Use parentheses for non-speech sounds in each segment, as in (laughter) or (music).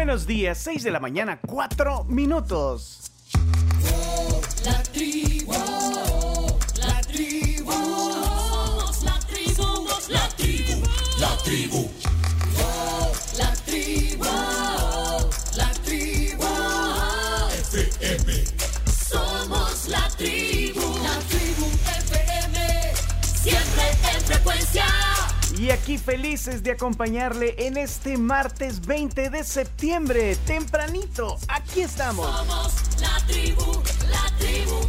Buenos días, 6 de la mañana, 4 minutos. La tribu, la tribu, somos la tribu, la tribu, la tribu. Y aquí felices de acompañarle en este martes 20 de septiembre, tempranito. Aquí estamos. Somos la tribu, la tribu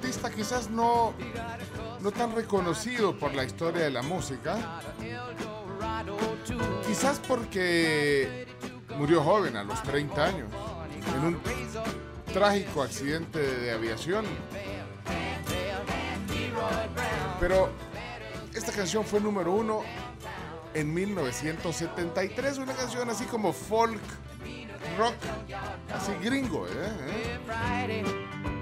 artista quizás no, no tan reconocido por la historia de la música. Quizás porque murió joven, a los 30 años, en un trágico accidente de aviación. Pero esta canción fue número uno en 1973, una canción así como folk, rock, así gringo. ¿eh?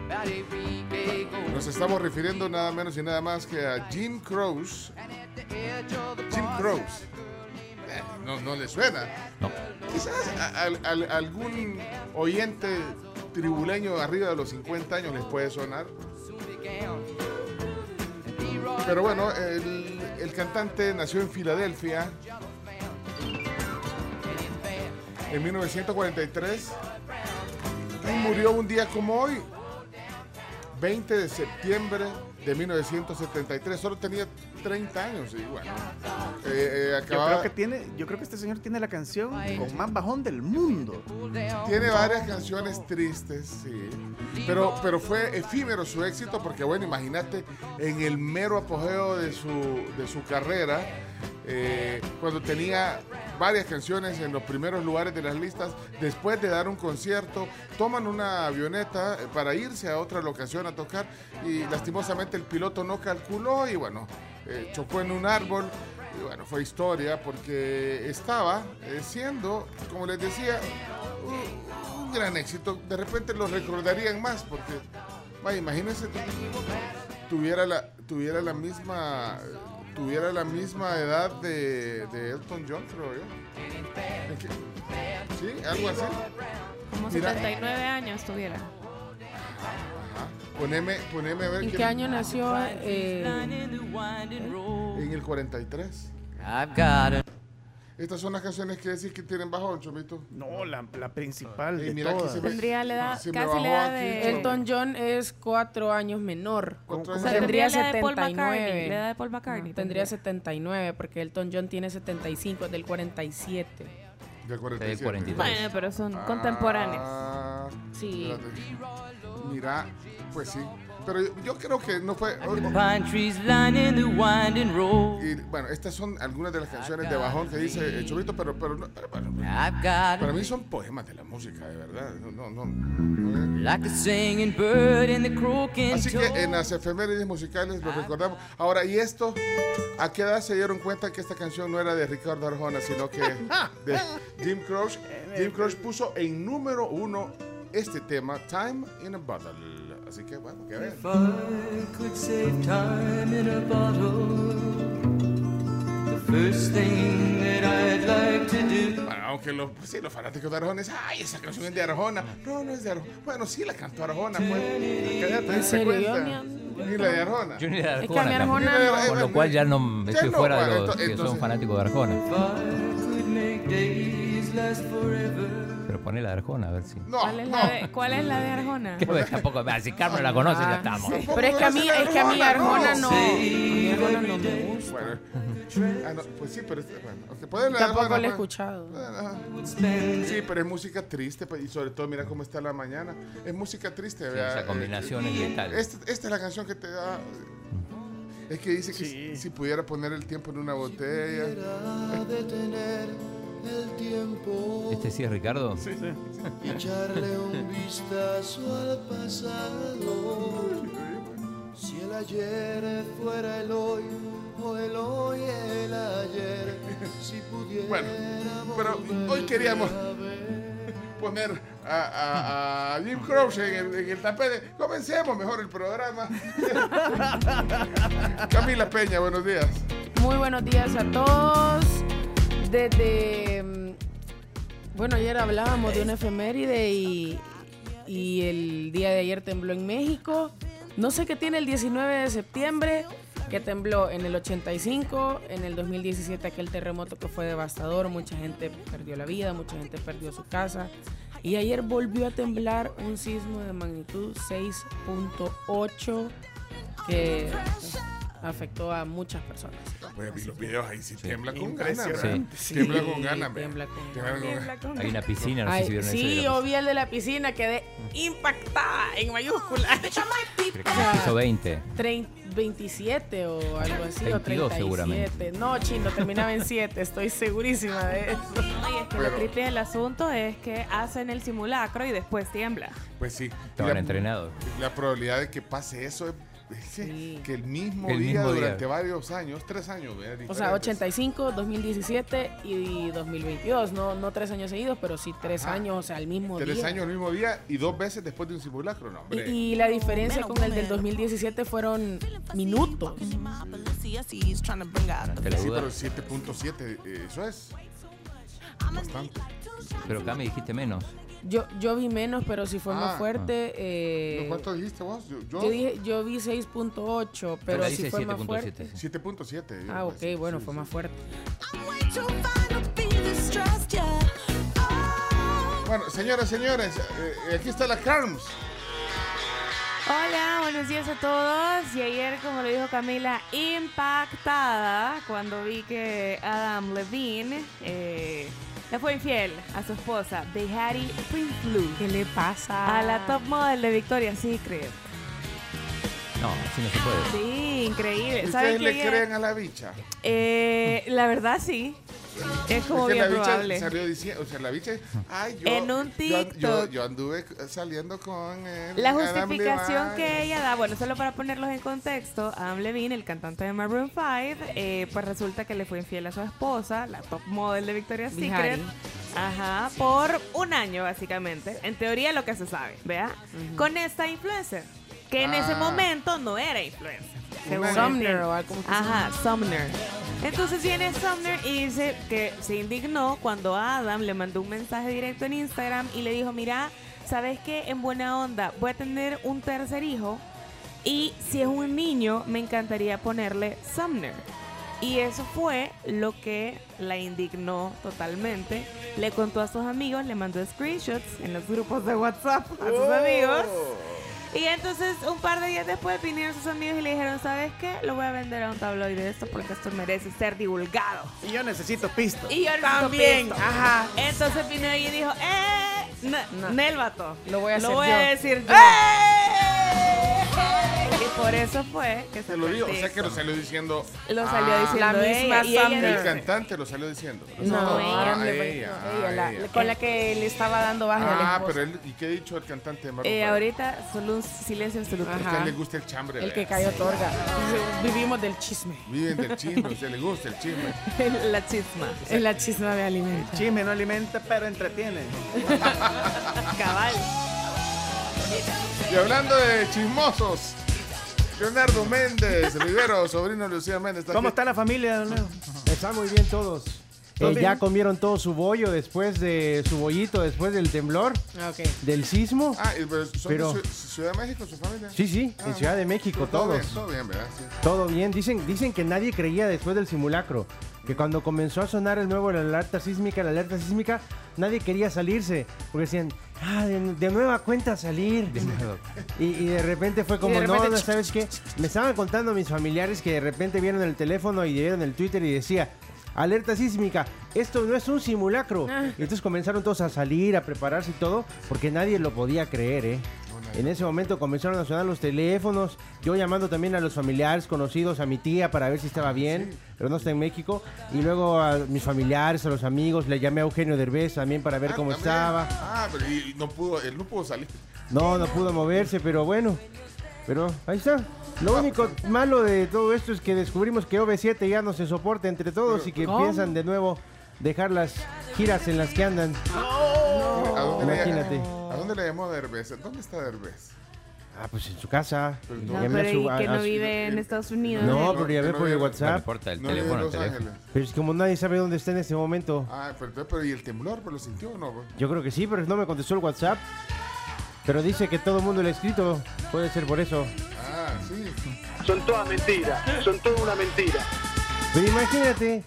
Nos estamos refiriendo nada menos y nada más que a Jim Croce. Jim Croce. Eh, No, no le suena. Quizás a, al- al- algún oyente tribuleño arriba de los 50 años les puede sonar. Pero bueno, el, el cantante nació en Filadelfia en 1943 y murió un día como hoy, 20 de septiembre de 1973. Solo tenía 30 años y bueno, eh, eh, Yo creo que tiene, yo creo que este señor tiene la canción con más bajón del mundo. Tiene varias canciones tristes, sí. Pero, pero fue efímero su éxito porque, bueno, imagínate, en el mero apogeo de su, de su carrera, eh, cuando tenía varias canciones en los primeros lugares de las listas, después de dar un concierto, toman una avioneta eh, para irse a otra locación a tocar y lastimosamente el piloto no calculó y, bueno, eh, chocó en un árbol. Y bueno, fue historia porque estaba siendo, como les decía, un, gran éxito. De repente lo recordarían más porque, imagínense, tu- tuviera la, tuviera la misma, tuviera la misma edad de, de Elton John, creo. Sí, algo así. Como Mira. 79 años tuviera. Poneme, poneme a ver ¿En qué- año nació? eh, En el 43. I've got a Estas son las canciones que decís que tienen bajo, Chomito. No, la, la principal Ey, de mira, todas. se ve- Tendría la edad, se me casi la edad de... Elton John es cuatro años menor. Cuatro ¿Cómo años. se llama? Tendría la edad de Paul McCartney, 79. La edad de Paul McCartney. Tendría 79 porque Elton John tiene 75, es del 47. Del 47. 43. Bueno, pero son contemporáneos. Ah, Sí. espérate. Mira, pues sí. Pero yo, yo creo que no fue. Y, bueno, estas son algunas de las canciones de bajón que dice el Chomito, pero, pero, no- pero- pero- I've got para mí son poemas de la música, de verdad. No, Así que en las efemérides musicales lo recordamos. Ahora, ¿y esto? ¿A qué edad se dieron cuenta que esta canción no era de Ricardo Arjona, sino que (laughs) de Jim Croce? (laughs) Jim Croce puso en número uno este tema, Time in a Bottle. Así que, bueno, que vean. If I could save time in a bottle, the first thing that I'd like to do. Bueno, aunque los, pues sí, los fanáticos de Arjona dicen, ay, esa canción es de Arjona. No, no es de Arjona. Bueno, sí la cantó Arjona, pues. Que ya te ¿En diste serio? Yo cuenta. ni- la de Arjona. Yo ni la de Es que Arjona tampoco. no. Con lo cual ya no Ya estoy no, fuera de los que son fanáticos de Arjona. Pero poné la de Arjona a ver si. No, ¿Cuál es, no. la de, ¿Cuál es la de Arjona? Que pues, tampoco, ah, si Carmen la conoce, ya estamos. Pero es que a mí, es que a mí Arjona no. A mí Arjona no me gusta. Bueno. Ah, no, pues sí, pero este- bueno. la Tampoco lo he escuchado. Sí, pero es música triste pues, y sobre todo mira cómo está la mañana. Es música triste, Sí, ¿verdad? esa combinación Eh, es letal. Esta, esta es la canción que te da. Es que dice que si, si pudiera poner el tiempo en una botella. El tiempo ¿Este sí es Ricardo? y echarle un vistazo al pasado. Si el ayer fuera el hoy o el hoy el ayer, si pudiera Bueno, pero hoy queríamos poner a, a- a Jim Croce en el, en el tapete. Comencemos mejor el programa. (laughs) Camila Peña, buenos días. Muy buenos días a todos. Desde. mm, Bueno, ayer hablábamos de una efeméride y, y el día de ayer tembló en México. No sé qué tiene el 19 de septiembre, que tembló en el 85, en el 2017 aquel terremoto que fue devastador, mucha gente perdió la vida, mucha gente perdió su casa. Y ayer volvió a temblar un sismo de magnitud 6.8 que afectó a muchas personas. Bueno, vi los videos ahí sí tiembla con ganas. ¿verdad? Tiembla con ganas, tiembla con Tiembla con ganas. Tiembla con- Hay una piscina, no sé Ay, si vieron sí, yo vi el de la piscina, quedé impactada en mayúsculas. Creo que es el piso 20. Trein- 27 o algo así, o 22 37. seguramente. No, chino, terminaba en 7, estoy segurísima de eso. Oye, es que Pero- lo creepy del asunto es que hacen el simulacro y después tiembla. Pues sí. Estaban La- entrenados. La probabilidad de que pase eso es, Sí. que el mismo El día mismo día. durante varios años, tres años. O sea, Diferentes. 85, 2017 y 2022. No, no tres años seguidos, pero sí tres Ah, años, o sea, el mismo Tres día. años el mismo día y dos veces después de un simulacro, no, hombre. Y, y la diferencia con el del 2017 fueron minutos. Sí, pero 7.7, eh, eso es bastante. Pero acá me dijiste menos. Yo, yo vi menos, pero sí fue Ah. más fuerte. eh, ¿Cuánto dijiste vos? Yo, yo- yo, dije, yo vi 6.8, pero sí dice fue más 7.7, fuerte. sí. 7.7. Ah, ok, sí, bueno, sí, fue sí. más fuerte. Bueno, señoras, señores, eh, aquí está la Carms. Hola, buenos días a todos. Y ayer, como lo dijo Camila, impactada cuando vi que Adam Levine eh, le fue infiel a su esposa, Behati Prince Blue, ¿Qué le pasa? a la top model de Victoria's Secret. No, así no se puede. Sí, increíble. ¿Saben ¿Ustedes le ella- creen a la bicha? Eh, la verdad sí. Es como Es que la bien bicha probable. salió diciendo, o sea, la bicha, ay, yo, En un yo, yo, TikTok. yo anduve saliendo con él. La Adam justificación Levine. que ella da, bueno, solo para ponerlos en contexto, Adam Levine, el cantante de Maroon 5, eh, pues resulta que le fue infiel a su esposa, la top model de Victoria's Bihari. Secret. Ajá, por un año básicamente. En teoría lo que se sabe, ¿vea? Con esta influencer, que en ese Ah. momento no era influencer. Sumner o algo Ajá, Sumner. Entonces viene Sumner y dice que se indignó cuando Adam le mandó un mensaje directo en Instagram y le dijo, mira, ¿sabes qué? En buena onda, voy a tener un tercer hijo y si es un niño, me encantaría ponerle Sumner. Y eso fue lo que la indignó totalmente. Le contó a sus amigos, le mandó screenshots en los grupos de WhatsApp a sus Oh. amigos. Y entonces un par de días después vinieron sus amigos y le dijeron, ¿sabes qué? Lo voy a vender a un tabloide de esto porque esto merece ser divulgado. Y yo necesito pisto. Y yo También, necesito pisto. ajá. Entonces vino y dijo, ¡eh! No, No. Nel vato. Lo voy a hacer Lo voy yo. a decir yo. Y por eso fue que se Te lo el o sea que lo salió diciendo. Lo salió Ah, diciendo La misma ella, y ella. El cantante lo salió diciendo. No, No, ella, ah, le- ella, ella, ah, la- ella. con la que le estaba dando baja a la Ah, pero él, ¿y qué ha dicho el cantante de Maroon Eh, ahorita solo un silencio absoluto. A le gusta el chambre. El que cayó otorga. Vivimos del chisme. Viven del chisme, o sea, le gusta el chisme. (laughs) La chisma. Es la chisma de alimento. Chisme no alimenta, pero entretiene. (laughs) Cabal. Y hablando de chismosos, Leonardo Méndez, Rivero, sobrino de Lucía Méndez. ¿Cómo aquí. está la familia, don Leo? Están muy bien todos. Eh, ya comieron todo su bollo después de su bollito después del temblor, Ah, del sismo. Ah, pero son Pero- de Ciu- Ciudad de México, su familia. Sí, sí, en Ah, Ciudad de México todo todos. Bien, todo bien, ¿verdad? Sí. Todo bien. Dicen, dicen que nadie creía después del simulacro. Que cuando comenzó a sonar el nuevo la alerta sísmica, la alerta sísmica, nadie quería salirse. Porque decían, ah, de, de nueva cuenta salir. Y, y de repente fue como, de no, repente, no, ¿sabes qué? Me estaban contando mis familiares que de repente vieron el teléfono y vieron el Twitter y decía, alerta sísmica, esto no es un simulacro. Ah. Y entonces comenzaron todos a salir, a prepararse y todo, porque nadie lo podía creer, ¿eh? En ese momento comenzaron a sonar los teléfonos, yo llamando también a los familiares conocidos, a mi tía para ver si estaba bien, pero no está en México, y luego a mis familiares, a los amigos, le llamé a Eugenio Derbez también para ver Ah, cómo también. estaba. Ah, pero y, y no pudo, él no pudo salir. No, no pudo moverse, pero bueno. Pero ahí está. Lo único malo de todo esto es que descubrimos que OV7 ya no se soporta entre todos y que ¿Cómo? piensan de nuevo dejar las giras en las que andan. ¿A dónde, Imagínate. Le, ¿A dónde le llamó Derbez? ¿Dónde está Derbez? Ah, pues en su casa. Pero No, Llamé a pero su- ¿y a- que a no su- vive en Estados Unidos? No, No, pero ya ve no por el No WhatsApp. importa el No vive en teléfono, el Los teléfono. Ángeles. Pero es como nadie sabe dónde está en este momento. Ah, pero, pero ¿y el temblor? ¿Pero lo sintió o no? bro? Yo creo que sí, pero no me contestó el WhatsApp. Pero dice que todo el mundo le ha escrito. Puede ser por eso. Son todas mentiras, son toda una mentira. Pero imagínate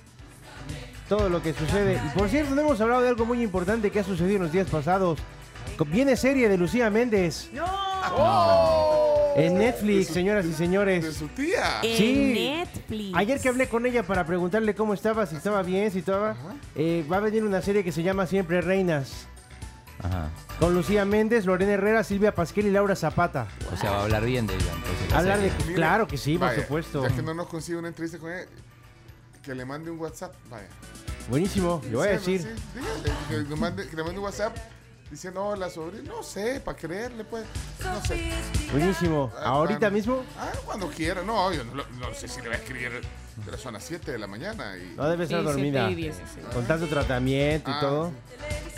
todo lo que sucede. Y por cierto, no hemos hablado de algo muy importante que ha sucedido en los días pasados. Viene serie de Lucía Méndez. En Netflix, su- señoras y De señores. su tía. En Sí. Netflix. Ayer que hablé con ella para preguntarle cómo estaba, si estaba bien, si estaba... eh, va a venir una serie que se llama Siempre Reinas. Ajá. Con Lucía Méndez, Lorena Herrera, Silvia Pasquel y Laura Zapata. O sea, va a hablar bien de ella. Entonces, la Hablar de... Mire, Claro que sí, por supuesto. Ya que no nos consigue una entrevista con él, que le mande un WhatsApp. Vaya. Buenísimo, le voy a decir. sí, dígale, que, le mande, que le mande un WhatsApp diciendo hola sobre. No sé, para creerle, pues. No sé. Buenísimo. Ah, ¿Ahorita mismo? Ah, cuando quiera. No, yo no, lo- no sé si le va a escribir. Pero son las 7 de la mañana. Y, No debe estar Sí, dormida. Con tanto tratamiento y Ah, todo. sí.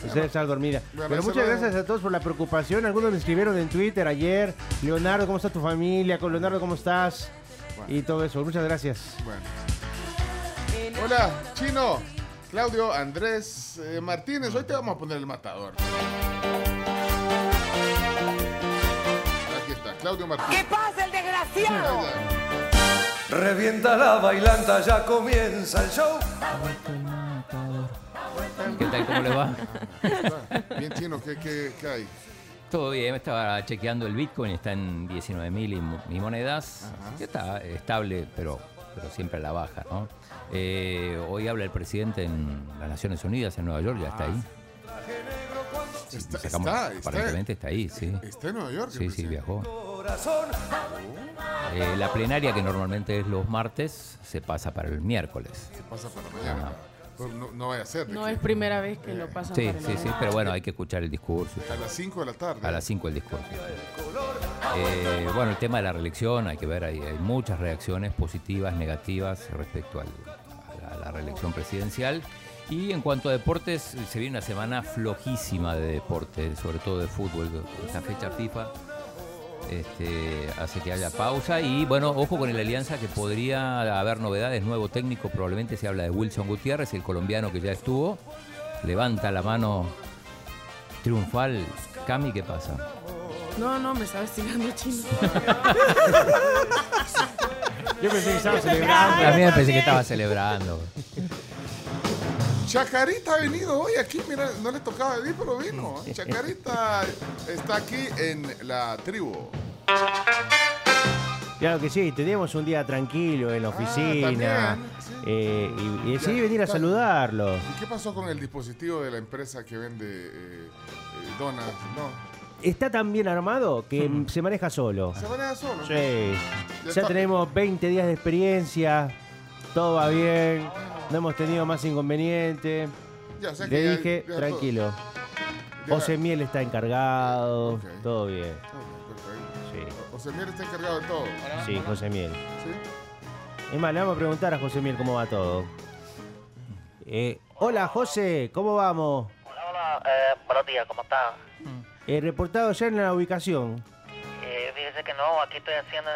Pues debe estar dormida. Bueno, Pero muchas gracias a todos por la preocupación. Algunos me escribieron en Twitter ayer. Leonardo, ¿cómo está tu familia? Con Leonardo, ¿cómo estás? Y todo eso. Muchas gracias. Bueno. Hola, Chino, Claudio, Andrés, eh, Martínez. Hoy te vamos a poner el matador. Aquí está, Claudio Martínez. ¿Qué pasa, el desgraciado? Revienta la bailanta, ya comienza el show. ¿Qué tal? ¿Cómo le va? (laughs) Bien, Chino, ¿qué, qué, qué hay? Todo bien, estaba chequeando el Bitcoin, está en 19 mil y, mo- y monedas. que está estable, pero, pero siempre a la baja, ¿no? Eh, hoy habla el presidente en las Naciones Unidas, en Nueva York, ya está ahí. Está, Sacamos- está, está, aparentemente está ahí, sí. está en Nueva York. Sí, sí, viajó. Corazón, Eh, la plenaria, que normalmente es los martes, se pasa para el miércoles. Se pasa para mañana. Ajá. No, no vaya a ser. de No que es primera vez que lo pasan Sí, para sí, el sí, pero bueno, hay que escuchar el discurso. A las 5 de la tarde. A las 5 el discurso. Eh, bueno, el tema de la reelección, hay que ver, hay, hay muchas reacciones positivas, negativas respecto al- a, la, a la reelección presidencial. Y en cuanto a deportes, se viene una semana flojísima de deporte, sobre todo de fútbol. Esta fecha FIFA este, hace que haya pausa. Y bueno, ojo con el Alianza que podría haber novedades, nuevo técnico, probablemente se habla de Wilson Gutiérrez, el colombiano que ya estuvo. Levanta la mano triunfal. Cami, ¿qué pasa? No, no, me estaba estirando chino. (laughs) Yo pensé que estaba celebrando. También pensé que estaba celebrando. Chacarita ha venido hoy aquí, mira, no le tocaba venir, pero vino. Chacarita está aquí en la tribu. Claro que sí, teníamos un día tranquilo en la oficina. también, sí. eh, y, y decidí venir a saludarlo. ¿Y qué pasó con el dispositivo de la empresa que vende eh, eh, donas? No, Está tan bien armado que mm, se maneja solo. se maneja solo. Sí. Ya tenemos 20 días de experiencia. Todo va bien. No hemos tenido más inconveniente. Ya, o sea que Le ya- dije, ya tranquilo. todo- ya- José Miel está encargado. Ok. Todo bien. Ok, perfecto. Sí. José Mier está encargado de todo. Sí, José Miel. ¿Sí? Es más, le vamos a preguntar a José Miel cómo va todo. Eh, hola, José, ¿cómo vamos? Hola, hola, eh, buenos días, ¿cómo están? Eh, reportado ya en la ubicación. Eh, fíjese que no, aquí estoy haciendo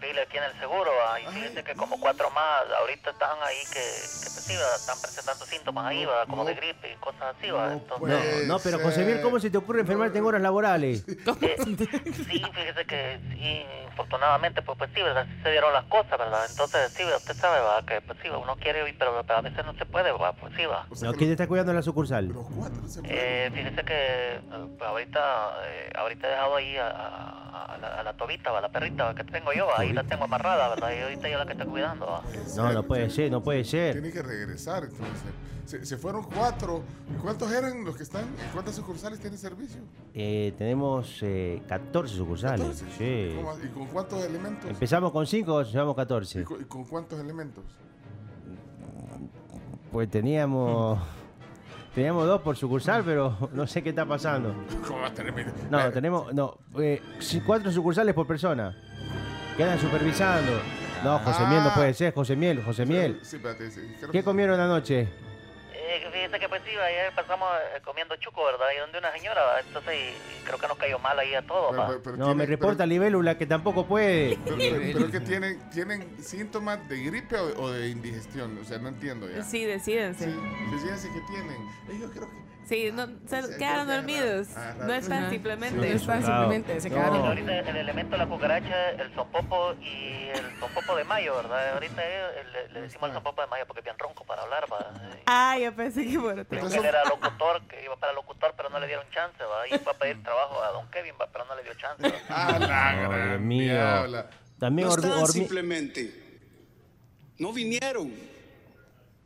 pila aquí en el seguro, ¿va? y fíjese que como cuatro más ahorita están ahí que, que pues, sí, están presentando síntomas ahí, ¿va? como de gripe y cosas así, ¿va? Entonces, No, no, pero José ¿cómo se te ocurre enfermarte en horas laborales? (laughs) sí, fíjese que sí, infortunadamente, pues, pues sí, ¿verdad? Sí se dieron las cosas, ¿verdad? Entonces, sí, usted sabe, ¿va? Que pues sí, uno quiere ir, pero, pero a veces no se puede, ¿va? Pues sí, ¿va? No, ¿Quién te está cuidando en la sucursal? Eh, fíjese que eh, pues, ahorita, eh, ahorita he dejado ahí a, a- a la, a la tobita, ¿va? la perrita que tengo yo, ahí la tengo amarrada, ¿verdad? Y ahorita yo la que está cuidando, ¿va? No, no puede ser, no puede ser. Tiene que regresar, entonces. Se, se fueron cuatro. ¿Y cuántos eran los que están? ¿Y cuántas sucursales tienen servicio? Eh, tenemos eh, 14 sucursales. Sí. ¿Cómo- ¿Y con cuántos elementos? Empezamos con 5, llevamos 14. ¿Y con, y con cuántos elementos? Pues teníamos. (laughs) Teníamos dos por sucursal, pero (laughs) no sé qué está pasando. ¿Cómo va a tener? No, tenemos. No, eh, cuatro sucursales por persona. Que andan supervisando. No, José Miel no puede ser, José Miel, José Miel. Sí, espérate, sí, ¿Qué comieron anoche? Que fíjese que pues sí, ayer pasamos eh, comiendo chuco, ¿verdad? Y donde una señora, ¿va? entonces y, creo que nos cayó mal ahí a todos, ¿va? No, me reporta Libélula que tampoco puede. Pero, pero- pero (laughs) que tienen, tienen síntomas de gripe o, o de indigestión. O sea, no entiendo ya. Sí, decídense. Fíjense que tienen. Yo creo que. Sí, no, se quedaron dormidos. Ah, No están Ajá. simplemente. No están simplemente, se quedaron. Ahorita el elemento de la cucaracha, el zompopo y el zompopo de mayo, ¿verdad? Ahorita eh, le, le decimos el zompopo de mayo porque es bien ronco para hablar, ¿va? Ah, yo pensé que otro. Él era locutor, que iba para locutor, pero no le dieron chance, ¿va? Y iba a pedir trabajo a don Kevin, ¿va? Pero no le dio chance. Ah, la No, gran. También no simplemente. No vinieron.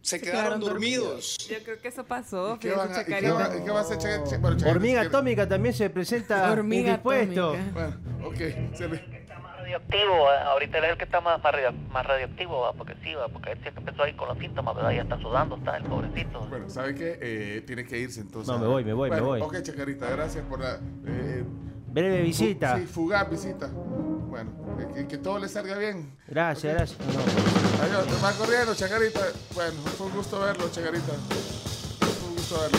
Se, quedaron, dormidos. Yo creo que eso pasó. ¿Qué, van a, va a bueno, Chacarita, Hormiga atómica también se presenta (laughs) Hormiga indispuesto. atómica. Bueno, ok. Se le- radioactivo, ¿va? ahorita él es el que está más, más, radio- más radioactivo, ¿va? Porque sí, ¿va? Porque él siempre empezó ahí con los síntomas, ¿verdad? Ya está sudando, está el pobrecito. Bueno, ¿sabe qué? Eh, tiene que irse entonces. No, me voy, me voy, me Bueno, voy. Ok, Chacarita, gracias por la. eh, Breve fu- visita. Sí, fugaz visita. Bueno, que, que todo le salga bien. Gracias, gracias. No, Adiós, te vas corriendo, Chacarita. Bueno, fue un gusto verlo, Chacarita. Fue un gusto verlo.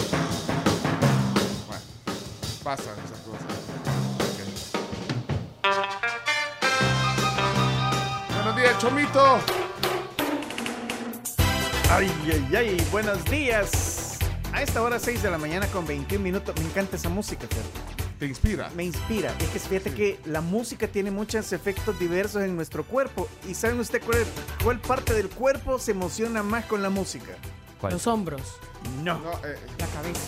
Bueno, pasan esas cosas. Ok. Buenos días, Chomito. Ay, ay, ay, buenos días. A esta hora 6 de la mañana con 21 minutos. Me encanta esa música, Fer. Te inspira. Me inspira. Es que fíjate que la música tiene muchos efectos diversos en nuestro cuerpo. ¿Y saben usted cuál, cuál parte del cuerpo se emociona más con la música? ¿Cuál? Los hombros, No. No, eh, la cabeza.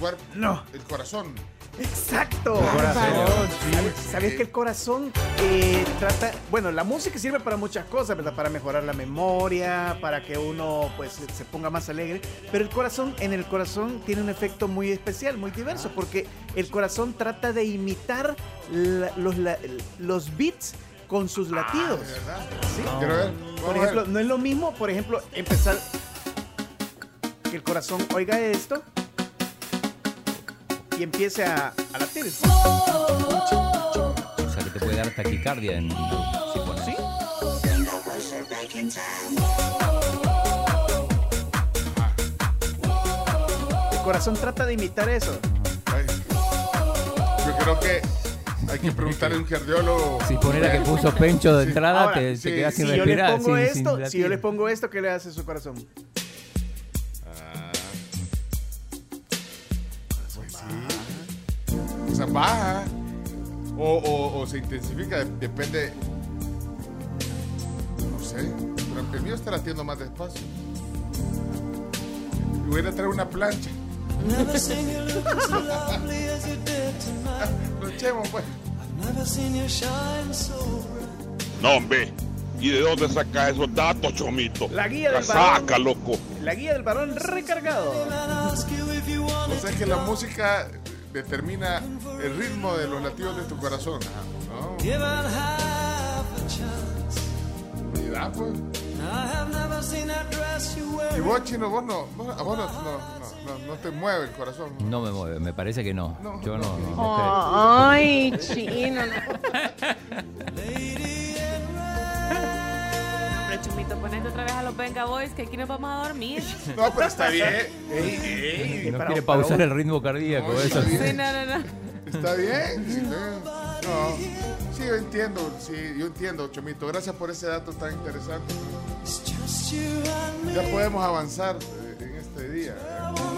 cuerpo, No. el corazón. Exacto. corazón, ¿Sabes, sabes que el corazón eh, trata, bueno, la música sirve para muchas cosas, ¿verdad? Para mejorar la memoria, para que uno pues se- ponga más alegre, pero el corazón en el corazón tiene un efecto muy especial, muy diverso, porque el corazón trata de imitar la- los, la- los beats con sus latidos. ¿De verdad? ¿sí? Por ejemplo, no es lo mismo, por ejemplo, empezar que el corazón oiga esto y empiece a, a latir. O sea, que te puede dar taquicardia en, si pones. ¿Sí? El corazón trata de imitar eso. Ay, Yo creo que hay que preguntarle a un cardiólogo. Si pones la que puso Pencho de Sí. entrada, Ahora, te, te sí, quedas sin Si yo respirar. pongo sin- sin esto, si yo les pongo esto, ¿qué le hace su corazón? Sea, baja. O, o- o se intensifica, de- depende. No sé. Pero el mío está latiendo más despacio. Y voy a traer una plancha. (laughs) Lo echemos, pues. No, hombre. ¿Y de dónde saca esos datos, Chomito? La guía del Saca, varón. loco. La guía del varón recargado. O sea que la música determina el ritmo de los latidos de tu corazón. ¿no? Mira, pues. Y vos, chino, vos no, vos, a vos no, no, no, no- no te mueve el corazón. No me mueve, me parece que no. No, Yo no, no, no Oh, ay, chino. (laughs) Chumito, ponete otra vez a los Venga Boys, que aquí nos vamos a dormir. (laughs) No, pero está bien. Ey, ey, creo. No para- quiere para pausar el ritmo cardíaco, No, eso. está bien. Sí, no, no, no. Está bien. sí, no. Sí, yo entiendo, sí, yo entiendo, Chomito. Gracias por ese dato tan interesante. Ya podemos avanzar eh, en este día. ¿eh?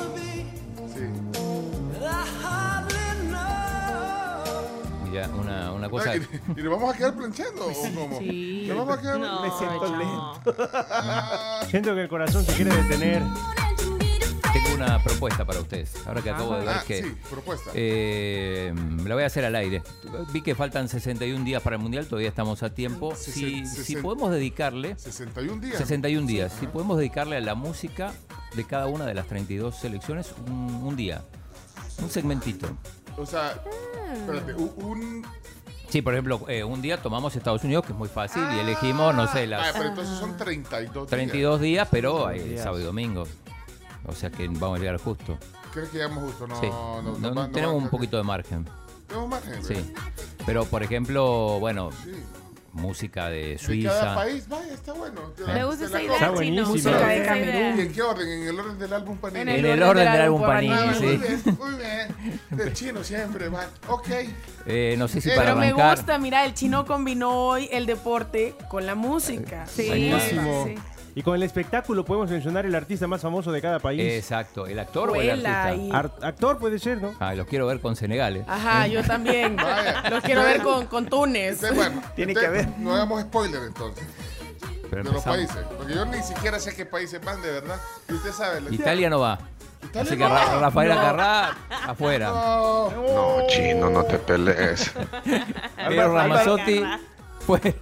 Una, una cosa. ¿Y, y nos vamos a quedar planchando o cómo? Sí. ¿Nos vamos a quedar No, Me siento no. lento. Siento que el corazón se quiere detener. Tengo una propuesta para ustedes. Ahora que acabo de ver Ah, que. sí, propuesta. Eh, la voy a hacer al aire. Vi que faltan 61 días para el mundial, todavía estamos a tiempo. Si, si podemos dedicarle. 61 días. 61 días. Si podemos dedicarle a la música de cada una de las 32 selecciones un, un día. Un segmentito. O sea, espérate, u- un... Sí, por ejemplo, eh, un día tomamos Estados Unidos, que es muy fácil, y elegimos, no sé, Ah, las pero entonces son 32 días. 32 días, pero hay días. sábado y domingo. O sea que vamos a llegar justo. ¿Crees que llegamos justo? No, sí. no, no, No- no, no tenemos va- un poquito de margen. Tenemos margen. Sí. Pero, por ejemplo, bueno, Sí. Música de De cada Suiza. país, vaya, está bueno. Me gusta esa la idea, Está buenísimo. Música de Esa idea. ¿Y Camerún. en qué orden? ¿En el orden del álbum Panini? En En el orden del álbum Panini, Ah, sí. Muy bien, muy bien. Del chino siempre, va. Ok. Eh, no sé si Eh, para Pero me arrancar. gusta, mira, el chino combinó hoy el deporte con la música. Sí. Buenísimo. Sí. Y con el espectáculo podemos mencionar el artista más famoso de cada país. Exacto, el actor o el artista. y- Ar- actor puede ser, ¿no? Ah, los quiero ver con Senegal. eh. Ajá, yo también. (laughs) Vaya. Los quiero ver con, con Túnez. Entonces, bueno, Tiene entonces, que haber. No hagamos spoiler entonces Pero de los países. Porque yo ni siquiera sé qué países van, de verdad. Y usted sabe. Italia no va. Italia Así que no va. Rafael Acarrá afuera. No. No, chino, no te pelees. (laughs) Pero Álvaro- Ramazotti fue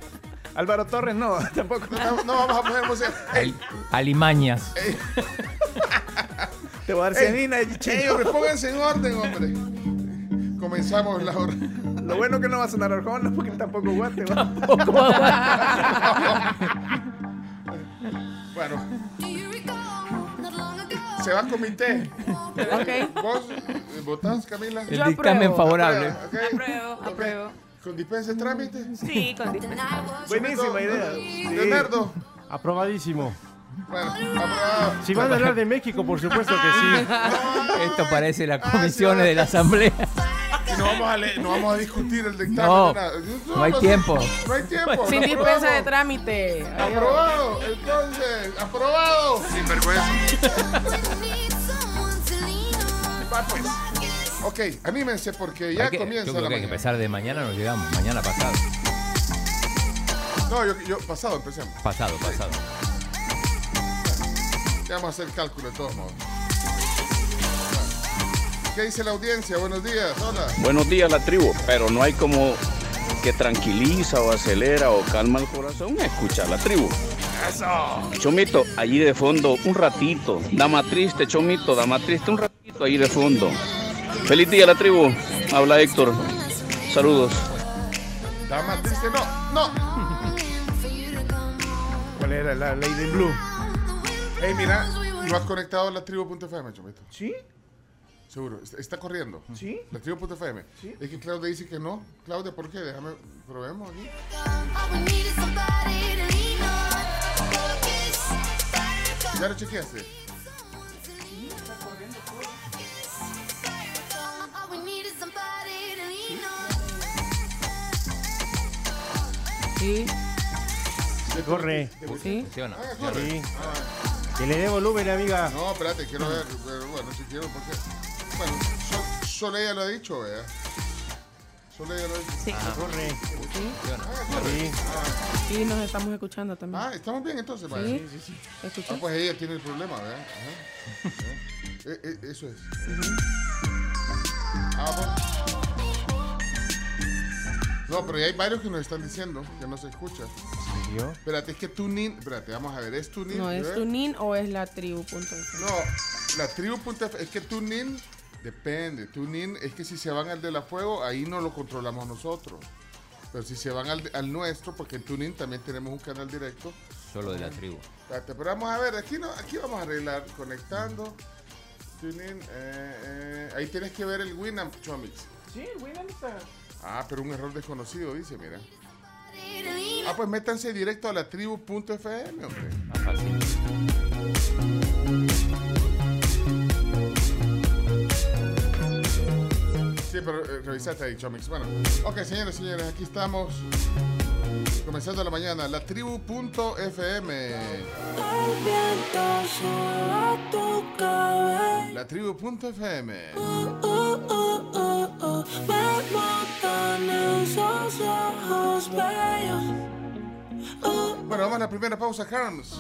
Álvaro Torres no, (laughs) tampoco. No, no vamos a poner música. Ey, Alimañas. Te voy a dar ey, ey, chino. hombre, pónganse en orden, hombre. Comenzamos la hora. Lo bueno que no va a sonar Arjona porque tampoco guate. va. Bueno, se va a comité. Ok. ¿Vos eh, votás, Camila? El Yo dictamen apruebo. favorable. Ok. Apruebo, Ok. apruebo. ¿Con dispensa de trámite? Sí, con Buenísima idea. Sí. Leonardo. Aprobadísimo. Bueno, aprobado. Si van a hablar de México, por supuesto que sí. (laughs) Esto parece las comisiones de la asamblea. Y no vamos a, leer- no vamos a discutir el dictamen. No, nada. no hay tiempo. No hay tiempo. Sin dispensa de trámite. Aprobado, entonces, aprobado. Sin vergüenza. Va pues. Ok, anímense porque ya que- comienza yo creo la que hay que mañana. empezar de mañana, nos llegamos. Mañana pasado. No, yo, yo pasado empecemos. Pasado, pasado. Ya vamos a hacer cálculo de todos modos. ¿Qué dice la audiencia? Buenos días, hola. Buenos días la tribu, pero no hay como que tranquiliza o acelera o calma el corazón escuchar la tribu. Chomito, allí de fondo, un ratito. Dama triste, Chomito, dama triste, un ratito ahí de fondo. Feliz día la tribu. Habla Héctor. Saludos. Dama triste, no, no. ¿Cuál era la Lady Blue? Hey, mira, ¿no has conectado la tribu.fm, Chomito? ¿Sí? Seguro, está, está corriendo. ¿Sí? La tribu.fm. Es que Claudia dice que no. Claudia, ¿por qué? Déjame, probemos aquí. ¿Ya lo chequeaste? Sí. Corre. Sí. Funciona. Ah, corre. Sí. Ah, Que le dé volumen, amiga. no, espérate, quiero ver. Pero bueno, si quiero, porque. Bueno, Sol, Sol ella lo ha dicho, vea. Sol ella lo ha dicho. Sí. Corre. Ah, corre. Sí. Y nos estamos escuchando también. Ah, estamos bien entonces, vaya. Sí, sí, sí. ¿Escuchas? Ah, pues ella tiene el problema, ¿verdad? Ajá. Eh, eh, eso es. Ah, pues. No, pero ya hay varios que nos están diciendo que no se escucha. ¿Siguió? Espérate, es que TuneIn. Espérate, vamos a ver, ¿es TuneIn? No, ¿es ¿verdad? Tunin o es la tribu.fm? No, la tribu.f es que TuneIn depende. TuneIn es que si se van al de la fuego, ahí no lo controlamos nosotros. Pero si se van al, al nuestro, porque en TuneIn también tenemos un canal directo. Solo de la tribu. Espérate, pero vamos a ver, aquí, no, aquí vamos a arreglar, conectando. TuneIn, eh, eh, ahí tienes que ver el Winamp Chomix. Sí, Winamp está. Ah, pero un error desconocido, dice, mira. Ah, pues métanse directo a la tribu.fm, hombre. Más fácil. Sí, pero eh, revisate ahí, Chomix. Bueno, ok, señores, señores, aquí estamos. Comenzando la mañana, la tribu.fm. La tribu.fm. Bueno, vamos a la primera pausa, Carms.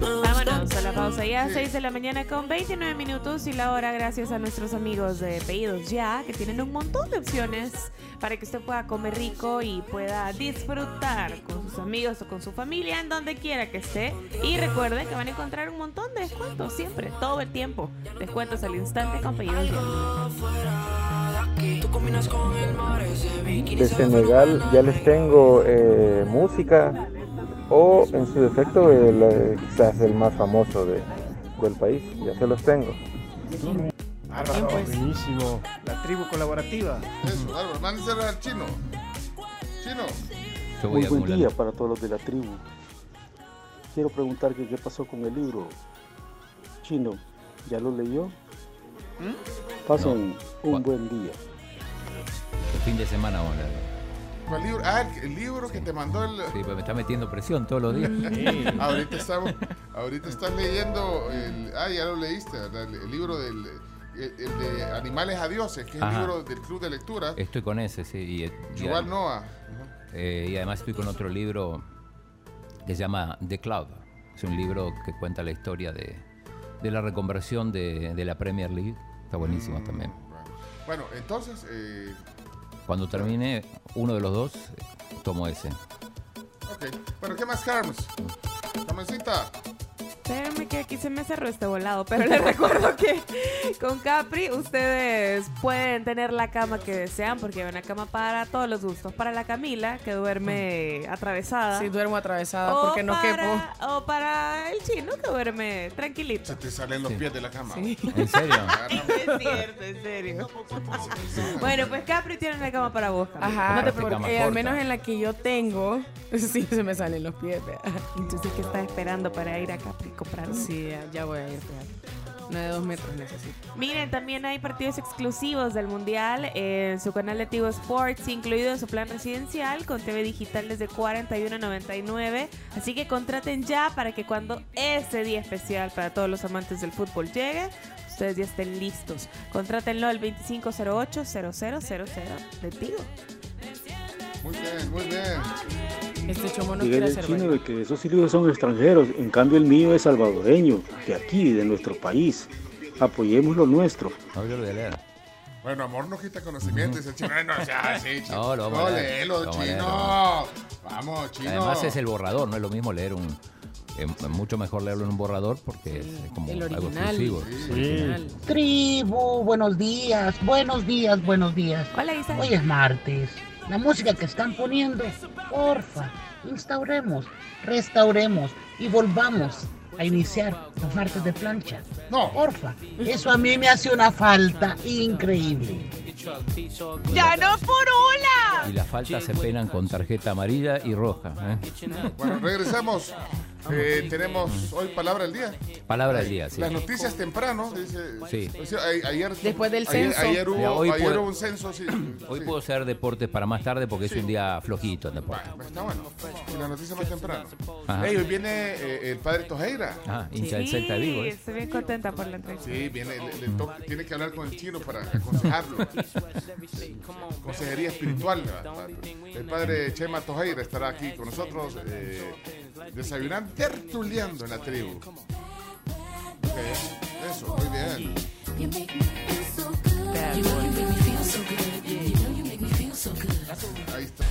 Vámonos a la pausa ya, 6 de la mañana con 29 minutos y la hora gracias a nuestros amigos de Pedidos Ya, que tienen un montón de opciones para que usted pueda comer rico y pueda disfrutar con sus amigos o con su familia en donde quiera que esté. Y recuerde que van a encontrar un montón de descuentos siempre, todo el tiempo. Descuentos al instante con Pedidos De Senegal ya les tengo eh, música o en su defecto el, eh, quizás el más famoso de- del país. Ya se los tengo. Bárbaro. Buenísimo. La tribu colaborativa. Eso, bárbaro. Mándeselo al chino. Chino. Muy buen día para todos los de la tribu. Quiero preguntar que qué pasó con el libro. Chino, ¿ya lo leyó? Pasen un buen día. El fin de semana vamos a leer. ¿Cuál libro? Ah, el, el libro que te mandó el. Sí, pues me está metiendo presión todos los días. ahorita estamos, ahorita estás leyendo el, ah, ya lo leíste, el, el libro del el, el de Animales a Dioses, que es Ajá. el libro del Club de Lectura. Estoy con ese, sí. Y, y- Yuval Noah. eh, y además estoy con otro libro que se llama The Club. Es un libro que cuenta la historia de, de la reconversión de, de la Premier League. Está buenísimo Mm. también. Bueno, entonces, eh, Cuando termine uno de los dos, tomo ese. ok. Bueno, ¿qué más, Carms? Carmencita. Espérenme que aquí se me cerró este volado, pero les recuerdo que con Capri ustedes pueden tener la cama que desean, porque hay una cama para todos los gustos. Para la Camila, que duerme atravesada. Sí, duermo atravesada o porque no para, quepo. O para el chino, que duerme tranquilito. Se te salen los pies de la cama. Sí. ¿En serio? (laughs) (laughs) es cierto, en serio. bueno, pues Capri tiene una cama para vos. Capri. Ajá, no te porque preocupes. al menos en la que yo tengo, (laughs) sí se me salen los pies. vea. Entonces, ¿qué estás esperando para ir a Capri comprar? Sí, ya, voy a ir. Una de dos metros necesito. Miren, también hay partidos exclusivos del Mundial en su canal de Tigo Sports, incluido en su plan residencial con TV digital desde 41.99. Así que contraten ya para que cuando ese día especial para todos los amantes del fútbol llegue, ustedes ya estén listos. Contrátenlo al 2508-0000 de Tigo. Muy bien, muy bien. Este chomo no quiere hacer chino de que esos libros son extranjeros, en cambio el mío es salvadoreño, de aquí, de nuestro país. Apoyemos lo nuestro. No, yo lo voy a leer. Bueno, amor no quita conocimiento. Dice el chino, "Ay, no, o sea, sí, chino. No, lo vamos a leer. léelo, Lo leer, chino. Vamos, chino. Además es el borrador, no es lo mismo leer un... Es mucho mejor leerlo en un borrador porque es como el algo original. exclusivo. Sí. Original. Tribu, buenos días, buenos días, buenos días. Hola Isa. Hoy es martes. La música que están poniendo, porfa, instauremos, restauremos y volvamos a iniciar los martes de plancha. No. Porfa, eso a mí me hace una falta increíble. ¡Ya no por hola! Y las faltas se penan con tarjeta amarilla y roja. ¿eh? Bueno, regresamos. Eh, tenemos hoy palabra del día. Palabra del día, sí. Las noticias temprano, dice. Sí. o sea, a- ayer, Después del ayer- censo. Ayer, hubo, Mira, hoy ayer puede- hubo un censo, sí. Hoy sí. puedo ser deportes para más tarde porque es un día flojito en deporte. Está bueno. Y la noticia más temprano. Ajá. Ey, hoy viene eh, el padre Tojeira. Ah, hincha del Celta de Vigo. ¿eh? estoy bien contenta por la entrevista. Sí, viene, le- le to- tiene que hablar con el chino para aconsejarlo. Consejería espiritual. ¿verdad? El padre Chema Tojeira estará aquí con nosotros eh, desayunando, tertuleando en la tribu. Eso, muy bien. Ahí está.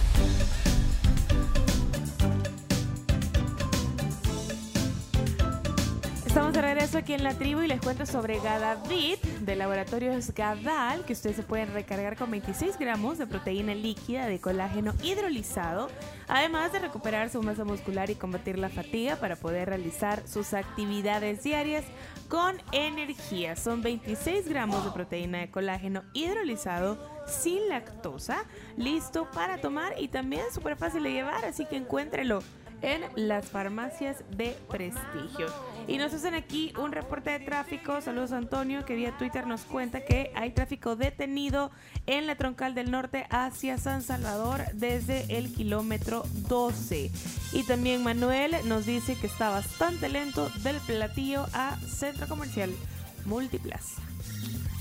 De regreso aquí en la tribu y les cuento sobre Gadavit de Laboratorios Gadal, que ustedes se pueden recargar con 26 gramos de proteína líquida de colágeno hidrolizado, además de recuperar su masa muscular y combatir la fatiga para poder realizar sus actividades diarias con energía. Son 26 gramos de proteína de colágeno hidrolizado, sin lactosa, listo para tomar y también súper fácil de llevar, así que encuéntrelo en las farmacias de prestigio. Y nos hacen aquí un reporte de tráfico. Saludos Antonio, que vía Twitter nos cuenta que hay tráfico detenido en la troncal del norte hacia San Salvador desde el kilómetro 12. Y también Manuel nos dice que está bastante lento del platillo a Centro Comercial Multiplaza.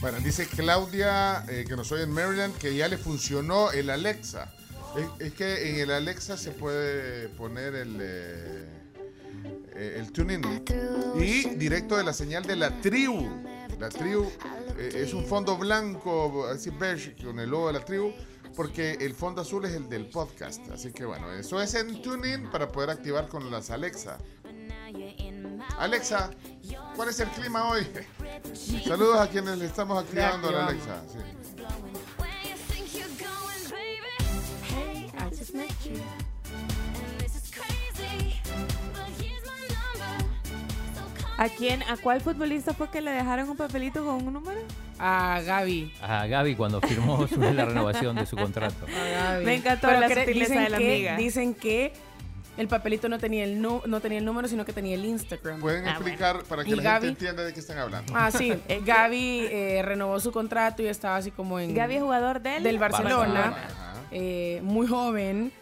Bueno, dice Claudia, eh, que nos oye en Maryland, que ya le funcionó el Alexa. Es, es que en el Alexa se puede poner el, eh, eh, el tuning y directo de la señal de la tribu. La tribu eh, es un fondo blanco, así beige, con el logo de la tribu, porque el fondo azul es el del podcast. Así que bueno, eso es en tuning para poder activar con las Alexa. Alexa, ¿cuál es el clima hoy? (laughs) Saludos a quienes le estamos activando a la Alexa. sí. ¿A quién, a cuál futbolista fue que le dejaron un papelito con un número? A Gaby. A Gaby cuando firmó (laughs) su- la renovación de su contrato. A Gaby. Me encantó Pero la sutileza dicen de la que, amiga. Dicen que el papelito no tenía el, nu- no tenía el número, sino que tenía el Instagram. Pueden explicar para que la Gaby- gente entienda de qué están hablando. Ah, sí. (laughs) Gaby eh, renovó su contrato y estaba así como en... Gaby es jugador del, del Barcelona. Barcelona, eh, muy joven.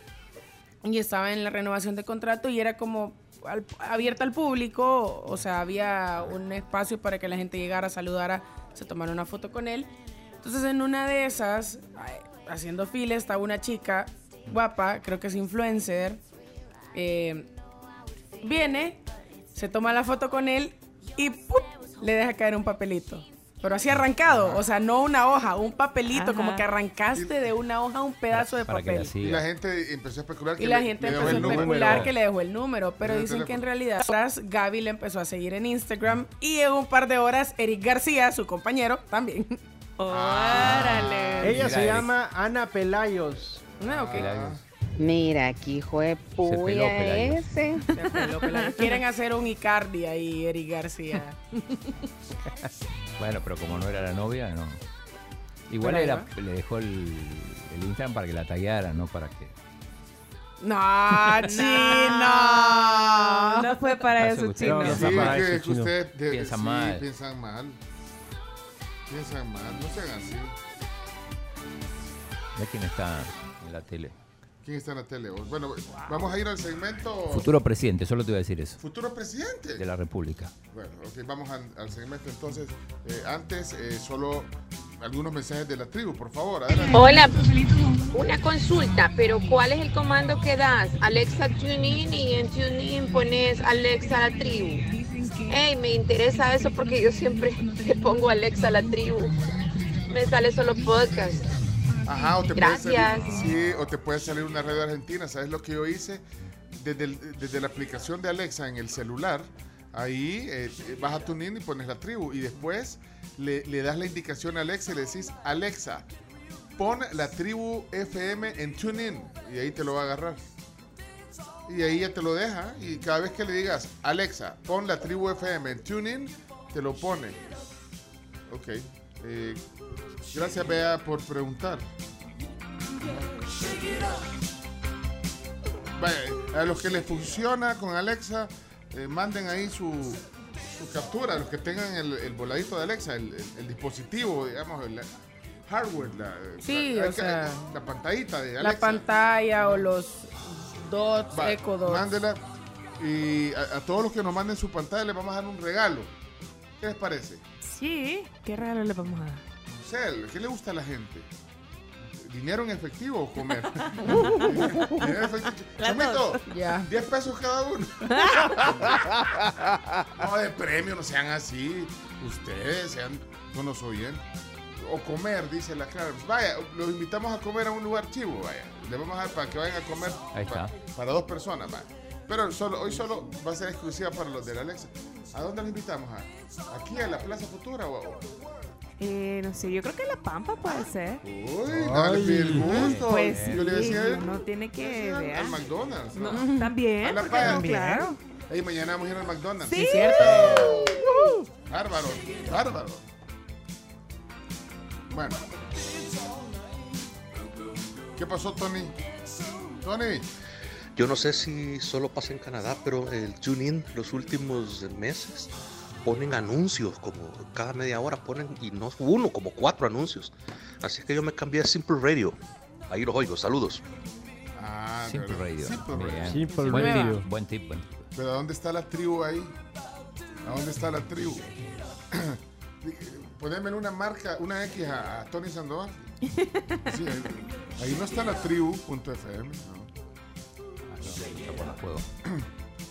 Y estaba en la renovación de contrato y era como al- abierta al público. O sea, había un espacio para que la gente llegara, saludara, se tomara una foto con él. Entonces, en una de esas, haciendo fila, estaba una chica guapa, creo que es influencer. eh, viene, se toma la foto con él y le deja caer un papelito. Pero así arrancado, o sea, no una hoja, un papelito, Ajá. como que arrancaste de una hoja un pedazo de Para que la papel. Y la gente empezó a especular que Y la le- gente le dejó empezó a el número. especular que le dejó el número, pero El dicen que en realidad tras Gaby le empezó a seguir en Instagram y en un par de horas Eric García, su compañero, también. (laughs) Órale. Ella se Eric. llama Ana Pelayos. Ah, ok. Mira, aquí fue peló puya ese. Se peló. Quieren hacer un Icardi ahí, Eric García. (laughs) Bueno, pero como no era la novia, no. Igual era- le dejó el, el Instagram para que la tagueara, no para que. No, (laughs) chino. No fue para Eso chino. Sí, mal, que, que chino. usted de- Piensa sí, mal. piensan mal. Piensan mal, no sean así. Ve quién está en la tele. ¿Quién está en la tele? Bueno, vamos a ir al segmento Futuro presidente, solo te voy a decir eso. Futuro presidente. De la República. Bueno, ok, vamos al- al segmento entonces. Eh, antes, eh, solo algunos mensajes de la tribu, por favor. Adelante. Hola, una consulta, pero ¿cuál es el comando que das? Alexa TuneIn y en TuneIn pones Alexa la tribu. Hey, me interesa eso porque yo siempre (laughs) le pongo Alexa la tribu. Me sale solo podcast. Ajá, o te Gracias. puede salir, sí, o te puede salir una red argentina. ¿Sabes lo que yo hice? Desde, el- desde la aplicación de Alexa en el celular, ahí eh, vas a TuneIn y pones la tribu. Y después le, le das la indicación a Alexa y le decís, Alexa, pon la tribu FM en TuneIn. Y ahí te lo va a agarrar. Y ahí ya te lo deja. Y cada vez que le digas, Alexa, pon la tribu FM en TuneIn, te lo pone. Ok. Eh, gracias, Bea, por preguntar. Vaya, a los que les funciona con Alexa, eh, manden ahí su, su captura. Los que tengan el, el voladito de Alexa, el, el- el dispositivo, digamos, el hardware, la, Sí, la, o sea, la pantallita de La Alexa. pantalla o los dots, Va, eco dots. Mándela. Y a, a todos los que nos manden su pantalla les vamos a dar un regalo. ¿Qué les parece? Sí, ¿qué regalo le vamos a dar? ¿Qué le gusta a la gente? ¿Dinero en efectivo o comer? (laughs) Dinero en efectivo. Chomito, dos. Ya. 10 pesos cada uno. (laughs) no, de premio, no sean así. Ustedes sean buenos oyentes. O comer, dice la Clara. Vaya, los invitamos a comer a un lugar chivo, vaya. Le vamos a dar para que vayan a comer Ahí pa- está. para dos personas, vaya. Pero solo, hoy solo va a ser exclusiva para los de la Alexa. ¿A dónde los invitamos? ¿A? ¿Aquí a la Plaza Futura o a- Eh, no sé, yo creo que la pampa puede ser. Uy, dale el gusto. Pues Yo le sí, decía a él, uno tiene que al, ver. al McDonald's. No, ¿no? también, A la ¿por qué paya. no? Claro. Ey, mañana vamos a ir al McDonald's. Sí. cierto. Bárbaro, bárbaro. Bueno. ¿Qué pasó, Tony? Tony. Yo no sé si solo pasa en Canadá, pero el TuneIn los últimos meses ponen anuncios, como cada media hora ponen, y no uno, como cuatro anuncios. Así que yo me cambié a Simple Radio. Ahí los oigo, saludos. Ah, Simple. Radio. Simple. Radio. Simple buen Radio. tip, buen tip, buen tip. Pero ¿dónde está la tribu ahí? ¿A dónde está la tribu? Poneme una marca, una X a, a Tony Sandoval. Sí, ahí, ahí no está la tribu.fm. No.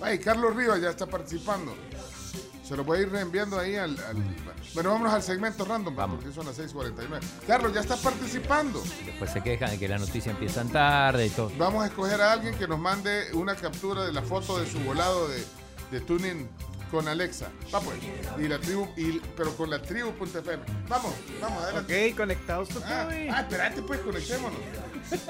Ay, Carlos Rivas ya está participando. Se lo voy a ir reenviando ahí al. al- bueno, vámonos al segmento random, porque son las 6:49. Carlos, ya está participando. Después se quejan de que las noticias empiezan tarde y todo. Vamos a escoger a alguien que nos mande una captura de la foto de su volado de, de tuning con Alexa. Va pues. Y la tribu, y, pero con la tribu.fm. Vamos, vamos, adelante. Ok, conectados tú. Ah, ah, espérate, pues, conectémonos.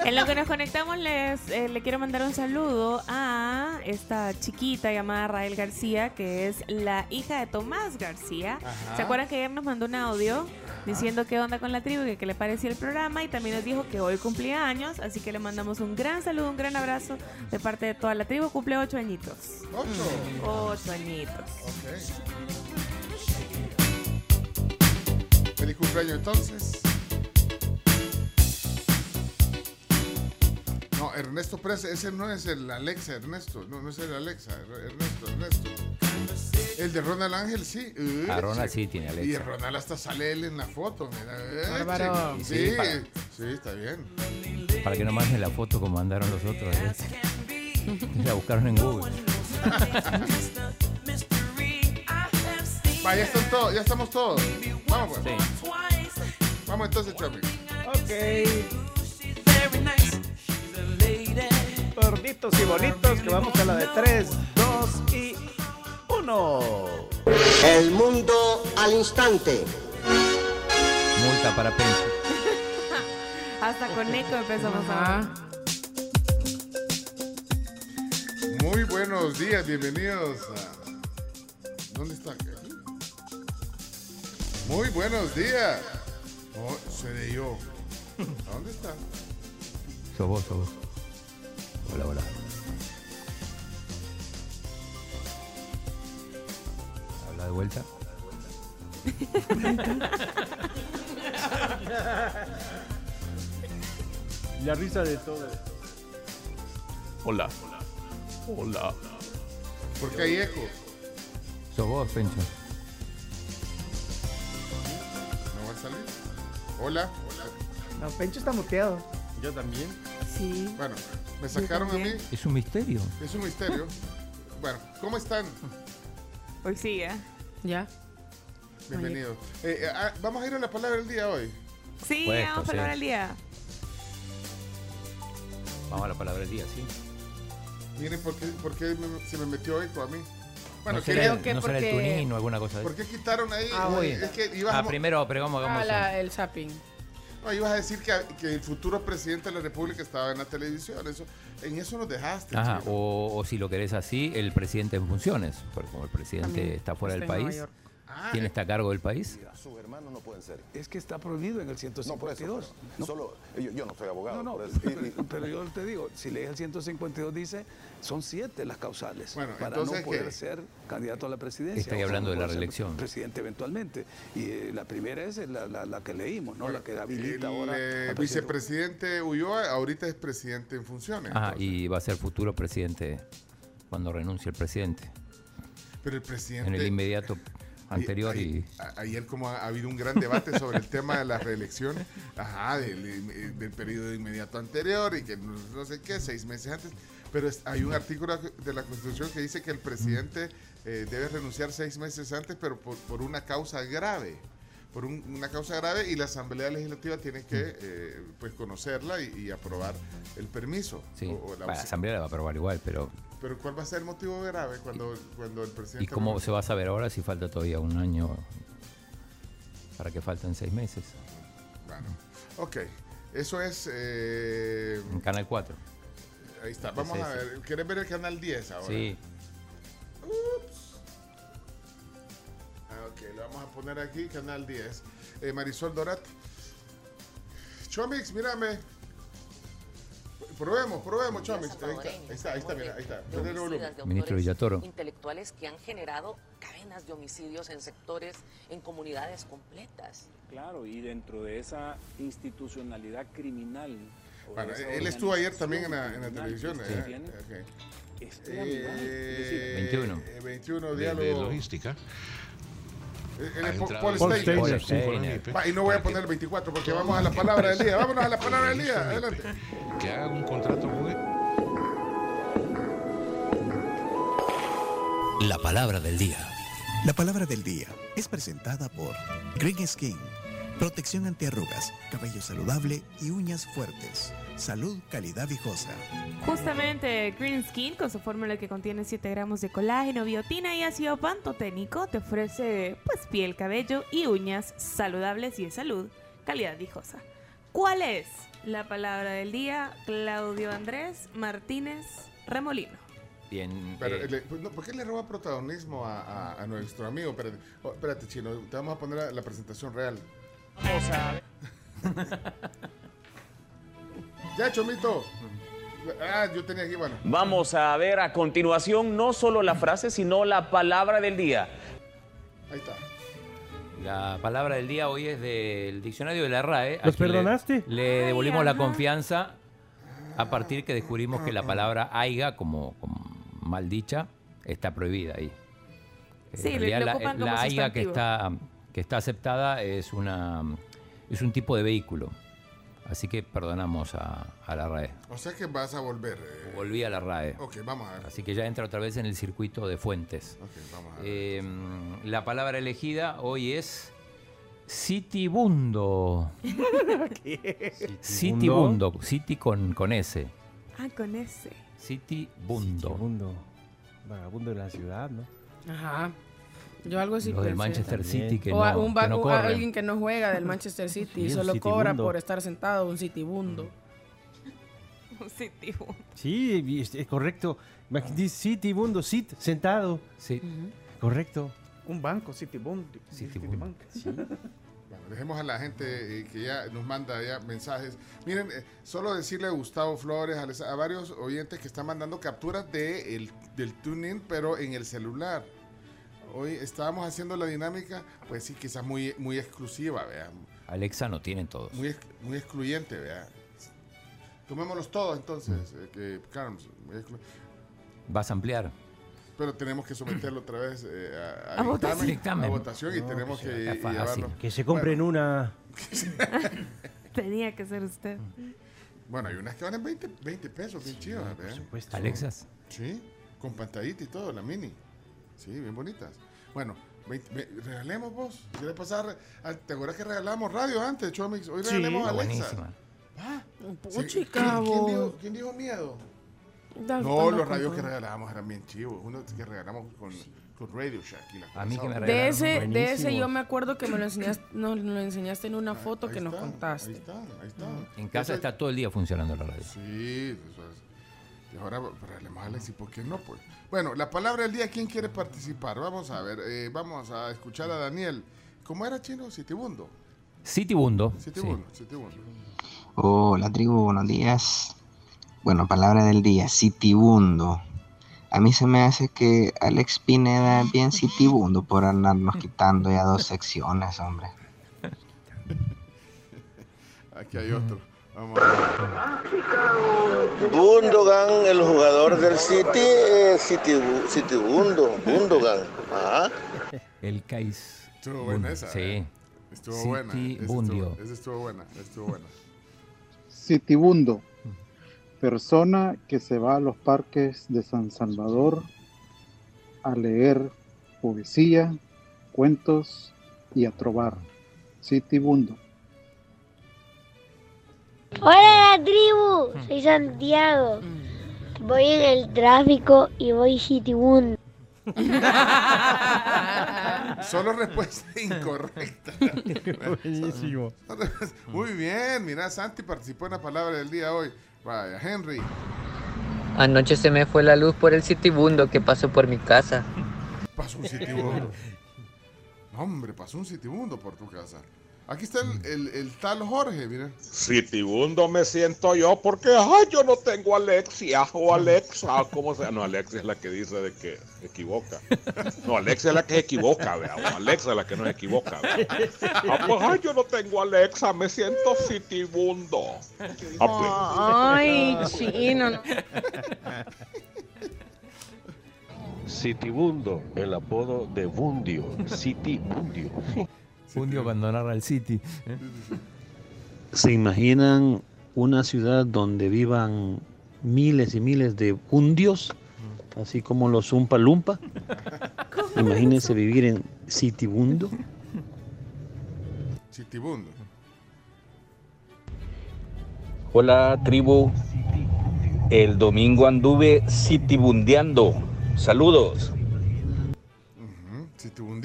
En lo que nos conectamos, les eh, le quiero mandar un saludo a esta chiquita llamada Rael García, que es la hija de Tomás García. Ajá. ¿Se acuerdan que ayer nos mandó un audio diciendo qué onda con la tribu y qué le parecía el programa? Y también nos dijo que hoy cumplía años, así que le mandamos un gran saludo, un gran abrazo de parte de toda la tribu. Cumple ocho añitos. ¿Ocho? Ocho añitos. Feliz cumpleaños entonces. No, Ernesto Pérez, ese no es el Alexa, Ernesto. No, no es el Alexa, Ernesto, Ernesto. El de Ronald Ángel, sí. Uh, Ah, Ronald sí tiene Y Alexa. Ronald hasta sale él en la foto, mira. Bárbaro. Sí, Sí, sí, para- sí, está bien. Para que no manden la foto como mandaron los otros. ¿eh? (laughs) La buscaron en Google. (laughs) Va, ya están todos, ya estamos todos. Vamos pues. Vamos entonces, Chomi. Gorditos y bonitos, que vamos a la de 3, 2 y 1. El mundo al instante. Multa para Pencho. (laughs) Hasta con eco empezamos a Muy buenos días, bienvenidos a... ¿Dónde está? Aquí. Muy buenos días. Oh, seré yo. ¿A dónde está? Sos vos. Hola, hola. Habla de vuelta. La risa de todo. Hola. Hola. ¿Por qué hay eco? Sos vos, Pencho. ¿No va a salir? Hola. Hola. No, Pencho está muteado. Yo también. Sí. Bueno, me sacaron a mí. Es un misterio. Es un misterio. Bueno, ¿cómo están? Hoy sí, ¿eh? Ya. Bienvenidos. Eh, eh, ah, vamos a ir a la palabra del día hoy. Sí, Puesto, vamos a sí. hablar el día. Vamos a la palabra del día, sí. Miren por qué, por qué me- se me metió eco a mí. no ¿qué- será, no será el tunín o alguna cosa de ¿Por qué quitaron ahí? Ah, muy bien. es que ibas Ah, primero, pero vamos, Ah, vamos. la- el zapping. No, ibas a decir que, que el futuro presidente de la República estaba en la televisión. Eso, en eso nos dejaste. Ajá, o, o si lo querés así, el presidente en funciones. Porque como el presidente También está fuera está del país. Ah, ¿quién eh. está a cargo del país? Sus hermanos no pueden ser. Es que está prohibido en el 152. No, Solo, yo, yo no soy abogado. No, no, por eso. Pero yo te digo, si lees el 152 dice, son siete las causales Bueno, para no poder ¿qué? ser candidato a la presidencia. Estoy o sea, hablando no de la reelección. Presidente eventualmente. Y eh, la primera es la, la- la que leímos, ¿no? la que habilita El ahora. eh, al presidente. vicepresidente Ulloa ahorita es presidente en funciones. Ajá, y va a ser futuro presidente cuando renuncie el presidente. Pero el presidente. En el inmediato anterior y... a- Ayer como ha, ha habido un gran debate sobre el tema de la reelección, ajá, del, del periodo inmediato anterior y que no, no sé qué, seis meses antes, pero es- hay un artículo de la Constitución que dice que el presidente eh, debe renunciar seis meses antes, pero por, por una causa grave, por un- una causa grave y la Asamblea Legislativa tiene que eh, pues conocerla y, y aprobar el permiso. Sí, o- o la Asamblea la va a aprobar igual, pero... pero ¿cuál va a ser el motivo grave cuando, cuando el presidente... ¿Y cómo se va a saber ahora si falta todavía un año para que falten seis meses? Bueno, ok. Eso es... eh, En Canal 4. ahí está. Vamos Sí, a ver. ¿Quieres ver el canal 10 ahora? Sí. Ups. Ok, lo vamos a poner aquí, canal 10. Eh, Marisol Dorat. Chomix, mírame. Probemos, probemos, Chomis. Ahí está, ahí está, ahí está, mira, ahí está. El volumen. Ministro Villatoro. intelectuales que han generado cadenas de homicidios en sectores, en comunidades completas. Claro, y dentro de esa institucionalidad criminal. Bueno, de él estuvo ayer también en la, en la televisión. eh, que ok. es piramidal, es decir, Eh, 21. eh, 21 de, diálogo. de logística. Paul Paul Steiner. Y no voy a poner el 24 porque vamos a la palabra del día. Vámonos a la palabra del día. Adelante. Que hagan un contrato con él. La palabra del día. La palabra del día es presentada por Green Skin. Protección antiarrugas, cabello saludable y uñas fuertes. Salud, calidad viejosa. Justamente Green Skin, con su fórmula que contiene 7 gramos de colágeno, biotina y ácido pantoténico, te ofrece pues piel, cabello y uñas saludables y de salud, calidad viejosa. ¿Cuál es la palabra del día? Claudio Andrés Martínez Remolino. Bien. Pero, eh, le- pues, no, ¿Por qué le roba protagonismo a, a- a nuestro amigo? Espérate, Oh, espérate, Chino, te vamos a poner la presentación real. Vamos a Ya, Chomito. Ah, yo tenía aquí, bueno. Vamos a ver a continuación no solo la frase, sino la palabra del día. Ahí está. La palabra del día hoy es del diccionario de la RAE. ¿Los le- perdonaste? Le, devolvimos la confianza a partir que descubrimos que la palabra aiga, como, como mal dicha, está prohibida ahí. Sí, En lo- realidad, lo la, como la aiga que está, que está aceptada es, una, es un tipo de vehículo. Así que perdonamos a, a la RAE. O sea que vas a volver. eh. Volví a la RAE. Ok, vamos a ver. Así que ya entra otra vez en el circuito de fuentes. Ok, vamos a ver. Eh, la palabra elegida hoy es Citibundo. (laughs) Citibundo. City con, con S. Ah, con ese. Citibundo. Vagabundo. Vagabundo de la ciudad, ¿no? Ajá. Yo algo así Los del. Manchester City que o no, un que no corren. alguien que no juega del Manchester City Sí, y solo citibundo. cobra por estar sentado, un citibundo. (laughs) Un sitio. Sí, es, correcto. Citibundo, sit, sentado. Sí. Correcto. Un banco, Citibund. Citibank. Bueno, dejemos a la gente eh, que ya nos manda ya mensajes. Miren, eh, solo decirle a Gustavo Flores, a, les- a varios oyentes que están mandando capturas de el, del tuning, pero en el celular. Hoy estábamos haciendo la dinámica, pues sí, quizás muy, muy exclusiva, vean. Alexa no tienen todos. Muy, muy excluyente, vea. Tomémoslos todos entonces, Mm. eh, que, Carms, ¿Vas a ampliar? pero tenemos que someterlo otra vez eh, a, A votación. dictamen, Dictamen. a votación y tenemos que está y llevarlo. Que se compren una. (laughs) Tenía que ser usted. Bueno, hay unas que valen 20, 20 pesos, bien chivas, ¿vean? Alexas. Sí, con pantallita y todo, la mini. Sí, bien bonitas. Bueno, 20 ve- regalemos vos. ¿Quieres pasar? a- ¿Te acuerdas que regalamos radio antes, Chomix? Hoy Sí. regalemos a Está Alexa. buenísima. Ah, Puchica, sí, ¿quién, dijo, quién dijo miedo? Da- No, los radios que regalábamos eran bien chivos. Uno que regalamos con, con Radio Shack. Y la A mí que me. De ese, de ese yo me acuerdo que me lo enseñaste, nos lo enseñaste en una foto Ahí que nos contaste. Ahí está, ahí está. En casa está todo el día funcionando la radio. Sí, eso es. Y ahora regalemos a Alex, ¿y por qué no? Pues? Bueno, la palabra del día, ¿quién quiere participar? Vamos a ver, eh, vamos a escuchar a Daniel. ¿Cómo era chino? Citibundo. Citibundo. Citibundo, Citibundo. Hola tribu, buenos días. Bueno, palabra del día, citibundo. A mí se me hace que Alex Pineda es bien citibundo por andarnos quitando ya dos secciones, hombre. (laughs) Aquí hay otro. Vamos a ver. Gundogan, el jugador del City, City, Citibundo, Gundogan. Ajá. El Cais. Estuvo buena esa. Sí. eh. Estuvo buena. Esa Citibundio. estuvo, esa estuvo buena. Estuvo buena. Citibundo. Persona que se va a los parques de San Salvador a leer poesía, cuentos y a trobar. Citibundo. Hola tribu, soy Santiago. Voy en el tráfico y voy citibundo. (laughs) Solo respuesta (laughs) incorrecta. Buenísimo. (laughs) Muy bien, mira, Santi participó en la palabra del día hoy. Vaya, Henry. Anoche se me fue la luz por el citibundo que pasó por mi casa. Pasó un citibundo. Hombre, pasó un citibundo por tu casa. Aquí está el, el- el tal Jorge, mira. Citibundo me siento yo porque ay, yo no tengo Alexia o Alexa, ¿cómo sea? No, Alexia es la que dice de que equivoca. No, Alexia es la que se equivoca, vea. O Alexa es la que no se equivoca. vea. Ah, pues ay, yo no tengo Alexa, me siento citibundo. Ah, pues. Ay, chino. Citibundo, el apodo de Bundio. City Bundio abandonar al City. ¿eh? ¿Se imaginan una ciudad donde vivan miles y miles de bundios? Así como los Zumpa Lumpa. Imagínense vivir en Citibundo. Chitibundo. Hola tribu, el domingo anduve citibundeando. Saludos.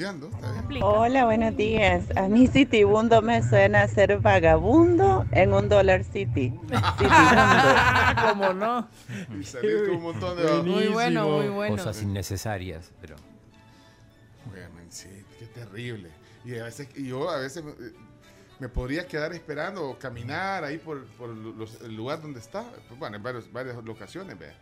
Está bien. Hola, buenos días. A mí Citibundo me suena a ser vagabundo en un Dollar City. (laughs) ¿Cómo no? Y salir con un montón de... Muy bueno, muy bueno. Cosas innecesarias, pero. Oigan, sí, qué terrible. Y a veces, yo a veces me podría quedar esperando o caminar ahí por, por los- el lugar donde está. Pues, bueno, en varios- varias locaciones, vea.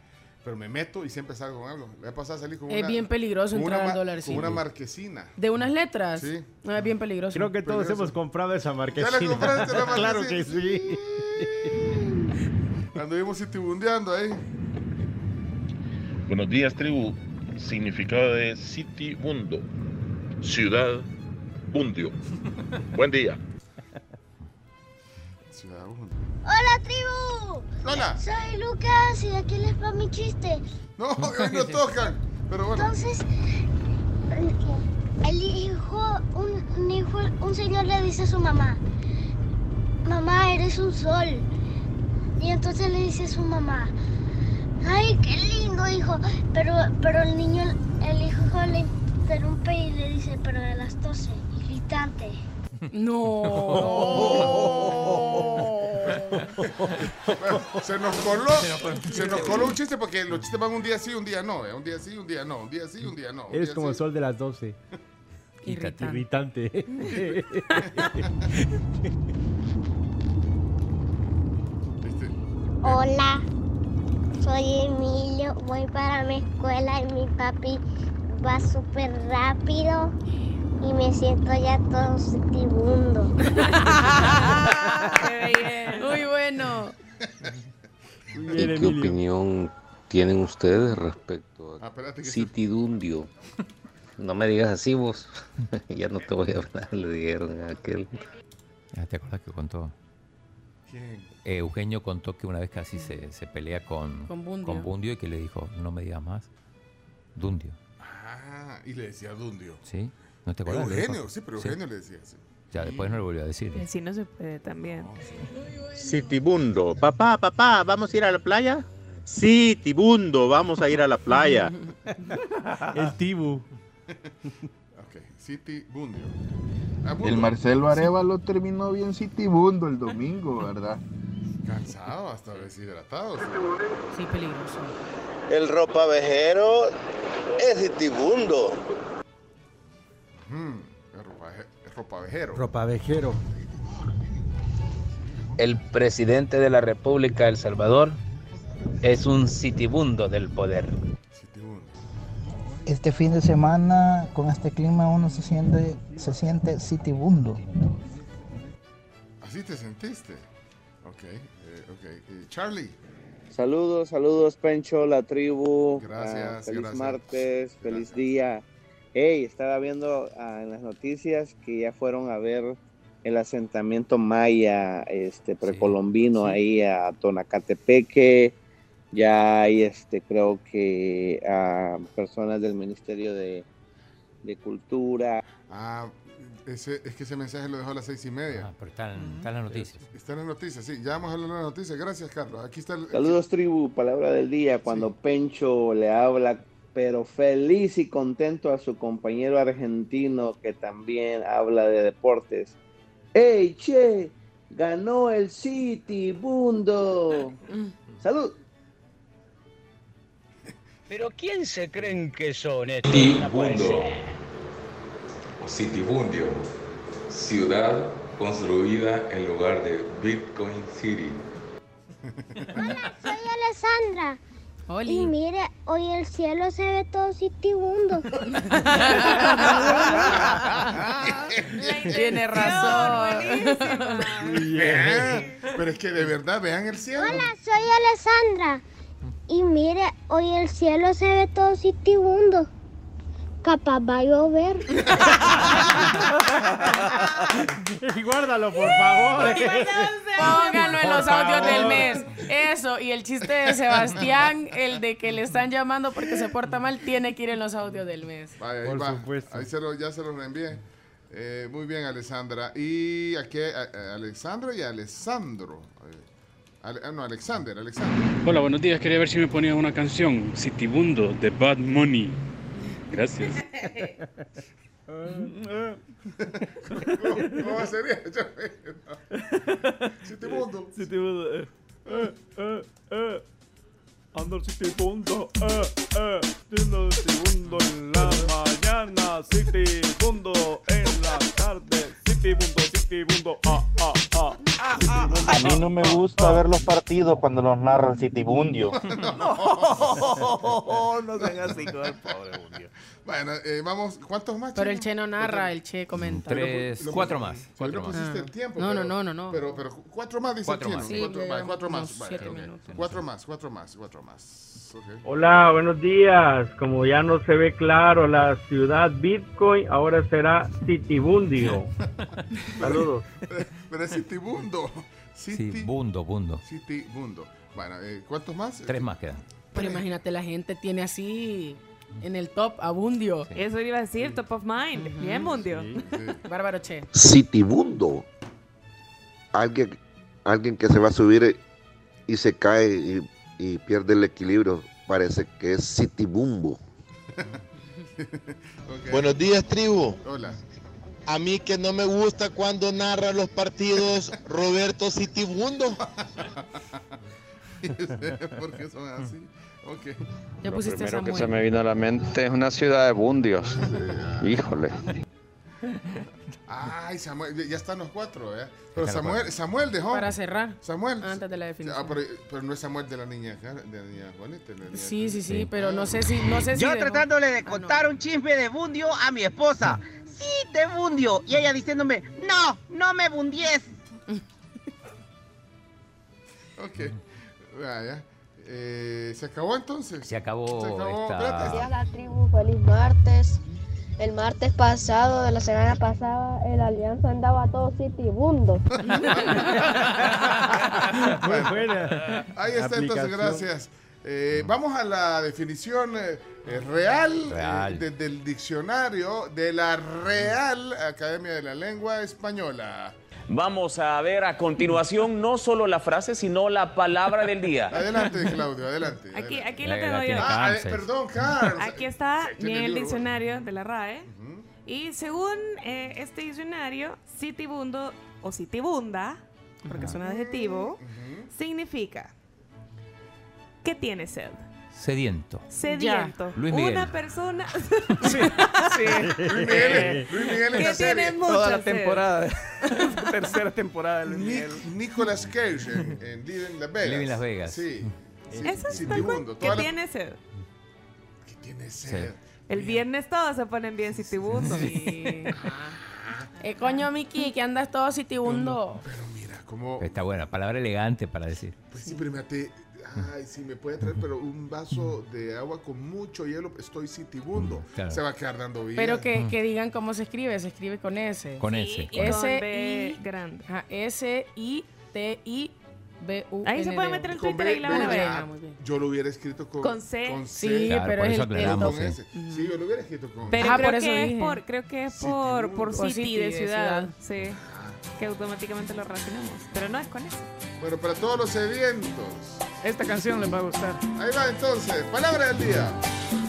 Pero me meto y siempre salgo con algo. Me ha pasado a salir con Es una... bien peligroso entrar al Dollar Con una marquesina. ¿De unas letras? Sí. No, es bien peligroso. Creo que todos hemos comprado esa marquesina. ¿Ya la compraste la claro que marquesina? sí. Anduvimos citibundeando ahí. Buenos días, tribu. Significado de Citibundo. Ciudad Bundio. Buen día. Ciudad Bundio. ¡Hola, tribu! ¡Hola! Soy Lucas y aquí les va mi chiste. No, hoy no tocan. Pero bueno. Entonces, el hijo, un, un hijo, un señor le dice a su mamá, mamá, eres un sol. Y entonces le dice a su mamá, ay, qué lindo, hijo. Pero, pero el niño, el hijo le interrumpe y le dice, pero de las 12, irritante. (laughs) Bueno, se nos coló, se nos coló un chiste porque los chistes van un día sí, un día no, eh, un día sí, un día no, un día sí, un día no. un Eres día como el sol de las 12. Irritante. Irritante. Hola, soy Emilio, voy para mi escuela y mi papi va súper rápido y me siento ya todo sitibundo. (laughs) Muy bueno. ¿Y qué opinión tienen ustedes respecto Ah, a Citidundio? No me digas así vos. (laughs) ya no te voy a hablar, le dijeron a aquel. Ah, ¿Te acuerdas que contó? ¿Quién? Eh, Eugenio contó que una vez casi se, se pelea con, Con Bundio. Bundio y que le dijo, no me digas más. Dundio, Ah, y le decía Dundio. ¿sí? ¿No te acuerdas? Eugenio, sí, pero Eugenio le decía así. Ya después no le volvió a decir. Y así no se puede también. Citibundo. Papá, papá, ¿vamos a ir a la playa? Sí, Tibundo, vamos a ir a la playa. (laughs) El Tibu. Ok, Citibundio. Ah, El. Marcelo Arevalo terminó bien citibundo el domingo, ¿verdad? Cansado, hasta deshidratado. sí. Sí, peligroso. El ropavejero es citibundo. Ropavejero. Ropavejero. El presidente de la República de El Salvador es un citibundo del poder. Este fin de semana, con este clima, uno se siente, se siente citibundo. Así te sentiste. Ok, eh, ok. Eh, Charlie. Saludos, saludos Pencho, la tribu. Gracias, Ah, feliz gracias. martes, feliz día. Hey, estaba viendo ah, en las noticias que ya fueron a ver el asentamiento maya, este precolombino ahí a Tonacatepeque. Ya hay, este, creo que ah, personas del Ministerio de, de Cultura. Ah, ese, es que ese mensaje lo dejó a las seis y media. Ah, pero están, están las noticias. Está en las noticias, sí. Ya vamos a hablar de las noticias. Gracias, Carlos. Aquí está el. Saludos tribu, palabra del día, cuando Pencho le habla, pero feliz y contento a su compañero argentino que también habla de deportes. ¡Ey, che! Ganó el City, Bundo. Salud. Pero ¿quién se creen que son estos? Citibundo. Citibundio. Ciudad construida en lugar de Bitcoin City. Soy Alessandra. Y mire, hoy el cielo se ve todo sitibundo. (laughs) (laughs) Tiene razón. Pero es que de verdad, vean el cielo. Hola, soy Alessandra. Y mire, hoy el cielo se ve todo sitibundo. Capaz va a llover. Y (laughs) guárdalo, por favor. Pónganlo en Por los audios del mes. Eso, y el chiste de Sebastián, el de que le están llamando porque se porta mal, tiene que ir en los audios del mes. Ahí va. Ahí se lo, ya se los reenvié. Eh, muy bien, Alessandra. Y aquí, a- a- Alexandra y Alessandro. Eh, Ale- ah, no, Alexander, Alexander. Hola, buenos días. Quería ver si me ponías una canción, Citibundo, de Bad Money. Gracias. ¿Cómo, cómo sería? Sitibundo. Sitibundo. Eh, eh, eh. Ando Sitibundo. Eh, eh. Ando Sitibundo en la mañana. Sitibundo en la tarde. Sitibundo, Sitibundo. Ah, ah, ah. A mí no me gusta ver los partidos cuando los narra el Citibundio. (laughs) No, sean así con el pobre Bundio. Bueno, eh, vamos, ¿cuántos más? Pero el? Che no narra, el Che comenta. Tres, Lo- cuatro más. sí, Cuatro más. pusiste Ah. el tiempo. No, pero- no, no, no. Pero, pero cuatro más, dice Cuatro el más. Cuatro, Sí, más. vale. Cuatro más, cuatro más, cuatro más. Hola, buenos días. Como ya no se ve claro la ciudad Bitcoin, ahora será Citibundio. (laughs) Saludos. Pero es Citibundo. Sí, City, bundo, bundo. Citibundo. Bueno, eh, ¿cuántos más? Tres más quedan. Pero imagínate, la gente tiene así en el top a Bundio. Eso iba a decir, top of mind. Bien, Mundio. (laughs) Bárbaro Che. Citibundo. Alguien, alguien que se va a subir y se cae y, y pierde el equilibrio. Parece que es Citibumbo. (laughs) Buenos días, tribu. Hola. A mí que no me gusta cuando narra los partidos Roberto Citibundo. (laughs) ¿Por qué son así? Ok. Ya Lo pusiste primero que Samuel. se me vino a la mente es una ciudad de bundios. Híjole. Ay, Samuel, ya- están los cuatro, ¿eh? Pero Samuel, Samuel dejó. Para cerrar. Samuel. Antes de la definición. Ah, pero, pero no es Samuel de la niña, Car- de la niña Juanita. de la niña Sí, sí, sí, Ah. pero no sé si, no sé si. Yo dejó- tratándole de contar un chisme de Bundio a mi esposa. Sí, te bundio. Y ella diciéndome, no, no me bundies. Ok. (laughs) Vaya. Eh, ¿Se acabó entonces? Se acabó, Se acabó. esta- Espérate. La tribu. Feliz martes. El martes pasado, de la semana pasada, el Alianza andaba todo sitibundo. Muy (laughs) buena. Ahí está entonces, gracias. Eh, vamos a la definición eh, eh, real, Real. eh, desde el diccionario de la Real Academia de la Lengua Española. Vamos a ver a continuación no solo la frase, sino la palabra del día. Adelante, Claudio, adelante. Aquí, adelante. aquí lo tengo yo. Ah, eh, perdón, Carl. Aquí está el diccionario de la RAE. Y según eh, este diccionario, sitibundo o sitibunda, porque es un adjetivo, significa que tiene sed. Sediento. Sediento. Luis Miguel. Una persona. (laughs) Luis Miguel, Luis Miguel en Que la serie. tiene mucha Toda la sed. temporada. (laughs) tercera temporada de Luis Miguel. Nic- Nicolas Cage en, en Living Las Vegas. Living Las Vegas. Sí. (laughs) Sí, Eso es que la- tiene sed. que tiene sed. El viernes todos se ponen bien sitibundos. Eh, coño, Miki, que andas todo sitibundo. Mira, como... Está buena, palabra elegante para decir. Pues sí, pero ay, si me puede traer, pero un vaso de agua con mucho hielo, estoy sitibundo. Claro. Se va a quedar dando vida. Pero que, que digan cómo se escribe, se escribe con S. Con S, con con S I grande. S I T I B U Ahí se puede meter el Con Twitter B, y la van a B, ver. ah, Yo lo hubiera escrito con, Con C. Sí, Claro, pero es eso el, el aclaramos, doble. sí. Sí, yo lo hubiera escrito con Pero creo, por eso que es por, creo que es por, por Por city, city de ciudad. ciudad. Sí. Que automáticamente lo relacionamos. Pero no es con eso. Bueno, para todos los sedientos. Esta canción les va a gustar. Ahí va entonces, palabra del día.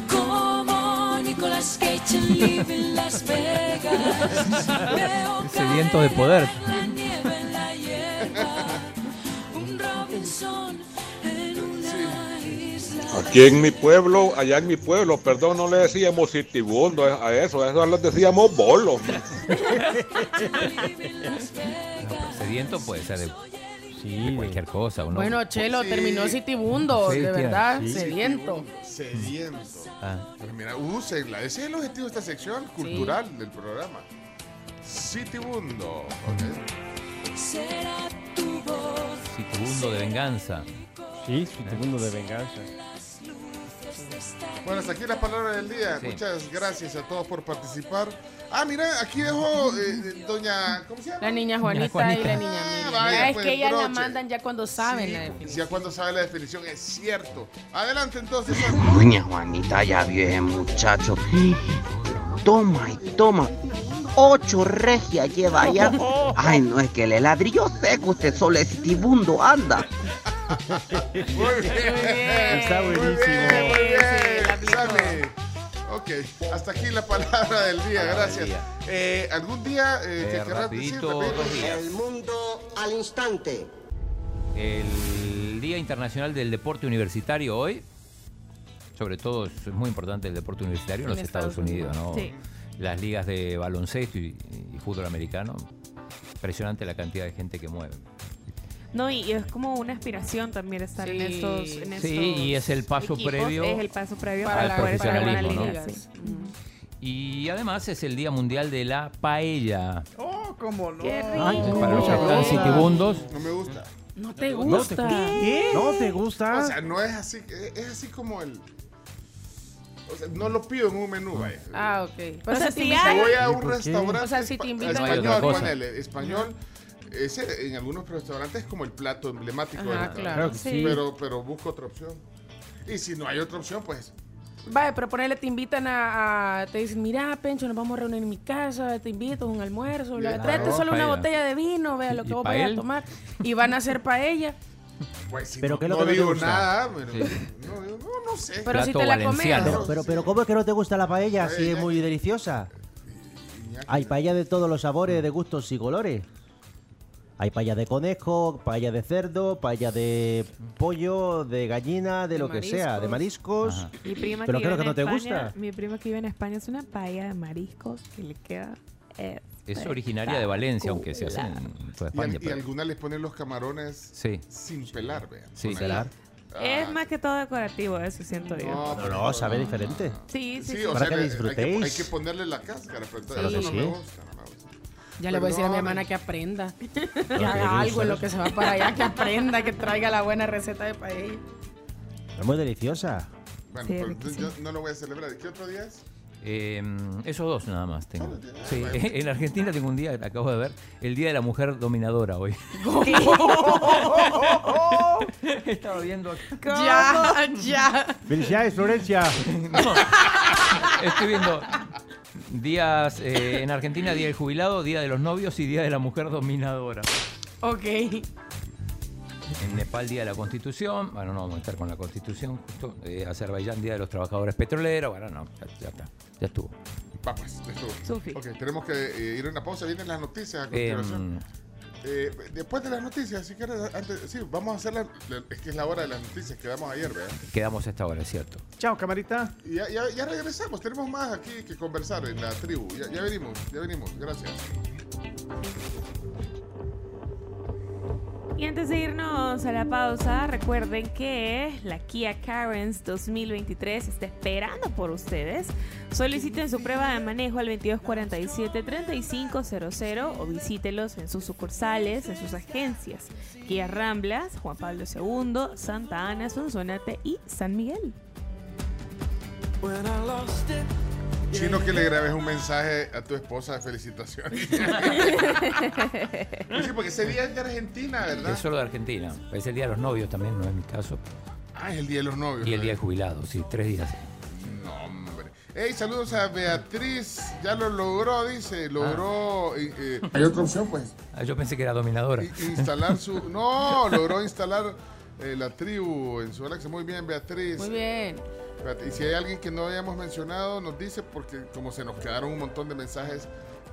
Como Nicolas Cage en Living Las Vegas. (laughs) Veo Sediento de poder. la nieve en la hierba. Un Robinson en una isla. Aquí en mi pueblo, allá en mi pueblo, perdón, no le decíamos citibundo a eso, a eso les decíamos bolo. Vegas. Sediento puede ser de, de cualquier cosa. uno- Bueno, Chelo, Sí. terminó Citibundo, Sí, de verdad, sí. sediento. Sediento. Ah. Pero mira, úsenla. Ese es el objetivo de esta sección cultural del programa. Citibundo. Ok. Será tu voz. Citibundo de venganza. Sí, Citibundo de venganza. Bueno, hasta aquí la palabra del día. Sí. Muchas gracias a todos por participar. Ah, mira, aquí dejó eh, doña. ¿Cómo se llama? La niña Juanita, Juanita. y la niña Ah, Miriam. vaya, es pues, que ellas la mandan ya cuando saben Sí, la definición. Ya cuando sabe la definición, es cierto. Adelante entonces. Doña Juanita, ya vio ese muchacho. Toma y toma. Ocho regias lleva ya. (laughs) Ay, no es que le ladrillo seco, usted solo es citibundo, anda. Muy bien. Está Muy buenísimo. bien, muy bien. Sammy. Ok, hasta aquí la palabra del día, Palabra del gracias. día. Eh, ¿Algún día eh, que Eh, querrás decir? días. mundo al instante. El Día Internacional del Deporte Universitario hoy, sobre todo es muy importante el deporte universitario en En los Estados, Estados Unidos, ¿no? Sí. Las ligas de baloncesto y, y fútbol americano. Impresionante la cantidad de gente que mueve. No, y, y es como una aspiración también estar en estos. En Sí, estos y es el paso equipos. previo Es el paso previo Para para, la- una profesionalismo, liga. ¿no? sí. Y además es el Día Mundial de la Paella. Oh, cómo no. Qué rico. Ay, Para los citibundos. No me gusta. No te ¿No te, gusta. ¿No te gusta? O sea, no es así, es así como el... O sea, no lo pido en un menú, vaya. Ah, ok. Pero O sea, si te si invitan- hay- voy a ¿Y un restaurante O sea, si te invitan- español, ponele, español, ese en algunos restaurantes es como el plato emblemático del Ajá, restaurante. claro. Sí. Pero, pero busco otra opción. Y si no hay otra opción, pues Vaya, pero ponele, te invitan a, a- Te dicen, mira, Pencho, nos vamos a reunir en mi casa, te invito a un almuerzo. bla, Claro. Tráete solo una botella de vino, vea lo ¿Y que vos vayas a tomar. Y van a hacer paella. Pues si Pero no, ¿qué es lo no que no te digo nada, pero Sí. no, no, no sé. Pero si te la comes. Pero, pero, pero ¿cómo es que no te gusta la paella? Si es muy deliciosa. Iñaki, Hay paella de todos los sabores, de gustos y colores. Hay paella de conejo, paella de cerdo, paella de pollo, de gallina, de, De lo que sea, de mariscos. Ajá. Mi prima ¿Pero que vive que no te gusta? Mi prima que vive en España es una paella de mariscos que le queda. Es originaria de Valencia, aunque se hace en toda Y, España. al- y pero- algunas les ponen los camarones Sí. sin pelar, vean. Sí. Con Pelar. el- Es Ah, más que todo decorativo, eso siento yo. no, No, pero- no, sabe diferente. Sí, sí, Sí, sí. o Para sea, que le- disfrutéis. Hay que, hay que ponerle la cáscara, pero Claro eso que no me sí. gusta, no me gusta. Ya le voy a decir a mi Perdón. hermana que aprenda. (laughs) Que haga algo en lo que se va para allá, que aprenda, que traiga la buena receta de paella. Es muy deliciosa. Bueno, Sí, pero riquísimo. yo no lo voy a celebrar. ¿Qué otro día es? Eh, esos dos nada más tengo. Sí, (laughs) en Argentina tengo un día, acabo de ver, el Día de la Mujer Dominadora hoy. (laughs) (laughs) Estaba viendo acá. Ya, ya. Felicidades, Florencia. No, estoy viendo días eh, en Argentina, Día del Jubilado, Día de los Novios y Día de la Mujer Dominadora. Ok. En Nepal, Día de la Constitución. Bueno, no vamos a estar con la Constitución justo. Eh, Azerbaiyán, Día de los Trabajadores Petroleros. Bueno, no, ya, ya está. Ya estuvo. Va, pues, estuvo. Sufi. Ok, tenemos que eh, ir a una pausa. Vienen las noticias a Em, continuación. Eh, después de las noticias, si quieres, antes, sí, vamos a hacer la, la- es que es la hora de las noticias, quedamos ayer, ¿verdad? quedamos a esta hora, es cierto. Chao, camarita. Y ya, ya, ya regresamos, tenemos más aquí que conversar en la tribu. Ya, ya venimos, ya venimos, gracias. Y antes de irnos a la pausa, recuerden que la Kia Carens 2023 está esperando por ustedes. Soliciten su prueba de manejo al 2247-3500 o visítelos en sus sucursales, en sus agencias. Kia Ramblas, Juan Pablo II, Santa Ana, Sonsonate y San Miguel. Chino, que le grabes un mensaje a tu esposa de felicitaciones. (laughs) Pues sí, porque ese día es de Argentina, ¿verdad? Es solo de Argentina. Es el Día de los Novios también, no es mi caso. Ah, es el día de los novios. Y el ¿no? Día de Jubilados, sí, tres días. No, hombre. Hey, saludos a Beatriz. Ya lo logró, dice. Logró. eh, eh, Hay otra opción, pues. Ah, yo pensé que era dominadora. Instalar su. (laughs) No, logró instalar eh, la tribu en su Alexa. Muy bien, Beatriz. Muy bien. Espérate, Y si hay alguien que no hayamos mencionado, nos dice, porque como se nos quedaron un montón de mensajes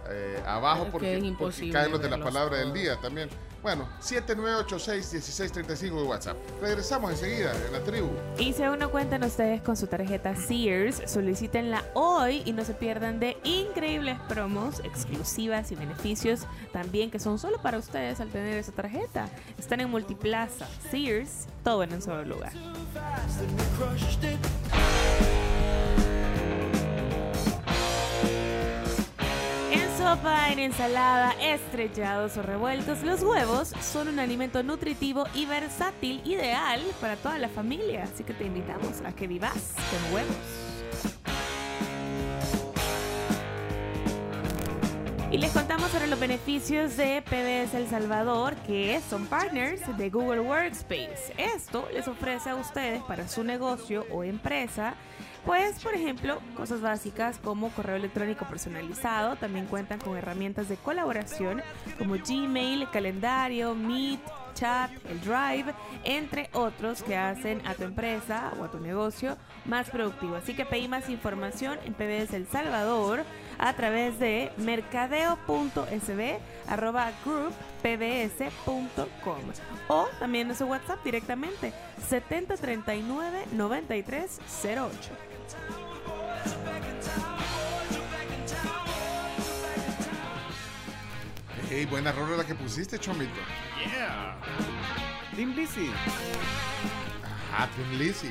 eh, abajo, porque, porque caen los de la palabra del día también. Bueno, 7986-1635 de WhatsApp. Regresamos enseguida en la tribu. Y si aún no cuentan ustedes con su tarjeta Sears, solicítenla hoy y no se pierdan de increíbles promos, exclusivas y beneficios también que son solo para ustedes al tener esa tarjeta. Están en Multiplaza, Sears, todo en un solo lugar. Sopa, en ensalada, estrellados o revueltos, los huevos son un alimento nutritivo y versátil ideal para toda la familia. Así que te invitamos a que vivas con huevos. Y les contamos sobre los beneficios de PBS El Salvador, que son partners de Google Workspace. Esto les ofrece a ustedes para su negocio o empresa, pues, por ejemplo, cosas básicas como correo electrónico personalizado. También cuentan con herramientas de colaboración como Gmail, calendario, Meet, chat, el Drive, entre otros que hacen a tu empresa o a tu negocio más productivo. Así que pedí más información en PBS El Salvador a través de mercadeo.sb arroba group pbs.com o también en su WhatsApp directamente 7039 9308. Hey, buena rola la que pusiste, Chomito. Yeah. Team Lizzy. Ajá, Tim Lizzy.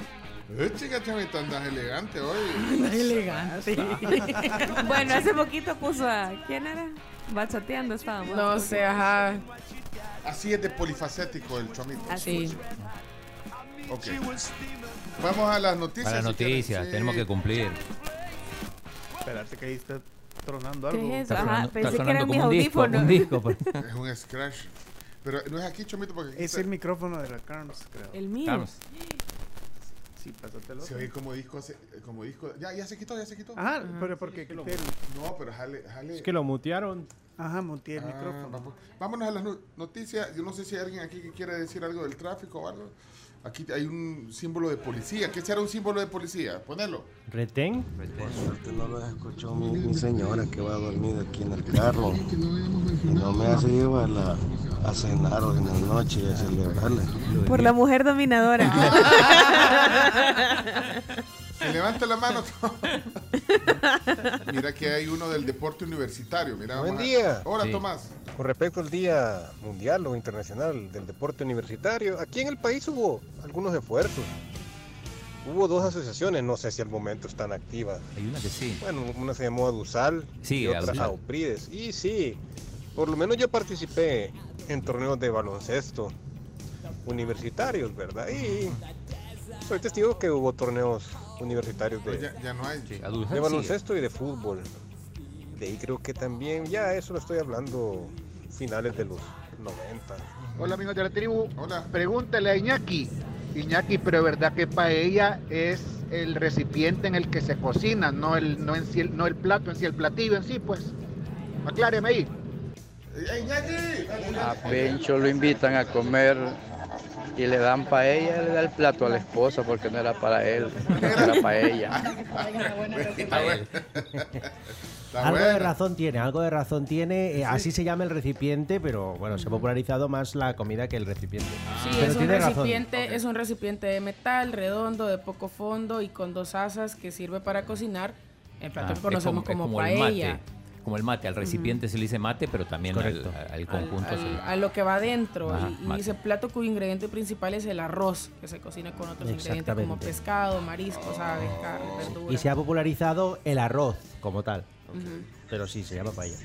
Eh, chica, Chomito, andas elegante hoy. Andas elegante. (laughs) bueno, hace poquito puso a. ¿Quién era? Bachateando estábamos. No sé, ajá. Así es de polifacético el Chomito. Así. Vamos a las noticias. Para las noticias, Sí. tenemos que cumplir. Espérate que ahí está tronando ¿Qué algo. es eso? Está Ajá, sonando- pensé está que eran mis como un disco, audífonos. un disco, pues. (laughs) Es un scratch. Pero no es aquí, Chomito, porque aquí Es está- el micrófono de la Carms, creo. El mío. Carms. Sí, pásatelo. se oye como disco, como disco. Ya, ya se quitó, ya se quitó. Ajá, pero porque quité el- No, pero jale, jale. Es que lo mutearon. Ajá, monté el Ah, micrófono. vamos- Vámonos a las no- noticias. Yo no sé si hay alguien aquí que quiere decir algo del tráfico o algo. Aquí hay un símbolo de policía. ¿Qué será un símbolo de policía? Ponelo. ¿Retén? Por suerte no lo escuchó mi, mi señora que va a dormir aquí en el carro. Y no me hace a, la, a cenar hoy en la noche y a celebrarle. Por la mujer dominadora. (laughs) Que levante la mano. (laughs) Mira que hay uno del deporte universitario. Mira, Buen día. Hola, Sí. Tomás. Con respecto al Día Mundial o Internacional del Deporte Universitario, aquí en el país hubo algunos esfuerzos. Hubo dos asociaciones, no sé si al momento están activas. Hay una que sí. Bueno, una se llamó Adusal Sí, y otra. Auprides. Y sí, por lo menos yo participé en torneos de baloncesto universitarios, ¿verdad? Y soy testigo que hubo torneos universitarios de, Pues ya, ya no hay. De sí. baloncesto y de fútbol. De ahí creo que también, ya eso lo estoy hablando finales de los 90. Hola amigos de la tribu. Hola. Pregúntale a Iñaki. Iñaki, pero verdad que paella es el recipiente en el que se cocina, no el, no en sí el- no el plato en sí, el platillo en sí, pues. Acláreme ahí. A Pencho lo invitan a comer y le dan paella, le da el plato a la esposa porque no era para él, era para ella. Está bueno. Está algo de razón tiene, algo de razón tiene. eh, Así se llama el recipiente, pero bueno, se ha popularizado más la comida que el recipiente. Sí, pero es un, tiene razón. recipiente, es un recipiente de metal, redondo, de poco fondo y con dos asas que sirve para cocinar el plato Ah, que es conocemos es como, el paella. mate. Como el mate, al recipiente se le dice mate, pero también al, conjunto al- se le- a lo que va adentro. Ajá, y, y dice plato cuyo ingrediente principal es el arroz, que se cocina con otros ingredientes como pescado, mariscos, aves, carne, verduras. Y se ha popularizado el arroz como tal. Pero sí, se llama paella.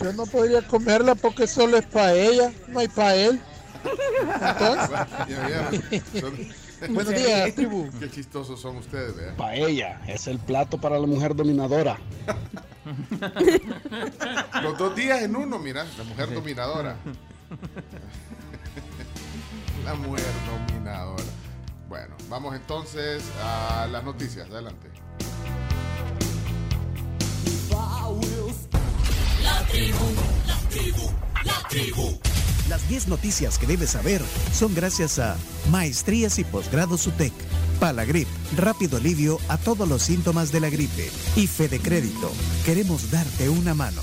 Yo no podría comerla porque solo es para ella, no hay para él. (laughs) (laughs) Buenos días, tribu. Qué chistosos son ustedes, vea. Paella es el plato para la mujer dominadora. (laughs) Los dos días en uno, mira, la mujer dominadora. La mujer dominadora. Bueno, vamos entonces a las noticias. Adelante. La tribu, la tribu, la tribu. Las 10 noticias que debes saber son gracias a Maestrías y Posgrados UTEC, Palagrip, rápido alivio a todos los síntomas de la gripe. Y Fede Crédito, queremos darte una mano.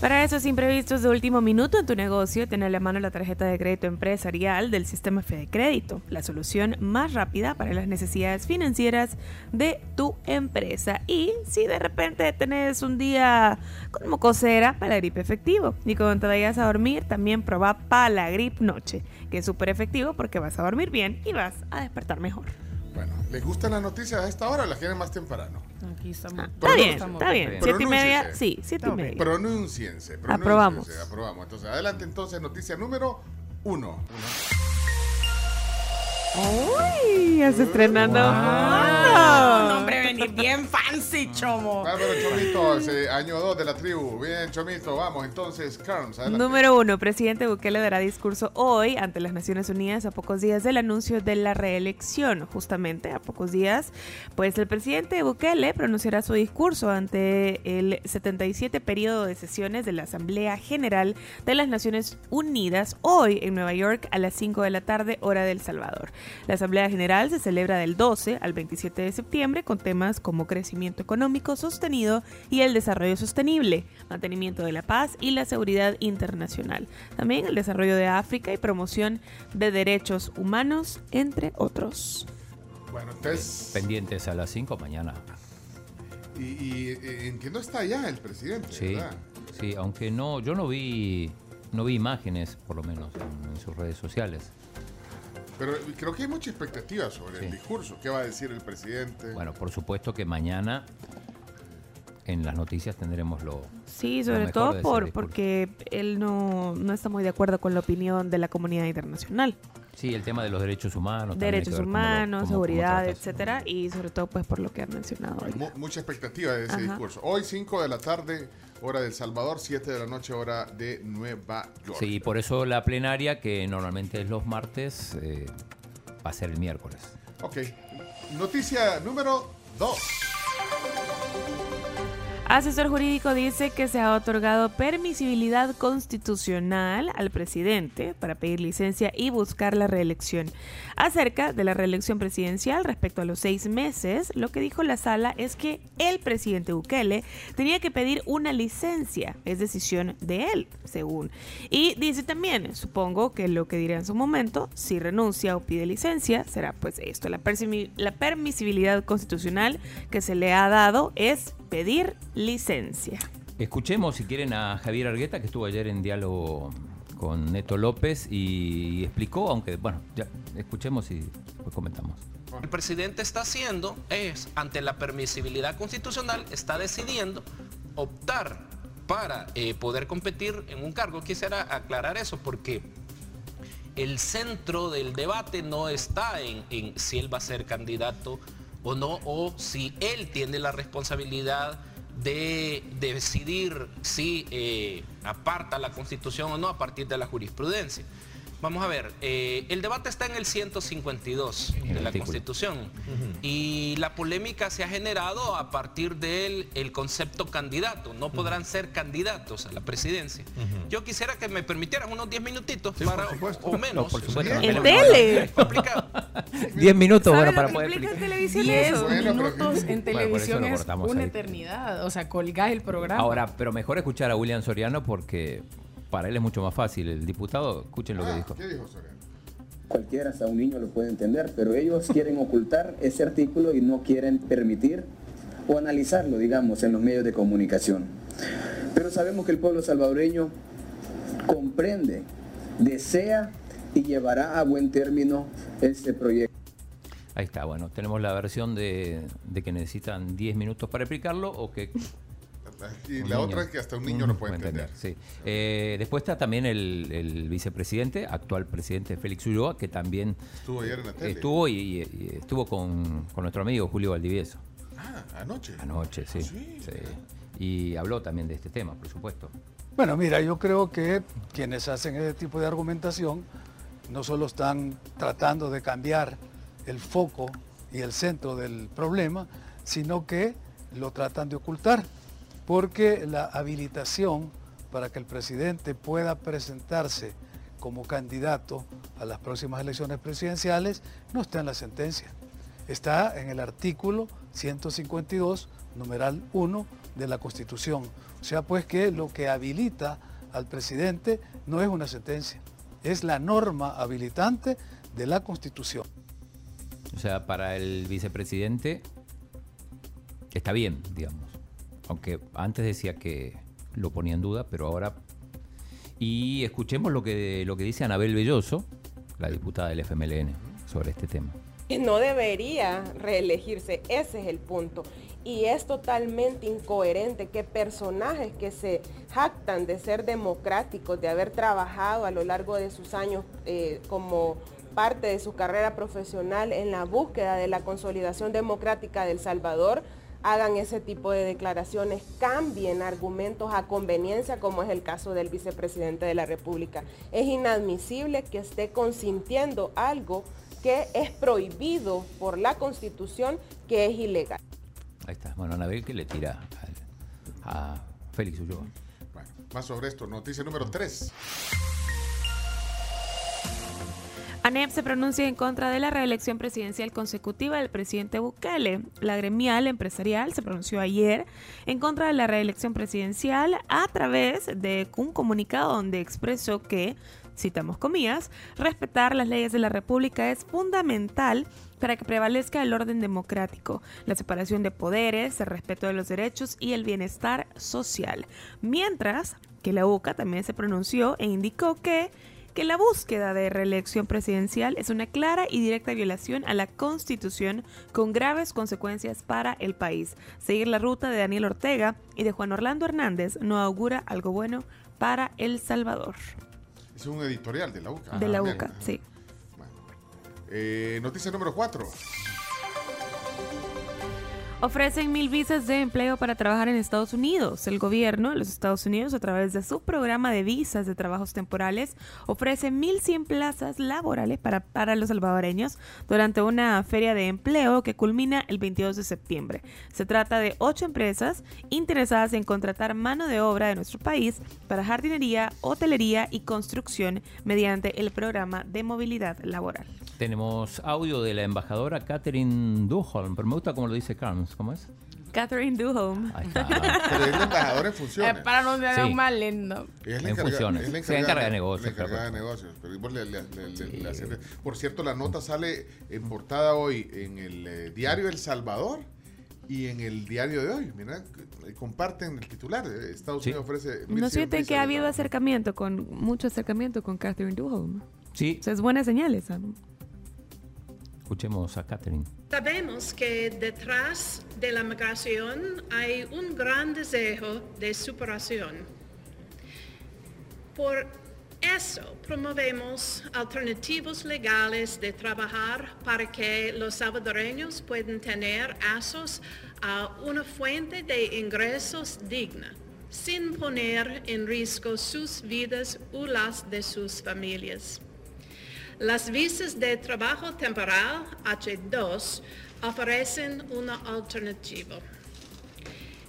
Para esos imprevistos de último minuto en tu negocio, ten a la mano la tarjeta de crédito empresarial del sistema Fede Crédito, la solución más rápida para las necesidades financieras de tu empresa. Y si de repente tenés un día con mocosera, Palagrip efectivo. Y cuando te vayas a dormir, también probá Palagrip Noche, que es súper efectivo porque vas a dormir bien y vas a despertar mejor. Bueno, ¿les gustan las noticias a esta hora o las quieren más temprano? Aquí estamos. Está bien, está bien. Siete y media, sí, siete y media. Pronúnciense. pronúnciense, Aprobamos. Aprobamos. Entonces, adelante entonces, noticia número uno. Uy, se estrenando. Ah, no, hombre, venir bien fancy, chomo. Bárbaro Chomito, ese año 2 de la tribu. Bien, Chomito, vamos entonces, Carms, adelante. Número uno, presidente Bukele dará discurso hoy ante las Naciones Unidas a pocos días del anuncio de la reelección. Justamente a pocos días, pues el presidente Bukele pronunciará su discurso ante el 77 periodo de sesiones de la Asamblea General de las Naciones Unidas hoy en Nueva York a las 5 de la tarde, hora del Salvador. La Asamblea General se celebra del 12 al 27 de septiembre con temas como crecimiento económico sostenido y el desarrollo sostenible, mantenimiento de la paz y la seguridad internacional. También el desarrollo de África y promoción de derechos humanos, entre otros. Bueno, entonces, Pendientes a las 5 mañana. y, y, eh, en que no está allá el presidente, Sí, ¿verdad? sí, aunque no, yo no vi, no vi imágenes, por lo menos, en, en sus redes sociales. Pero creo que hay mucha expectativa sobre el discurso. ¿Qué va a decir el presidente? Bueno, por supuesto que mañana en las noticias tendremos lo. Sí, lo sobre todo por, porque él no, no está muy de acuerdo con la opinión de la comunidad internacional. Sí, el tema de los derechos humanos. hay Derechos cómo lo- humanos, cómo- cómo seguridad, tratas. etcétera, y sobre todo pues por lo que han mencionado hoy. Mu- mucha expectativa de ese Ajá. discurso. Hoy 5 de la tarde, hora del Salvador, 7 de la noche, hora de Nueva York. Sí, por eso la plenaria, que normalmente es los martes, eh, va a ser el miércoles. Ok. Noticia número 2. Asesor jurídico dice que se ha otorgado permisibilidad constitucional al presidente para pedir licencia y buscar la reelección. Acerca de la reelección presidencial respecto a los seis meses, lo que dijo la sala es que el presidente Bukele tenía que pedir una licencia, es decisión de él, según. Y dice también, supongo que lo que dirá en su momento, si renuncia o pide licencia, será pues esto, la, la permisibilidad constitucional que se le ha dado es pedir licencia. Escuchemos, si quieren, a Javier Argueta, que estuvo ayer en diálogo con Neto López y explicó, aunque, bueno, ya escuchemos y después comentamos. El presidente está haciendo es, ante la permisibilidad constitucional, está decidiendo optar para eh, poder competir en un cargo. Quisiera aclarar eso porque el centro del debate no está en, en si él va a ser candidato o no, o si él tiene la responsabilidad de, de decidir si eh, aparta la constitución o no a partir de la jurisprudencia. Vamos a ver, eh, el debate está en el 152 En el de la artículo. Constitución y la polémica se ha generado a partir del el concepto candidato. No podrán ser candidatos a la presidencia. Yo quisiera que me permitieran unos 10 minutitos para, o menos. No, En tele. (laughs) Diez minutos, bueno, ¿Sabe para poder explicar. en televisión 10 eso? Bueno, pero- minutos en televisión es una ahí. eternidad. O sea, colgás el programa. Ahora, pero mejor escuchar a William Soriano porque para él es mucho más fácil. El diputado, escuchen lo que dijo. ¿Qué dijo Soriano? Cualquiera, hasta un niño lo puede entender, pero ellos (laughs) quieren ocultar ese artículo y no quieren permitir o analizarlo, digamos, en los medios de comunicación. Pero sabemos que el pueblo salvadoreño comprende, desea y llevará a buen término este proyecto. Ahí está, bueno, tenemos la versión de, de que necesitan 10 minutos para explicarlo o que... Y un la niño- otra es que hasta un niño no puede entender. Sí. Eh, después está también el, el vicepresidente, actual presidente Félix Ulloa, que también Estuvo ayer en la tele. estuvo y, y- y estuvo con, con nuestro amigo Julio Valdivieso. Ah, anoche. Anoche, sí. sí. Y habló también de este tema, por supuesto. Bueno, mira, yo creo que quienes hacen ese tipo de argumentación no solo están tratando de cambiar el foco y el centro del problema, sino que lo tratan de ocultar, porque la habilitación para que el presidente pueda presentarse como candidato a las próximas elecciones presidenciales no está en la sentencia. Está en el artículo 152, numeral 1 de la Constitución. O sea, pues que lo que habilita al presidente no es una sentencia, es la norma habilitante de la Constitución. O sea, para el vicepresidente está bien, digamos. Aunque antes decía que lo ponía en duda, pero ahora... Y escuchemos lo que, lo que dice Anabel Belloso, la diputada del FMLN, sobre este tema. no debería reelegirse, ese es el punto. Y es totalmente incoherente que personajes que se jactan de ser democráticos, de haber trabajado a lo largo de sus años eh, como parte de su carrera profesional en la búsqueda de la consolidación democrática de El Salvador, hagan ese tipo de declaraciones, cambien argumentos a conveniencia, como es el caso del vicepresidente de la República. Es inadmisible que esté consintiendo algo que es prohibido por la Constitución, que es ilegal. Ahí está. Bueno, Anabel que le tira al- a Félix Ulloa. Bueno, más sobre esto. Noticia número 3. ANEP se pronuncia en contra de la reelección presidencial consecutiva del presidente Bukele. La gremial empresarial se pronunció ayer en contra de la reelección presidencial a través de un comunicado donde expresó que, citamos comillas, respetar las leyes de la República es fundamental para que prevalezca el orden democrático, la separación de poderes, el respeto de los derechos y el bienestar social. Mientras que la UCA también se pronunció e indicó que que la búsqueda de reelección presidencial es una clara y directa violación a la Constitución con graves consecuencias para el país. Seguir la ruta de Daniel Ortega y de Juan Orlando Hernández no augura algo bueno para El Salvador. Es un editorial de la UCA. De la Ah. UCA, sí. Eh, noticia número 4. Ofrecen mil visas de empleo para trabajar en Estados Unidos. El gobierno de los Estados Unidos, a través de su programa de visas de trabajos temporales, ofrece 1.100 plazas laborales para, para los salvadoreños durante una feria de empleo que culmina el 22 de septiembre. Se trata de ocho empresas interesadas en contratar mano de obra de nuestro país para jardinería, hotelería y construcción mediante el programa de movilidad laboral. Tenemos audio de la embajadora Catherine Duholm, pero me gusta como lo dice ¿Cómo es? Catherine Duholm. Ahí está. Pero es la embajadora en funciones. Eh, para no ser Sí. más lindo. Ella es la En encarga- funciones. es la Se encarga de negocios, la encargada de negocios. Pero igual le- le- le- le- le hace- Por cierto, la nota sale en portada hoy en el eh, diario El Salvador y en el diario de hoy. Mira, eh, comparten el titular. eh, Estados Unidos ofrece. ¿No 1100 sienten visas que ha de habido trabajo. acercamiento con mucho acercamiento con Catherine Duholm? Sí. O sea, es buena señal esa. ¿no? Escuchemos a Catherine. Sabemos que detrás de la migración hay un gran deseo de superación. Por eso promovemos alternativos legales de trabajar para que los salvadoreños puedan tener acceso a una fuente de ingresos digna, sin poner en riesgo sus vidas o las de sus familias. Las visas de trabajo temporal H2 ofrecen una alternativa.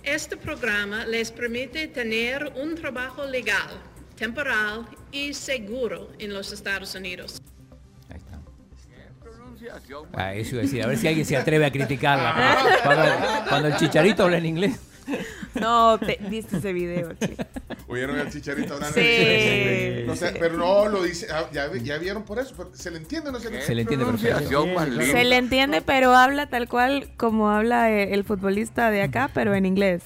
Este programa les permite tener un trabajo legal, temporal y seguro en los Estados Unidos. Ah, eso iba a decir, a ver si alguien se atreve a criticarla. Cuando, cuando el chicharito habla en inglés. No, te, viste ese video, chico. ¿Oyeron al chicharito hablando? Sí. No sé, pero no lo dice. ah, Ya, ya vieron por eso. pero ¿Se le entiende o no se le entiende? Se le entiende perfecto. Se le entiende, pero habla tal cual como habla eh, el futbolista de acá, pero en inglés.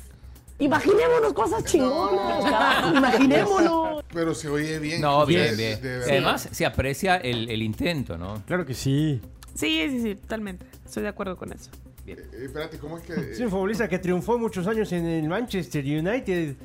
Imaginémonos cosas chingonas, imaginémonos. Pero se oye bien. No, bien, bien. Además, se aprecia el, el intento, ¿no? Claro que sí. Sí, sí, sí, totalmente. Estoy de acuerdo con eso. Eh, espérate, ¿cómo es que.? (laughs) Es un futbolista que triunfó muchos años en el Manchester United.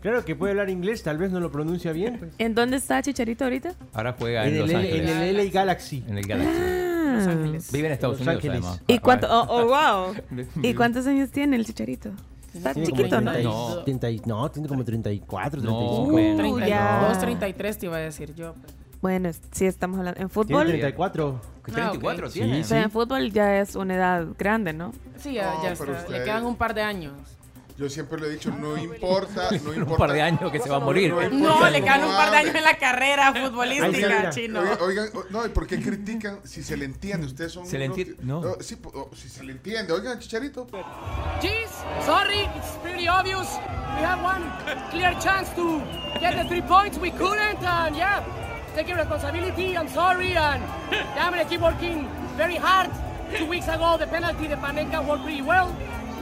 Claro que puede hablar inglés, tal vez no lo pronuncia bien. pues. ¿En dónde está Chicharito ahorita? Ahora juega en, En, Los el, Ángeles. en el LA Galaxy. En el Galaxy. Ah. Vive en Estados Los Unidos, Ángeles. además. ¿Y cuánto? Oh, oh, wow. (laughs) ¿Y cuántos años tiene el Chicharito? Está Tiene chiquito, ¿no? 30 No. 30 y- no, tiene como 34, No, 35. menos. 32, ya. 33 te iba a decir yo. Bueno, sí estamos hablando. En Tiene fútbol. 34. ¿Qué Ah, 34 ok. tiene? O sea, en fútbol ya es una edad grande, ¿no? Sí, ya, No, ya está. usted- Le quedan un par de años. Yo siempre lo he dicho, no importa, no (laughs) importa. un par de años que se va a morir. importa No, le cómo quedan un par de años en la carrera futbolística, chino. Oigan, no, ¿y por qué critican si se le entiende? Ustedes son Se le unos enti- que- no. sí, po- o- si se le entiende. Oigan, Chicharito. Jeez, sorry, it's pretty obvious. We had one clear chance to get the three points. We couldn't, and yeah, taking responsibility. I'm sorry, and yeah, I'm gonna keep working very hard. Two weeks ago, the penalty, the Panenka worked pretty well.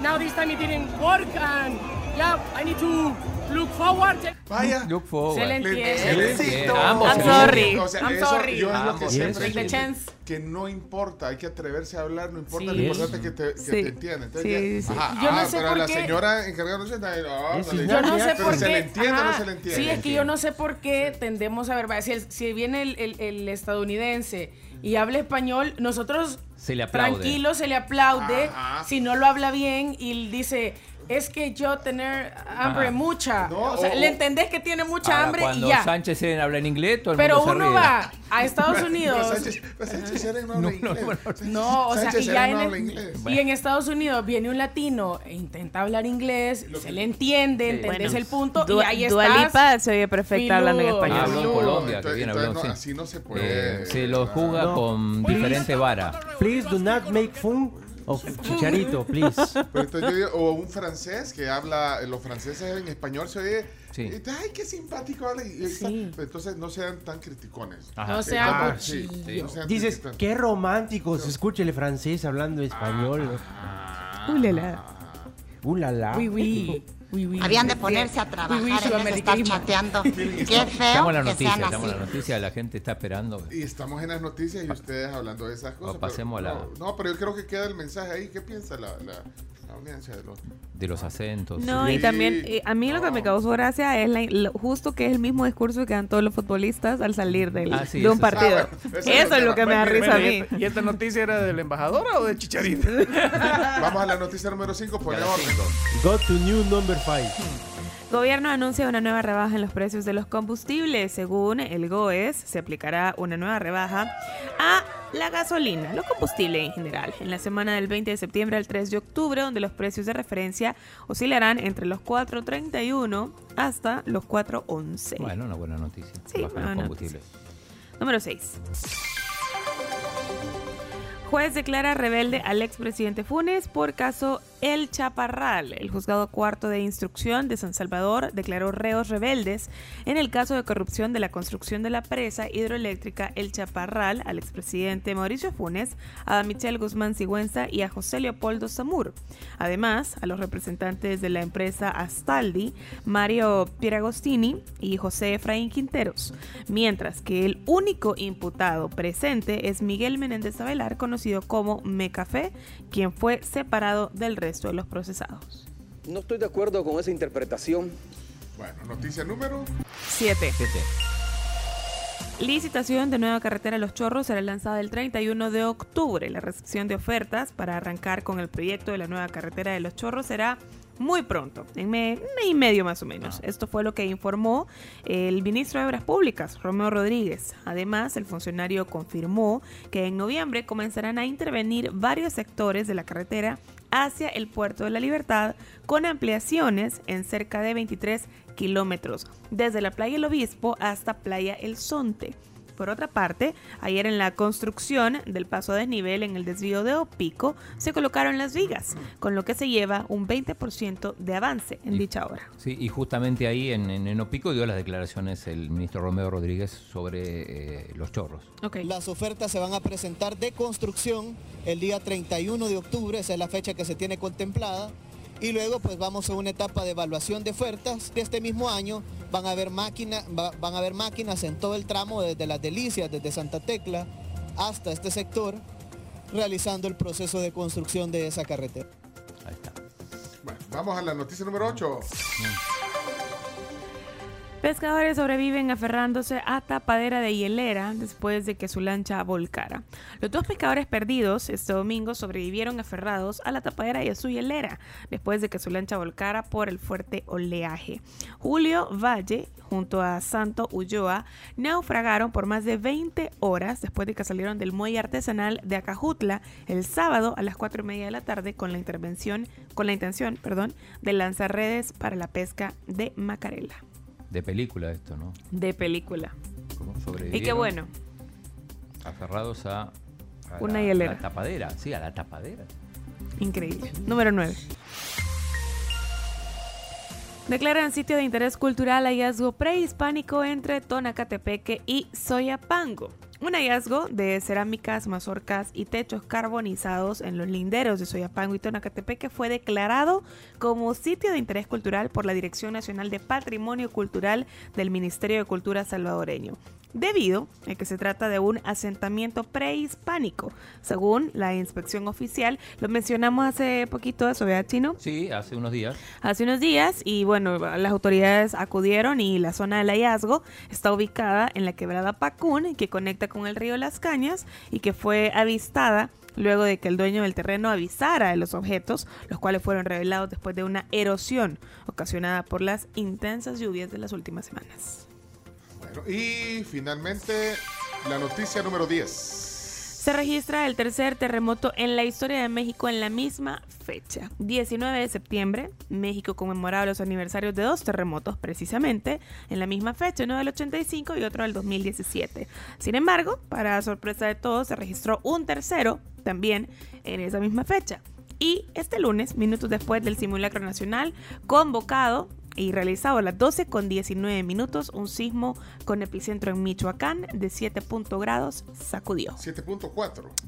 Now this time it didn't work, and yeah, I need to look forward. Vaya. Look forward. Se le entiende. Se le entiende. Ambos I'm se sorry. O sea, I'm eso sorry. yo es lo que siempre Yes. Take the digo, chance. que no importa, hay que atreverse a hablar, no importa Sí. lo importante es que te, que Sí. te entiendan. Entonces, Sí. Ajá, Yo no ah, sé pero por la qué- señora encargándose ahí, no, le- Yo no sé pero por se qué. le entiende o no ajá, se le entiende. Sí, es que yo no sé por qué tendemos a ver. vaya, Si, el- si viene el, el- el estadounidense y habla español, nosotros Se le aplaude. tranquilo se le aplaude. Ajá. Si no lo habla bien y dice. Es que yo tener hambre Ajá. mucha. No, o sea, o- le entendés que tiene mucha Ahora, hambre y cuando ya. Sánchez Seren habla en inglés, todo el Pero mundo se uno ríe. va a Estados (laughs) Unidos. Pero Sánchez, pero Sánchez Seren no habla inglés. No, o sea, Sánchez y ya en, no el- habla inglés. y en Estados Unidos viene un latino e intenta hablar inglés, se le entiende, entendés Bueno, el punto y Dua- ahí Dua estás. Lipa se oye perfecta hablando en español. Habló en No, Colombia, que entonces- entonces habló, no, sí. así no se puede. Eh, se lo juga No. con diferente vara. Please do not make fun of Chicharito, please. Pero entonces yo digo, o un francés que habla, los franceses en español se oye, Sí. ay, qué simpático habla. Sí. Entonces no sean tan criticones. Ajá. No Eh, sean cochillos. sí, no sean Dices, tan- qué romántico se escucha el francés hablando español. Ulala. Uh, la, la. Oui, oui. Oui, oui. Habían de ponerse a trabajar oui, en vez de estar chateando. (laughs) Qué Estamos feo en la que noticia, sean estamos en así. la noticia, la gente está esperando. Y estamos en las noticias y ustedes hablando de esas cosas. pero- pasemos a la- No, no, pero yo creo que queda el mensaje ahí. ¿Qué piensa la, la, la audiencia de los... De los acentos. No, y también eh, a mí lo que me causó gracia es la- lo- justo que es el mismo discurso que dan todos los futbolistas al salir del- Ah, sí, de un eso partido. Ah, bueno, eso eso es lo que me da risa a mí. ¿y esta- ¿Y esta noticia era de la embajadora o de Chicharito? Vamos a la noticia número 5, pone orden. Go to new number five. Gobierno anuncia una nueva rebaja en los precios de los combustibles. Según el GOES, se aplicará una nueva rebaja a la gasolina, los combustibles en general, en la semana del 20 de septiembre al 3 de octubre, donde los precios de referencia oscilarán entre los 4.31 hasta los 4.11. Bueno, una buena noticia. Sí, buena combustibles. Número 6. Juez declara rebelde al expresidente Funes por caso El Chaparral. El juzgado cuarto de instrucción de San Salvador declaró reos rebeldes en el caso de corrupción de la construcción de la presa hidroeléctrica El Chaparral al expresidente Mauricio Funes, a Michelle Guzmán Sigüenza y a José Leopoldo Zamur. Además, a los representantes de la empresa Astaldi, Mario Pieragostini y José Efraín Quinteros. Mientras que el único imputado presente es Miguel Menéndez Avelar, conocido como Mecafé, quien fue separado del resto de los procesados. No estoy de acuerdo con esa interpretación. Bueno, noticia número 7. Siete. Licitación de nueva carretera Los Chorros será lanzada el 31 de octubre. La recepción de ofertas para arrancar con el proyecto de la nueva carretera de Los Chorros será muy pronto, en mes y medio más o menos. Esto fue lo que informó el ministro de Obras Públicas, Romeo Rodríguez. Además, el funcionario confirmó que en noviembre comenzarán a intervenir varios sectores de la carretera hacia el puerto de la Libertad con ampliaciones en cerca de 23 kilómetros, desde la playa El Obispo hasta playa El Sonte. Por otra parte, ayer en la construcción del paso a desnivel en el desvío de Opico se colocaron las vigas, con lo que se lleva un 20% de avance en dicha obra. Sí, y justamente ahí en, en, en Opico dio las declaraciones el ministro Romeo Rodríguez sobre eh, los chorros. Las ofertas se van a presentar de construcción el día 31 de octubre, esa es la fecha que se tiene contemplada. Y luego pues vamos a una etapa de evaluación de ofertas. De este mismo año van a haber, máquina, va- van a haber máquinas en todo el tramo desde Las Delicias, desde Santa Tecla hasta este sector, realizando el proceso de construcción de esa carretera. Bueno, vamos a la noticia número 8. Pescadores sobreviven aferrándose a tapadera de hielera después de que su lancha volcara. Los dos pescadores perdidos este domingo sobrevivieron aferrados a la tapadera y a su hielera después de que su lancha volcara por el fuerte oleaje. Julio Valle junto a Santo Ulloa naufragaron por más de 20 horas después de que salieron del muelle artesanal de Acajutla el sábado a las 4 y media de la tarde con la intervención, con la intención, perdón, de lanzar redes para la pesca de macarela. De película esto, ¿no? De película. ¿Cómo Y qué sobrevivieron bueno. Aferrados a, a Una la, hielera. la tapadera, sí, a la tapadera. Increíble. Número 9. Declaran sitio de interés cultural hallazgo prehispánico entre Tonacatepeque y Soyapango. Un hallazgo de cerámicas, mazorcas y techos carbonizados en los linderos de Soyapango y Tonacatepeque fue declarado como sitio de interés cultural por la Dirección Nacional de Patrimonio Cultural del Ministerio de Cultura salvadoreño debido a que se trata de un asentamiento prehispánico. Según la inspección oficial, lo mencionamos hace poquito eso, ¿verdad, Chino? Sí, hace unos días. Hace unos días y bueno, las autoridades acudieron y la zona del hallazgo está ubicada en la quebrada Pacún, que conecta con el río Las Cañas y que fue avistada luego de que el dueño del terreno avisara de los objetos, los cuales fueron revelados después de una erosión ocasionada por las intensas lluvias de las últimas semanas. Bueno, y finalmente la noticia número 10. Se registra el tercer terremoto en la historia de México en la misma fecha. 19 de septiembre, México conmemoraba los aniversarios de dos terremotos precisamente en la misma fecha, uno del 85 y otro del 2017. Sin embargo, para sorpresa de todos, se registró un tercero también en esa misma fecha. Y este lunes, minutos después del simulacro nacional, convocado y realizado a las 12 con 19 minutos, un sismo con epicentro en Michoacán de 7 punto grados sacudió. 7.4.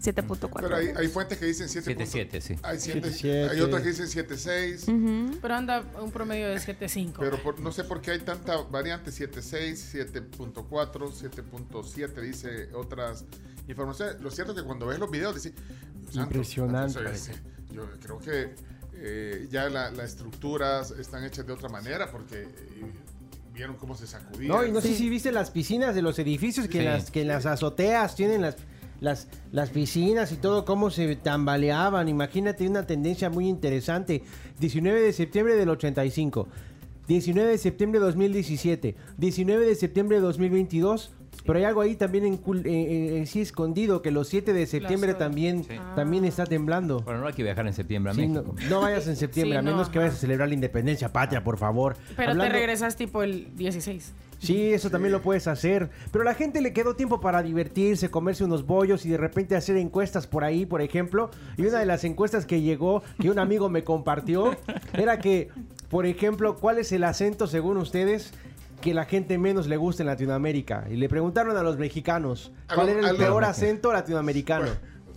7.4. Pero hay, hay fuentes que dicen 7. 7.7, sí. Hay, siete- 7.7. hay otras que dicen 7.6. Pero anda un promedio de 7.5. Pero por- no sé por qué hay tanta variante, 7.6, 7.4, 7.7, dice otras informaciones. Lo cierto es que cuando ves los videos, dices... "Santo, Impresionante. yo creo que eh, ya la- las estructuras están hechas de otra manera porque eh, vieron cómo se sacudían. No, y no sé si viste las piscinas de los edificios que, Sí. en, las, que las azoteas tienen las, las, las piscinas y todo, cómo se tambaleaban. Imagínate una tendencia muy interesante. 19 de septiembre del 85, 19 de septiembre de 2017, 19 de septiembre de 2022. Pero hay algo ahí también en, cul- eh, eh, sí escondido, que los 7 de septiembre también, Sí. también está temblando. Bueno, no hay que viajar en septiembre a Sí, México. no, no vayas en septiembre, (laughs) Sí, a no, menos que vayas a celebrar la independencia patria, por favor. Pero Hablando- te regresas tipo el 16. Sí, eso también lo puedes hacer. Pero a la gente le quedó tiempo para divertirse, comerse unos bollos y de repente hacer encuestas por ahí, por ejemplo. Y una de las encuestas que llegó, que un amigo me compartió, era que, por ejemplo, ¿cuál es el acento, según ustedes, que la gente menos le gusta en Latinoamérica? Y le preguntaron a los mexicanos, ¿cuál era el peor acento latinoamericano?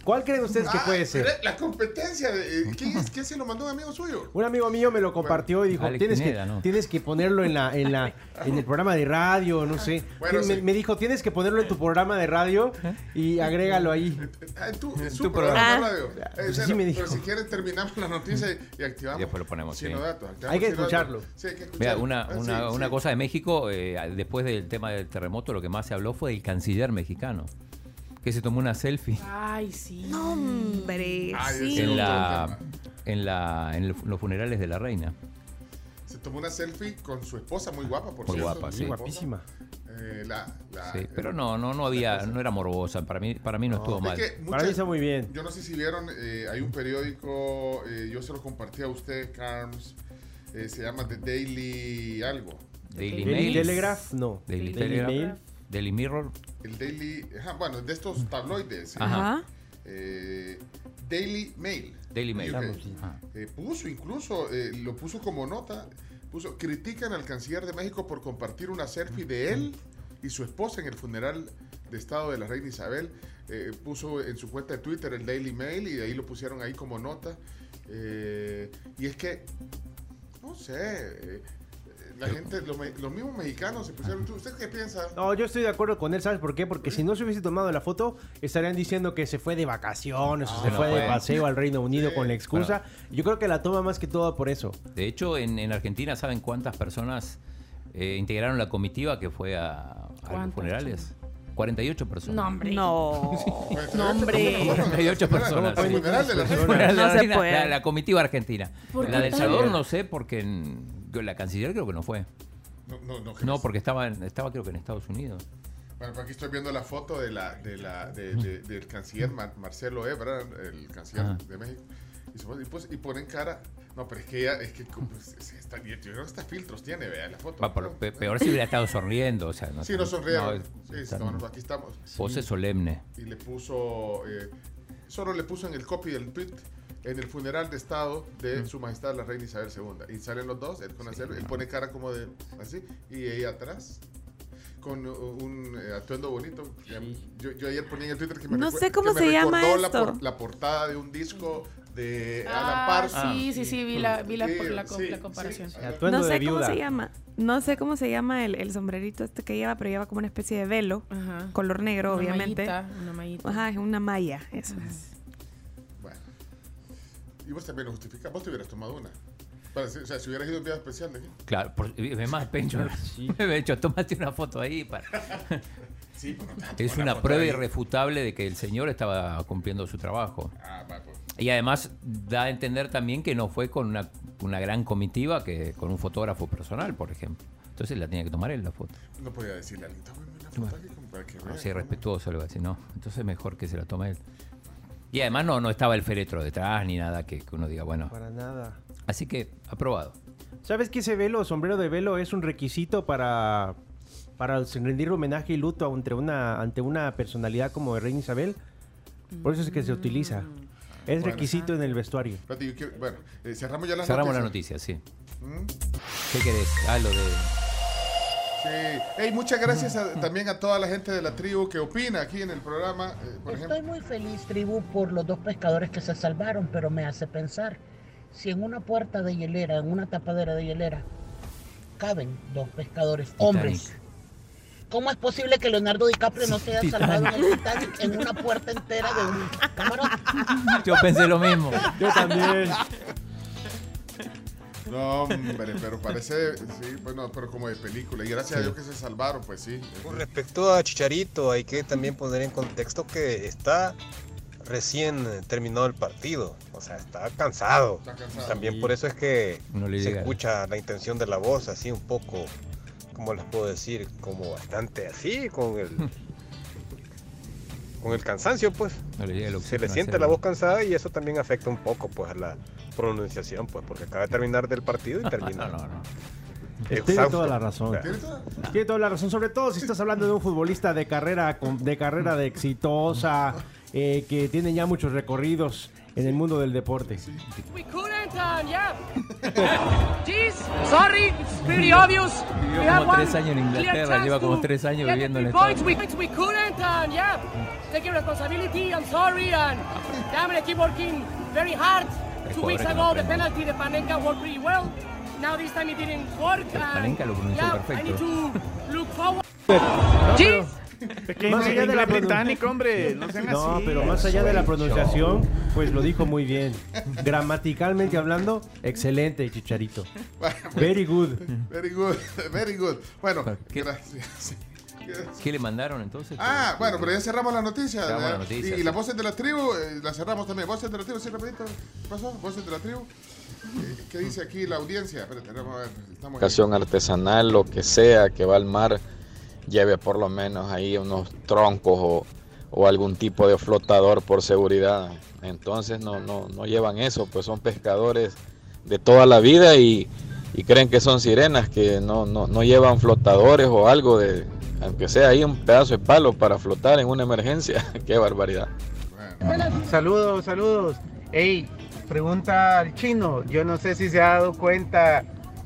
¿Cuál creen ustedes que Ah, puede ser? La competencia de. eh, ¿Quién, es- quién se lo mandó un amigo suyo? (laughs) Un amigo mío me lo compartió y dijo, Alex tienes, Pineda, que, ¿no? tienes que ponerlo en la, en la, (laughs) en el programa de radio, no sé. Bueno, me, sí. me dijo, tienes que ponerlo en tu programa de radio y agrégalo ahí. Ah, en tu, en su tu programa de programa. radio. Ah, Eh, sí me pero si quieren terminamos la noticia y, y activamos. Después lo ponemos, sí. Datos, Hay que escucharlo. Sí, hay que Mira, una, Ah, una, sí, una sí. cosa de México, eh, después del tema del terremoto, lo que más se habló fue del canciller mexicano, que se tomó una selfie Ay, sí. No, hombre. Ay, sí. en, la, en, la, en los funerales de la reina. Se tomó una selfie con su esposa, muy guapa, por Muy cierto. guapa, su sí. Guapísima. Eh, la, la- Sí, pero no, no, no había, no era morbosa. Para mí, para mí no, estuvo Es mal. que Para muchas- mí está muy bien. Yo no sé si vieron, eh, hay un periódico, eh, yo se lo compartí a usted, Carms, eh, se llama The Daily algo. Daily, Daily Mail. Telegraph, no. Daily, Daily Telegraph. Mail. Daily Mirror. El Daily, ajá, bueno, de estos tabloides. Ajá. Eh, Daily Mail. Daily Mail. Ajá. Eh, puso incluso, eh, lo puso como nota, puso, critican al canciller de México por compartir una selfie de él y su esposa en el funeral de Estado de la Reina Isabel. Eh, puso en su cuenta de Twitter el Daily Mail y de ahí lo pusieron ahí como nota. Eh, y es que, no sé, eh, la gente, los, me- los mismos mexicanos se pusieron, ¿usted qué piensa? No, yo estoy de acuerdo con él, ¿sabes por qué? Porque si no se hubiese tomado la foto, estarían diciendo que se fue de vacaciones o se no fue de paseo al Reino Unido Sí. con la excusa. Yo creo que la toma más que todo por eso. De hecho, en, en Argentina, ¿saben cuántas personas eh, integraron la comitiva que fue a, a los ¿Cuántas, funerales. 48 personas. No, hombre. No. (laughs) No, hombre. 48 personas. No la se puede. La, la comitiva argentina. ¿Por La del Salvador no sé porque en- la canciller creo que no fue. No, no, no. No, porque estaba, en- estaba creo que en Estados Unidos. Bueno, pues aquí estoy viendo la foto de la, de la, de- de- del canciller Mar- Marcelo Ebrard, el canciller Ajá. de México. Y, pues- y ponen cara. No, pero es que ella, es que como- es- es- está- yo creo que hasta filtros tiene, vea la foto. Va, por- pe- peor si hubiera estado sonriendo. O sea, no, Sí, no sonrieron. no, sí, no, no, aquí estamos. Pose solemne. Y le puso, eh, solo le puso en el copy del tweet, en el funeral de Estado de Su Majestad la Reina Isabel II. Y salen los dos, él con hacerlo, él pone cara como de así, y ella atrás. Con un eh, atuendo bonito. Yo, yo ayer ponía en el Twitter que me, No recue- sé cómo que se me llama recordó la, por- portada de un disco de Alan Ah, Parsons. sí, sí, sí, vi la, vi la, Sí, la, sí, la comparación. sí. No sé cómo se llama. No sé cómo se llama el, el sombrerito este que lleva, pero lleva como una especie de velo. Ajá. Color negro, Una obviamente. mallita, una mallita. Ajá, es una malla. Eso Ajá. es. Y vos también lo justificás. Vos te hubieras tomado una. Para, o sea, si hubieras ido un viaje especial de aquí. Claro, por, es más, Pencho, (laughs) Pencho, (laughs) tómate una foto ahí. Para... (laughs) Sí, no vas a Es una la prueba ahí. irrefutable de que el señor estaba cumpliendo su trabajo. Ah, va, pues. Y además da a entender también que no fue con una, una gran comitiva, que con un fotógrafo personal, por ejemplo. Entonces la tenía que tomar él la foto. No podía decirle a alguien, tómame una foto aquí como para que No ¿no? respetuoso, le va a decir, no. Entonces mejor que se la tome él. Y además no, no estaba el féretro detrás ni nada que, que uno diga, bueno. Para nada. Así que, aprobado. ¿Sabes que ese velo, sombrero de velo, es un requisito para, para rendir homenaje y luto ante una, ante una personalidad como Reina Isabel? Por eso es que se utiliza. Es Bueno. requisito en el vestuario. Espérate, yo quiero- bueno, eh, cerramos ya las Cerramos la noticias. noticia, sí. ¿Mm? ¿Qué querés? Ah, lo de... Sí. Hey, muchas gracias a- también a toda la gente de la tribu que opina aquí en el programa. eh, por ejemplo, Estoy muy feliz, tribu, por los dos pescadores que se salvaron, pero me hace pensar, si en una puerta de hielera, en una tapadera de hielera, caben dos pescadores hombres, ¿cómo es posible que Leonardo DiCaprio no se haya salvado en el Titanic en una puerta entera de un camarote? Yo pensé lo mismo. Yo también. No, hombre, pero parece, sí, bueno, pero como de película. Y gracias a Dios que se salvaron, pues sí. Con respecto a Chicharito, hay que también poner en contexto que está recién terminado el partido. O sea, está cansado. Está cansado. También por eso es que No le se escucha la intención de la voz así un poco, ¿cómo les puedo decir? Como bastante así, con el, (laughs) con el cansancio, pues. No le llega el Se le siente la voz cansada y eso también afecta un poco pues a la pronunciación, pues, porque acaba de terminar del partido y termina. (laughs) No, no, no. Tiene exhausto. toda la razón. ¿Tiene toda? Tiene toda la razón, sobre todo si estás hablando de un futbolista de carrera con- de carrera de exitosa, (laughs) eh, que tiene ya muchos recorridos en el mundo del deporte. We couldn't, and yeah. (laughs) Jeez, sorry, it's pretty obvious. Vivió We had como tres años en Inglaterra, lleva como tres años viviendo en Estados points. We, couldn't, and yeah, taking responsibility. I'm sorry, and damn it, I keep working very hard. Two weeks que ago, the penalty, the Panenka worked pretty well. Now this time it didn't work. Panenka lo pronunció yeah, perfecto. I need to look forward. Jeez. Pequeño Más allá de la británico, hombre. No sean No, así. pero más allá de la pronunciación, (laughs) pues lo dijo muy bien. Gramaticalmente hablando, excelente, Chicharito. Very good. (laughs) Very good, very good. Bueno, ¿Qué? gracias. ¿Qué le mandaron entonces? Ah, bueno, pero ya cerramos la noticia. Cerramos noticia, y, y sí. las voces de la tribu, eh, las cerramos también. Voces de la tribu, sí, rapidito. ¿Qué pasó? Voces de la tribu. Eh, ¿Qué dice aquí la audiencia? Espérate, vamos a ver. Estamos ahí. Ocasión artesanal, lo que sea que va al mar, lleve por lo menos ahí unos troncos o, o algún tipo de flotador por seguridad. Entonces no, no, no llevan eso, pues son pescadores de toda la vida y, y creen que son sirenas, que no, no, no llevan flotadores o algo de, aunque sea ahí un pedazo de palo para flotar en una emergencia. (laughs) Qué barbaridad. Saludos, saludos. Ey, pregunta al chino. Yo no sé si se ha dado cuenta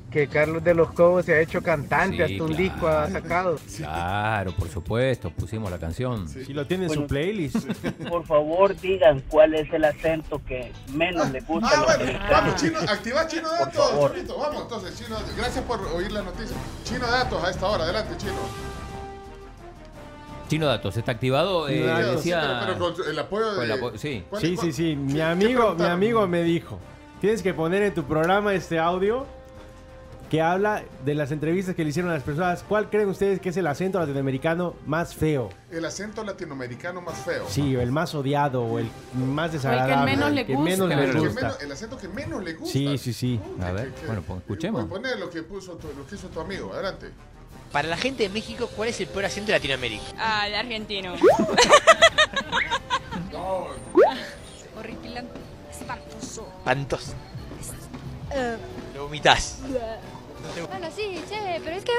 que Carlos de los Cobos se ha hecho cantante, Sí, hasta un claro. disco ha sacado. (laughs) Claro, por supuesto, pusimos la canción. Si lo tiene en su playlist. (laughs) Por favor, digan cuál es el acento que menos le gusta a Ah, los bueno, vamos, chino, activa Chino Por Datos. Vamos, entonces, Chino, gracias por oír la noticia. Chino Datos a esta hora, adelante, Chino. Chino Datos, ¿está activado? Eh, Chino Datos, decía... Sí, pero, pero con el apoyo Con de. el apo- sí. ¿Cuál- Sí, cuál- sí, sí. Mi amigo, mi amigo me dijo, tienes que poner en tu programa este audio que habla de las entrevistas que le hicieron a las personas. ¿Cuál creen ustedes que es el acento latinoamericano más feo? El acento latinoamericano más feo. Sí, o el más odiado o el más desagradable. menos le que gusta. menos El, le que gusta. menos- el acento que menos le gusta. Sí, sí, sí. A ver, bueno, pues escuchemos. Pone lo que puso tu, lo que hizo tu amigo. Adelante. Para la gente de México, ¿cuál es el peor acento de Latinoamérica? Ah, el argentino. No. (laughs) Horripilante. Espantoso. Pantos. Eh, Lo vomitas. Bueno, sí, che, pero es que...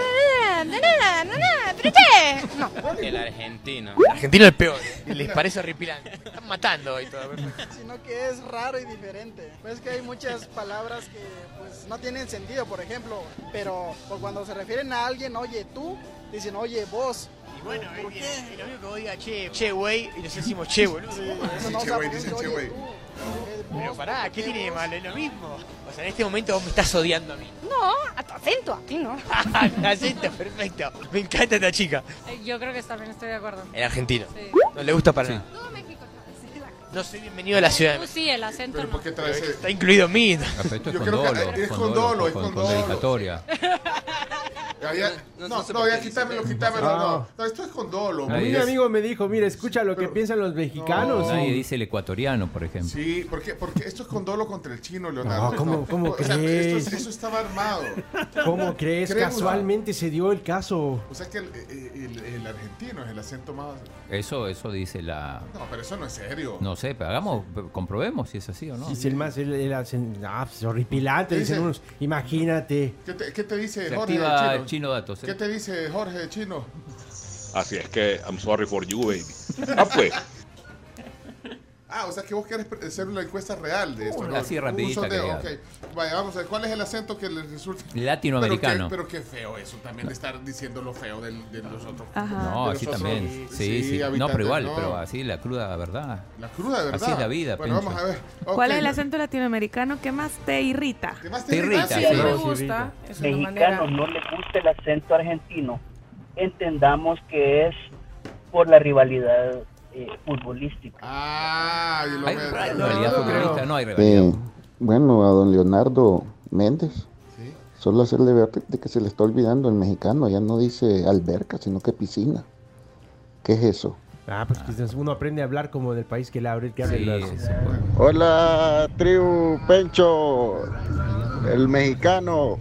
No, no, no, no, no, pero che. No. El argentino. El argentino es el peor. Les parece horripilante. Están matando hoy todo. sino que es raro y diferente. Pues que hay muchas palabras que pues no tienen sentido, por ejemplo, pero por cuando se refieren a alguien, oye tú, dicen oye vos. Y bueno, es lo mismo que vos digas che, che, güey, y nos decimos che, boludo. Sí, eso no, sea, por ejemplo, oye, tú, Pero pará, ¿qué tiene de malo? Es lo mismo. O sea, en este momento vos me estás odiando a mí. No, a tu acento, a ti no. (laughs) Acento, perfecto. Me encanta esta chica. Eh, Yo creo que también estoy de acuerdo. El argentino. Sí. No le gusta para nada. No soy bienvenido a la ciudad de Tú sí, el acento no. ¿Por qué traes ese- Está incluido en mí. Afecto es Yo con creo que dolo, es con dolo, es con, con con dolo. dedicatoria. (laughs) Ya- no, no, ya quítamelo, quítamelo. No. No, no, esto es con dolo. A mí un amigo me dijo, mira, escucha lo que piensan los mexicanos. Nadie y- dice el ecuatoriano, por ejemplo. Sí, porque, porque esto es con dolo contra el chino, Leonardo. No, ¿cómo- cómo O sea, crees? esto- eso estaba armado. ¿Cómo crees? Creemos- Casualmente se dio el caso. O sea que el, el- el argentino es el acento más... Eso, eso dice la. No, pero eso no es serio. No sé, pero hagamos, comprobemos si es así o no. Sí, es el más, el, el hacen- ah, pues, horripilante, ¿Qué dicen dice? unos. Imagínate. ¿Qué te, qué te dice Se Jorge activa de el chino datos. ¿eh? ¿Qué te dice Jorge de Chino? Así es que I'm sorry for you, baby. Ah, pues. Ah, o sea que vos querés hacer una encuesta real de esto. Una ¿no? así Un sondeo, que ok. Vaya, vamos a ver, ¿cuál es el acento que les resulta? Latinoamericano. Pero qué, pero qué feo eso, también de estar diciendo lo feo del- de, los otros. No, de los así también. Sí, sí. No, pero igual, no. pero así la cruda verdad. La cruda verdad. Así es la vida, Bueno, vamos a ver. ¿Cuál es el acento latinoamericano que más te irrita? ¿Qué más te irrita? Sí, a mí me gusta. Es una manera... mexicano no le gusta el acento argentino, entendamos que es por la rivalidad eh, futbolística. Ah, y lo Hay rivalidad no, futbolista, no hay rivalidad. Eh, bueno, a don Leonardo Méndez, Sí. solo hacerle ver de que se le está olvidando el mexicano, ya no dice alberca, sino que piscina. ¿Qué es eso? Ah, pues quizás uno aprende a hablar como del país que le abre, que habla Sí, las- sí, sí, pues. Hola, tribu Pencho, el mexicano.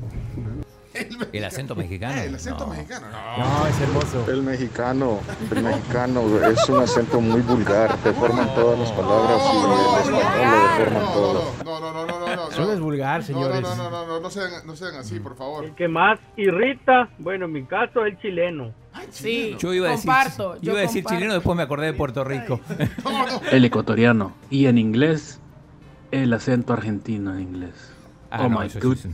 El acento mexicano. Ah, el acento No. mexicano, no. No, es hermoso. El mexicano, el mexicano es un acento muy vulgar, deforman todas las palabras y el español lo deforman todo. No, no, no, no, no, no. Eso no es vulgar, señores. no, no, no, no, no sean, no sean así, por favor. El que más irrita, bueno, en mi caso, el chileno. Sí, Yo iba a decir, comparto. yo yo iba a decir comparto. chileno, después me acordé de Puerto Rico. El ecuatoriano. Y en inglés, el acento argentino en inglés. Ah, oh no, my eso god. sí.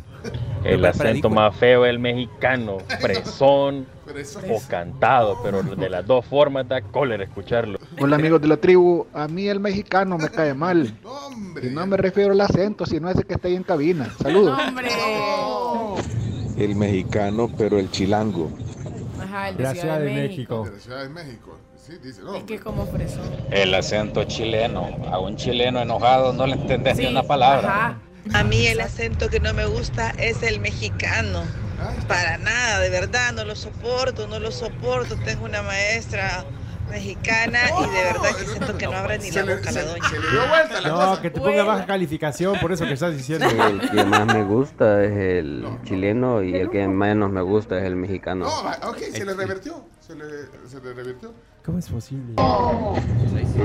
El acento más feo es el mexicano, fresón Fresón. o cantado, pero de las dos formas da cólera escucharlo. Hola amigos de la tribu, a mí el mexicano me cae mal. (laughs) Y no me refiero al acento, sino ese que está ahí en cabina. Saludos. El mexicano, pero el chilango. Ajá, el De Ciudad de México. De la Ciudad de México. Sí, dice, no. Es que como fresón. El acento chileno, a un chileno enojado no le entendés Sí, ni una palabra. Ajá. A mí el acento que no me gusta es el mexicano. Para nada, de verdad, no lo soporto, no lo soporto. Tengo una maestra mexicana y de verdad que siento que no abre ni la boca la doña. No, que te ponga baja calificación por eso que estás diciendo. El que más me gusta es el chileno y el que menos me gusta es el mexicano. No, ok, se le revirtió. Se le, se le revirtió. ¿Cómo es posible?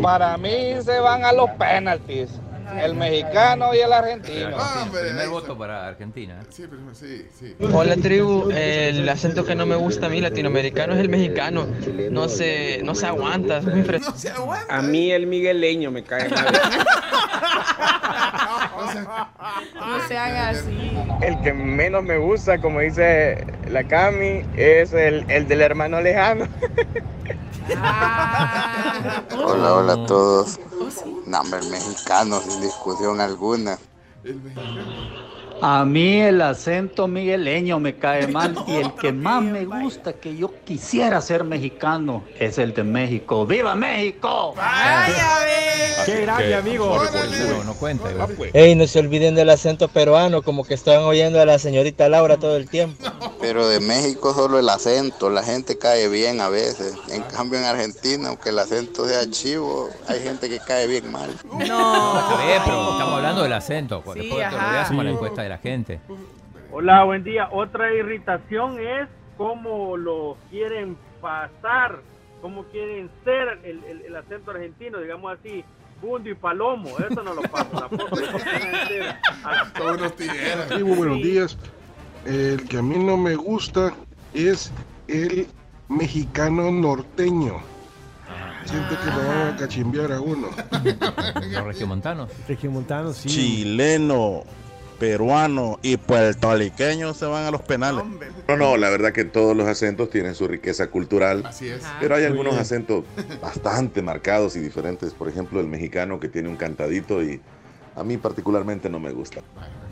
Para mí se van a los penaltis. El mexicano y el argentino. Hombre, Primer voto para Argentina. Sí, pero sí, sí. Hola tribu, el acento que no me gusta a mí latinoamericano es el mexicano. No se, no se aguanta, es muy fresco. No se aguanta. A mí el migueleño me cae mal. (laughs) No se haga así. El que menos me gusta, como dice la Cami, es el, el del hermano lejano. Ah. Hola, hola a todos. No, hombre, el mexicano, sin discusión alguna. A mí el acento migueleño me cae (laughs) mal y el que más me gusta que yo quisiera ser mexicano es el de México. ¡Viva México! ¡Qué grande, amigo! No, no cuenta. igual. Ey, no se olviden del acento peruano, como que están oyendo a la señorita Laura todo el tiempo. (laughs) Pero de México solo el acento, la gente cae bien a veces. En cambio en Argentina, aunque el acento sea chivo, hay gente que cae bien mal. No, pero estamos hablando del acento. Después la Sí. encuesta de la gente. Hola, buen día. Otra irritación es cómo lo quieren pasar, cómo quieren ser el, el- el acento argentino, digamos así, Bundio y Palomo. Eso no lo paso. Sí, buenos días. El que a mí no me gusta es el mexicano norteño. Siento que lo van a cachimbear a uno. (laughs) Los regiomontanos. Regiomontanos, sí. Chileno, peruano y puertorriqueño se van a los penales. No, no, la verdad que todos los acentos tienen su riqueza cultural. Así es. Pero hay Muy algunos bien. acentos bastante marcados y diferentes. Por ejemplo, el mexicano que tiene un cantadito y a mí particularmente no me gusta.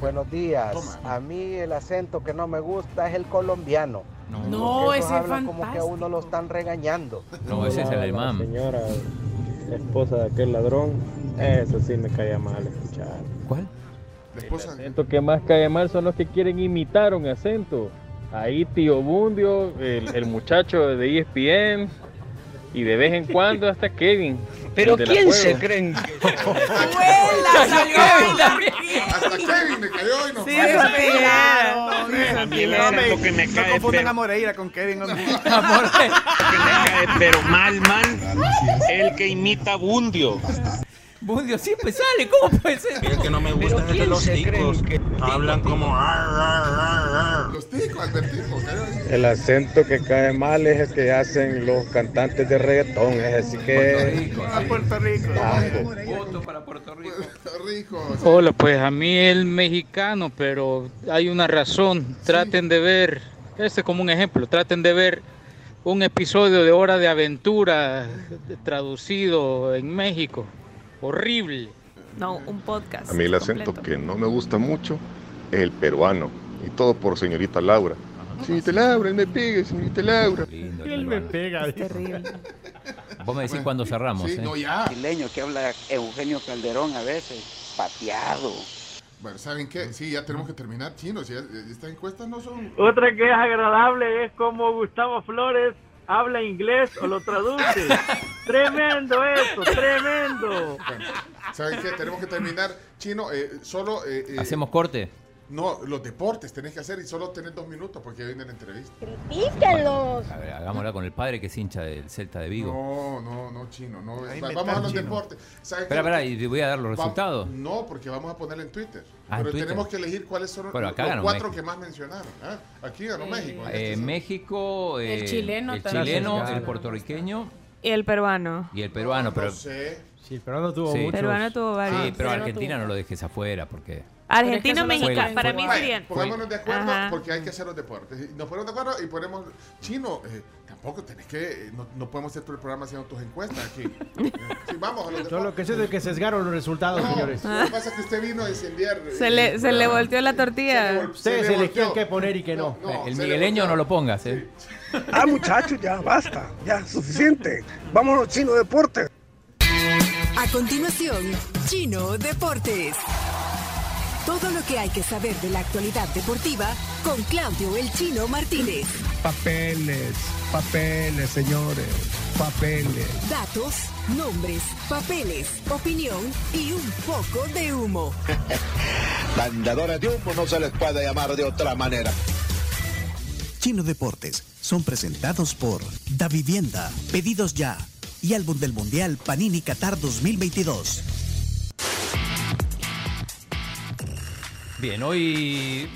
Buenos días. A mí el acento que no me gusta es el colombiano. No, esos ese es como que a uno lo están regañando. No, ese es el alemán. Señora, esposa de aquel ladrón, eso sí me cae mal escuchar. ¿Cuál? Esposa. El acento que más cae mal son los que quieren imitar un acento. Ahí Tío Bundio, el, el muchacho de ESPN y de vez en cuando hasta Kevin. Pero ¿quién se creen (laughs) que Hasta Kevin me cayó y no Sí, fue. eso te claro. A mí el acento que me cae confundan pero, a Moreira con Kevin. hombre. (laughs) que me cae pero mal, mal, el que imita a Bundio. Bundio siempre sale, ¿cómo puede ser? El que no me gusta es el de los ticos. Hablan como... Los ticos, cayó ahí. El acento que cae mal es el que hacen los cantantes de reggaetón, es así que... A Puerto Rico. Voto para Puerto Rico. Puerto Rico. Hola, pues a mí el mexicano, pero hay una razón. Traten de ver, este es como un ejemplo, traten de ver un episodio de Hora de Aventura traducido en México. Horrible. No, un podcast. A mí el acento completo. que no me gusta mucho es el peruano. Y todo por señorita Laura. Señorita Laura, él me pega, señorita Laura. Él me pega. Terrible. Vos me decís cuándo cerramos, Sí, ¿eh? no, ya. Chileño que habla Eugenio Calderón a veces, pateado. Bueno, ¿saben qué? Sí, ya tenemos que terminar, chinos. ya- Estas encuestas no son. Otra que es agradable es como Gustavo Flores habla inglés o lo traduce. (laughs) tremendo eso, tremendo. ¿Saben qué? Tenemos que terminar. Chino, eh, solo. eh, eh, ¿Hacemos corte? No, los deportes tenés que hacer y solo tenés dos minutos porque viene la entrevista. Critíquenlos. A ver, hagámosla con el padre que es hincha del Celta de Vigo. No, no, no, chino. No, Ahí vamos a los chino. deportes. ¿Saben Espera, qué? espera, y te voy a dar los Va- resultados. No, porque vamos a ponerla en Twitter. Ah, en Pero Twitter. tenemos que elegir cuáles son Bueno, los acá ganó cuatro México. que más mencionaron. ¿ah? Aquí ganó México. en Eh, este- México, eh, chileno el, chileno, el puertorriqueño Y el peruano. y el peruano. Pero, No sé. Sí, el peruano tuvo Sí. muchos. Peruano tuvo varios. sí, pero Argentina tuvo- no lo dejes afuera porque Argentino, es mexicano. Para mí serían. Pongámonos de acuerdo Ajá. porque hay que hacer los deportes. Nos ponemos de acuerdo y ponemos. Chino, eh, tampoco tenés que. eh, No, no podemos hacer todo el programa haciendo tus encuestas aquí. Eh, (laughs) sí, vamos a los Solo que deportes. sé de que sesgaron los resultados, No, señores. Lo que pasa es que usted vino a incendiar. eh, Se le, se le volteó la tortilla. Ustedes le eligieron volteó. qué poner y qué no. Eh, el se le migueleño no lo pongas, ¿eh? Ah, muchachos, ya basta. Ya, suficiente. Vámonos, chino deporte. A continuación, Chino Deportes. Todo lo que hay que saber de la actualidad deportiva con Claudio El Chino Martínez. Papeles, papeles, señores. Papeles. Datos, nombres, papeles, opinión y un poco de humo. (laughs) Vendedores de humo no se les puede llamar de otra manera. Chino Deportes son presentados por Da Vivienda, Pedidos Ya y Álbum del Mundial Panini Qatar 2022. Bien, hoy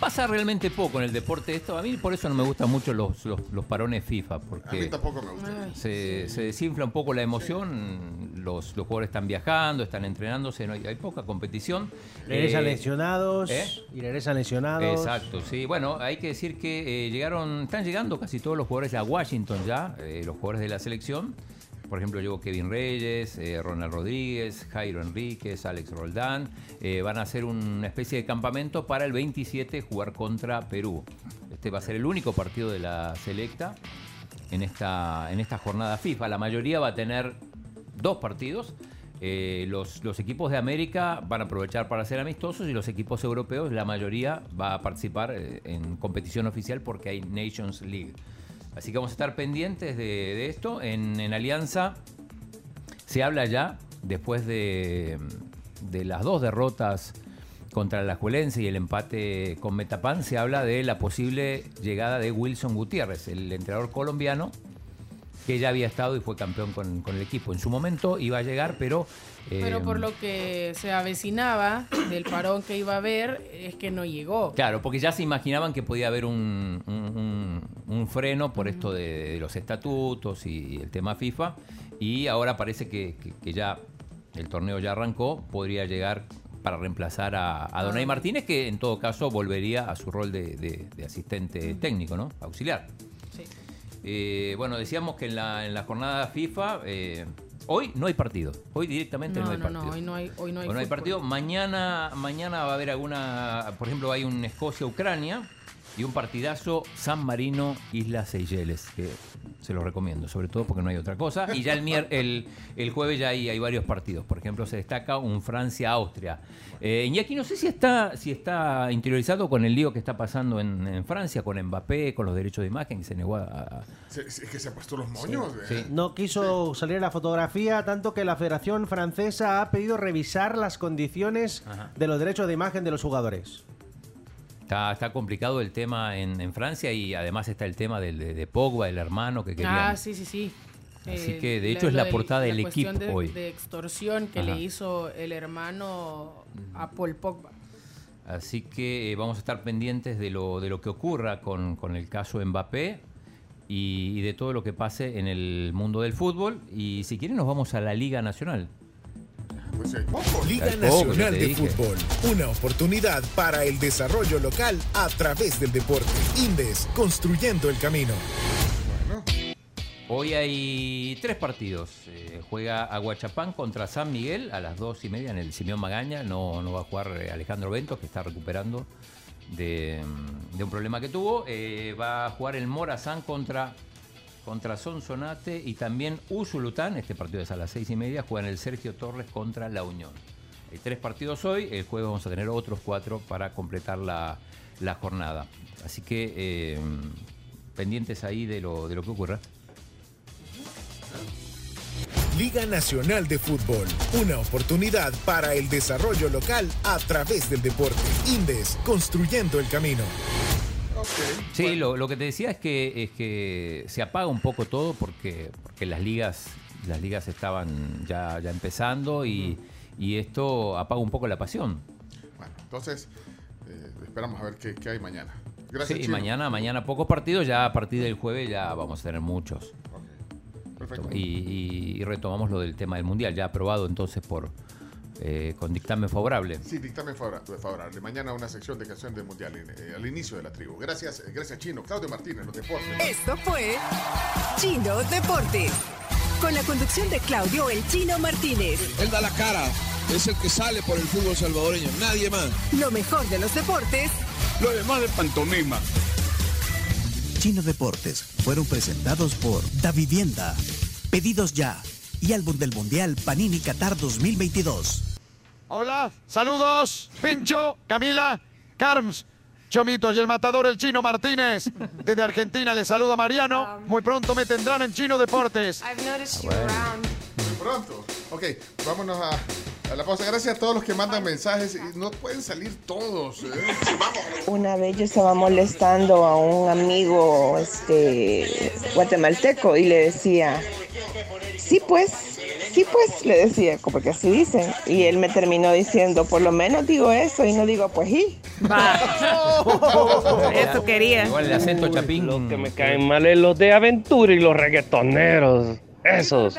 pasa realmente poco en el deporte esto. A mí por eso no me gustan mucho los, los, los parones FIFA, A mí porque tampoco me gusta. se, se desinfla un poco la emoción. Los, los jugadores están viajando, están entrenándose, no hay, hay poca competición. Regresan Eh, lesionados. ¿eh? Y regresan lesionados. Exacto, sí. Bueno, hay que decir que eh, llegaron, están llegando casi todos los jugadores a Washington ya, eh, los jugadores de la selección. Por ejemplo, llegó Kevin Reyes, eh, Ronald Rodríguez, Jairo Enríquez, Alex Roldán. Eh, van a hacer una especie de campamento para el 27 jugar contra Perú. Este va a ser el único partido de la selecta en esta, en esta jornada FIFA. La mayoría va a tener dos partidos. Eh, los, equipos de América van a aprovechar para ser amistosos y los equipos europeos, la mayoría va a participar en competición oficial porque hay Nations League. Así que vamos a estar pendientes de, esto. En, Alianza se habla ya, después de, las dos derrotas contra la Juelense y el empate con Metapan, se habla de la posible llegada de Wilson Gutiérrez, el entrenador colombiano que ya había estado y fue campeón con el equipo. En su momento iba a llegar, pero... Pero por lo que se avecinaba del (coughs) parón que iba a haber, es que no llegó. Claro, porque ya se imaginaban que podía haber un, un- un- un freno por esto de, de los estatutos y el tema FIFA. Y ahora parece que, que- que ya el torneo ya arrancó, podría llegar para reemplazar a, a Donay Ah. Martínez, que en todo caso volvería a su rol de, de- de asistente técnico, ¿no? Auxiliar. Sí. Eh, bueno, decíamos que en la, en la jornada FIFA, eh, hoy no hay partido. Hoy directamente no, No, hay no, partido. no, hoy no hay, hoy no hay Hoy hay partido. Mañana, mañana va a haber alguna. Por ejemplo, hay un Escocia-Ucrania y un partidazo San Marino-Islas Seychelles, que se los recomiendo, sobre todo porque no hay otra cosa. Y ya el, mier- (laughs) el, el jueves ya hay, hay varios partidos. Por ejemplo, se destaca un Francia-Austria. Eh, Iñaki, no sé si está, si está interiorizado con el lío que está pasando en, en Francia, con Mbappé, con los derechos de imagen, que se negó a. a- es que se ha puesto los moños. eh. No quiso salir la fotografía, tanto que la Federación Francesa ha pedido revisar las condiciones de los derechos de imagen de los jugadores. Está, está complicado el tema en, en Francia y además está el tema del, de, de Pogba, el hermano que quería. Ah, sí, sí, sí. Así Eh, que, de hecho, es la del- portada del cuestión equipo de, hoy. De extorsión que Ajá. le hizo el hermano a Paul Pogba. Así que eh, vamos a estar pendientes de lo, de lo que ocurra con, con el caso Mbappé y, y de todo lo que pase en el mundo del fútbol. Y si quieren nos vamos a la Liga Nacional. Pues hay poco. Liga Hay poco, Nacional de. Fútbol, una oportunidad para el desarrollo local a través del deporte. Indes, construyendo el camino. Hoy hay tres partidos. Eh, juega Aguachapán contra San Miguel a las dos y media en el Simeón Magaña. No, no va a jugar eh, Alejandro Ventos, que está recuperando de, mm, de un problema que tuvo. Eh, va a jugar el Morazán contra, contra Sonsonate y también Usulután. Este partido es a las seis y media. Juegan el Sergio Torres contra La Unión. Hay tres partidos hoy. El jueves vamos a tener otros cuatro para completar la, la jornada. Así que eh, pendientes ahí de lo, de lo que ocurra. Liga Nacional de Fútbol, una oportunidad para el desarrollo local a través del deporte. Indes, construyendo el camino. Sí, lo, lo que te decía es que es que se apaga un poco todo porque, porque las ligas las ligas estaban ya, ya empezando y, y esto apaga un poco la pasión. Bueno, entonces, eh, esperamos a ver qué, qué hay mañana. Gracias, sí, Chino. mañana, mañana pocos partidos, ya a partir del jueves ya vamos a tener muchos. Perfecto. Y, y- y retomamos lo del tema del mundial, ya aprobado entonces por eh, con dictamen favorable. Sí, dictamen favora- favorable. Mañana una sección de canción del Mundial eh, al inicio de la tribu. Gracias, eh, gracias Chino. Claudio Martínez, los deportes. Esto fue Chino Deportes. Con la conducción de Claudio El Chino Martínez. Él da la cara, es el que sale por el fútbol salvadoreño, nadie más. Lo mejor de los deportes Lo demás de pantomima. Chino Deportes fueron presentados por Da Vivienda, Pedidos Ya y Álbum del Mundial Panini Qatar 2022. Hola, saludos, Pincho, Camila, Carms, Chomito y el matador, el chino Martínez. Desde Argentina le saluda Mariano. Muy pronto me tendrán en Chino Deportes. Muy pronto. Ok, vámonos a, a la pausa. Gracias a todos los que mandan mensajes. Y no pueden salir todos. ¿eh? (laughs) Una vez yo estaba molestando a un amigo este guatemalteco y le decía, sí pues, sí pues, le decía, como que así dicen. Y él me terminó diciendo, por lo menos digo eso y no digo pues sí. (laughs) Eso quería. Igual el acento chapín. Los que me caen mal es los de aventura y los reggaetoneros. Esos.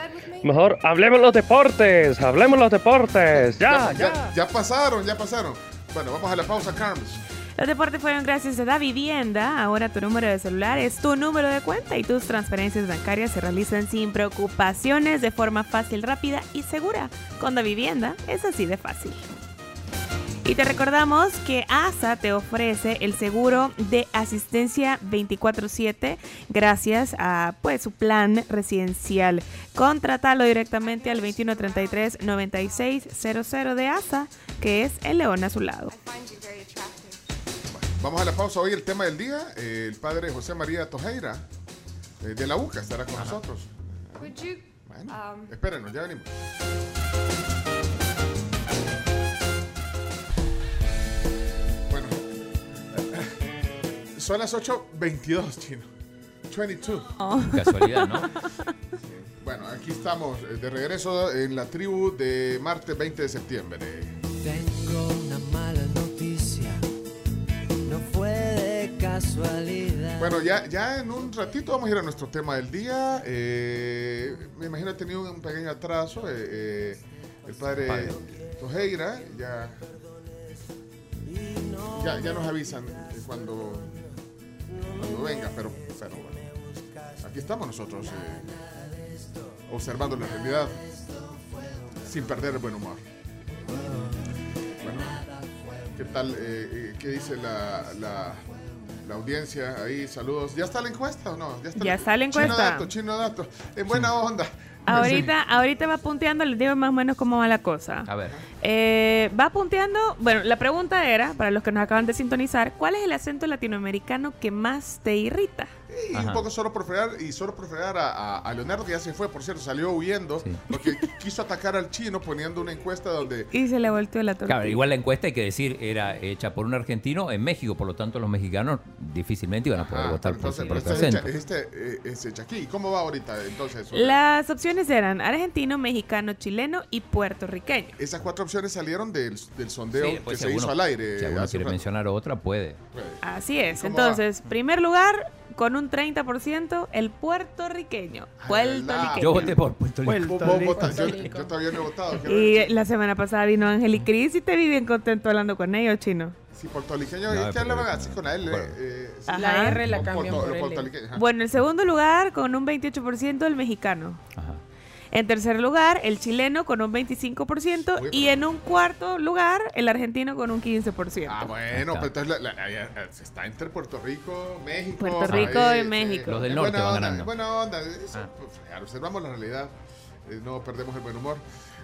Mejor hablemos los deportes, hablemos los deportes. Ya, ya. ya pasaron, ya pasaron. Bueno, vamos a la pausa, Carms. Los deportes fueron gracias a Da Vivienda. Ahora tu número de celular es tu número de cuenta y tus transferencias bancarias se realizan sin preocupaciones de forma fácil, rápida y segura. Con Da Vivienda es así de fácil. Y te recordamos que ASA te ofrece el seguro de asistencia 24/7 gracias a pues su plan residencial. Contratalo directamente al 2133-9600 de ASA, que es el león a su lado. Vamos a la pausa. Hoy el tema del día, eh, el padre José María Tojeira, eh, de la UCA, estará con nosotros. Bueno, espérenos, ya venimos. Son las 8.22, chino. 22. Casualidad, ¿no? Bueno, aquí estamos eh, de regreso en la tribu de martes 20 de septiembre. Tengo una mala noticia, no fue de casualidad. Bueno, ya, ya en un ratito vamos a ir a nuestro tema del día. Eh, me imagino que ha tenido un pequeño atraso. eh, eh, el padre Padre. Tojeira ya, ya, ya nos avisan cuando, cuando venga, pero, pero bueno. Aquí estamos nosotros eh, observando la realidad sin perder el buen humor. Bueno, ¿qué tal? eh, eh, ¿Qué dice la, la, la audiencia ahí? Saludos. ¿Ya está la encuesta o no? Ya está la encuesta. Chino dato, chino dato. En buena onda. Ahorita, ahorita va punteando, les digo más o menos cómo va la cosa. A ver. Eh, va punteando, bueno, la pregunta era, para los que nos acaban de sintonizar, ¿cuál es el acento latinoamericano que más te irrita? Y un poco solo por fregar, y solo por fregar a, a- a Leonardo, que ya se fue, por cierto, salió huyendo, porque quiso atacar al chino poniendo una encuesta donde... Y se le volteó la tortilla. Claro, igual la encuesta hay que decir era hecha por un argentino en México, por lo tanto los mexicanos difícilmente iban a poder Ah, votar por, entonces, por pero este este, este, eh, es hecha aquí. ¿Y ¿Cómo va ahorita entonces? Las opciones eran argentino, mexicano, chileno y puertorriqueño. Esas cuatro opciones salieron del, del sondeo Sí, que se si alguno- hizo al aire. Si alguno quiere rato. mencionar otra, puede. Así es. ¿Cómo va? Entonces, primer lugar, con un 30%, el puertorriqueño. Puertorriqueño. Yo voté por Puerto Rico. vos yo, yo todavía no he votado. Y la semana pasada vino Ángel y Cris y te vi bien contento hablando con ellos, chino. Sí, puertorriqueño, No, es que hablaban así con él. eh, eh, sí. Ajá. La R la Con cambian por L. ajá. Bueno, en segundo lugar, con un 28%, el mexicano. En tercer lugar, el chileno con un 25% Uy, y en un cuarto lugar, el argentino con un 15%. Ah, bueno, pero entonces la- la- eh, está entre Puerto Rico, México. Puerto Rico ahí, y eh, México. Los del norte buena van onda, ganando. en Buena onda. eso, pues, claro, observamos la realidad. eh, no perdemos el buen humor.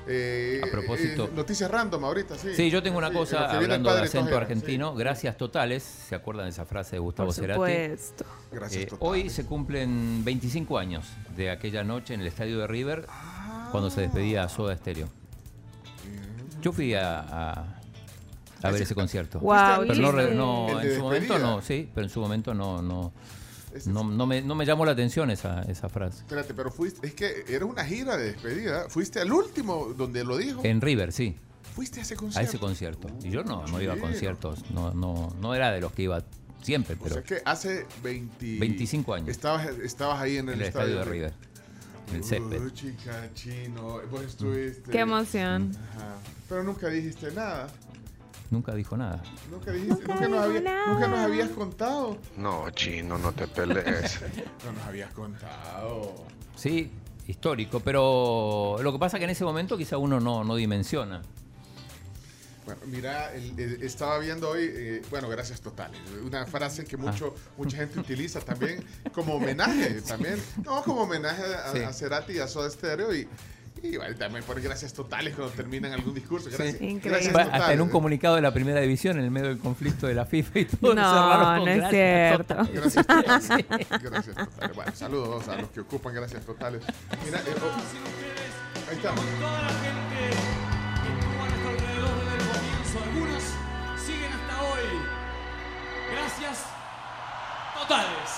Eh, A propósito- eh, noticias random ahorita, sí. Sí, yo tengo una Sí, cosa, hablando de acento Tojera, argentino, gracias totales, ¿se acuerdan de esa frase de Gustavo Por Cerati? supuesto. Gracias Eh, totales. hoy se cumplen 25 años de aquella noche en el estadio de River, cuando se despedía a Soda Stereo. Yo fui a, a- a ver ese concierto. Guau, pero no, en su momento no, sí, pero en su momento no, no, Ese no, no me, no me llamó la atención esa, esa frase. Espérate, pero fuiste, es que era una gira de despedida. Fuiste al último donde lo dijo. En River, sí, Fuiste a ese a concierto. ese concierto. Y yo no, no iba a conciertos, no, no, no era de los que iba siempre, O pero sea que hace 20 25 años. Estabas, estabas ahí en el, en el estadio de River, en el césped. Uy, chica, chino, vos estuviste. Qué emoción. Ajá. Pero nunca dijiste nada. Nunca dijo nada. Nunca dijiste, nunca nos, había- nunca nos habías contado. No, chino, no te pelees. (laughs) No nos habías contado. Sí, histórico, pero lo que pasa que en ese momento quizá uno no, no dimensiona. Bueno, mira, el- el- estaba viendo hoy, eh, bueno, gracias totales. Una frase que mucho, mucha gente (laughs) utiliza también como homenaje, también. No, como homenaje a, Sí. a Cerati y a Soda Stereo y, y bueno, también por gracias totales cuando terminan algún discurso. Gracias, Sí. gracias Hasta en un comunicado de la primera división, en el medio del conflicto de la FIFA y todo. No, cerraron con no es gracias cierto. totales. Gracias (laughs) totales. Gracias totales. Bueno, saludos a los que ocupan gracias totales. Mira, eh, oh, ahí está. Toda la gente que estuvo a nuestro alrededor desde el comienzo, algunos siguen hasta hoy. Gracias totales.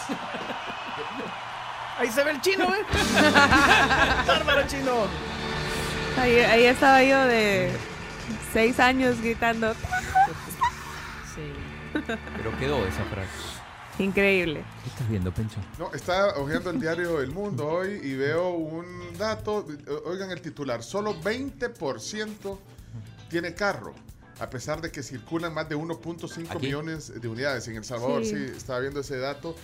Ahí se ve el chino, ¿eh? (laughs) Bárbaro chino. Ahí, ahí estaba yo de seis años gritando. (laughs) Pero quedó esa frase. Increíble. ¿Qué estás viendo, Pencho? No, estaba hojeando el diario El Mundo hoy y veo un dato. Oigan el titular: solo 20% tiene carro. a pesar de que circulan más de 1.5 Aquí. millones de unidades. En El Salvador, sí, Sí. estaba viendo ese dato.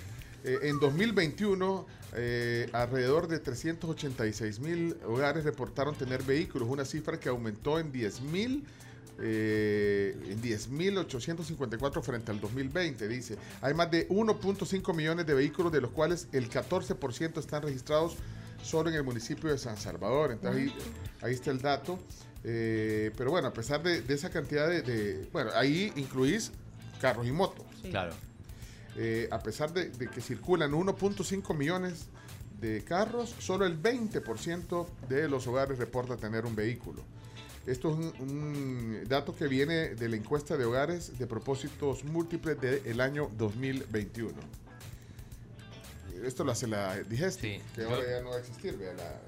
Eh, en 2021, eh, alrededor de 386 mil hogares reportaron tener vehículos, una cifra que aumentó en 10 mil. eh, en 10.854 frente al 2020, dice. Hay más de 1.5 millones de vehículos, de los cuales el 14% están registrados solo en el municipio de San Salvador. Entonces ahí, ahí está el dato. Eh, pero bueno, a pesar de, de esa cantidad de, de- Bueno, ahí incluís carros y motos. Claro. Eh, a pesar de, de que circulan 1.5 millones de carros, solo el 20% de los hogares reporta tener un vehículo. Esto es un, un dato que viene de la encuesta de hogares de propósitos múltiples del año 2021. Esto lo hace la Digesti, que ahora ya no va a existir. vea, la,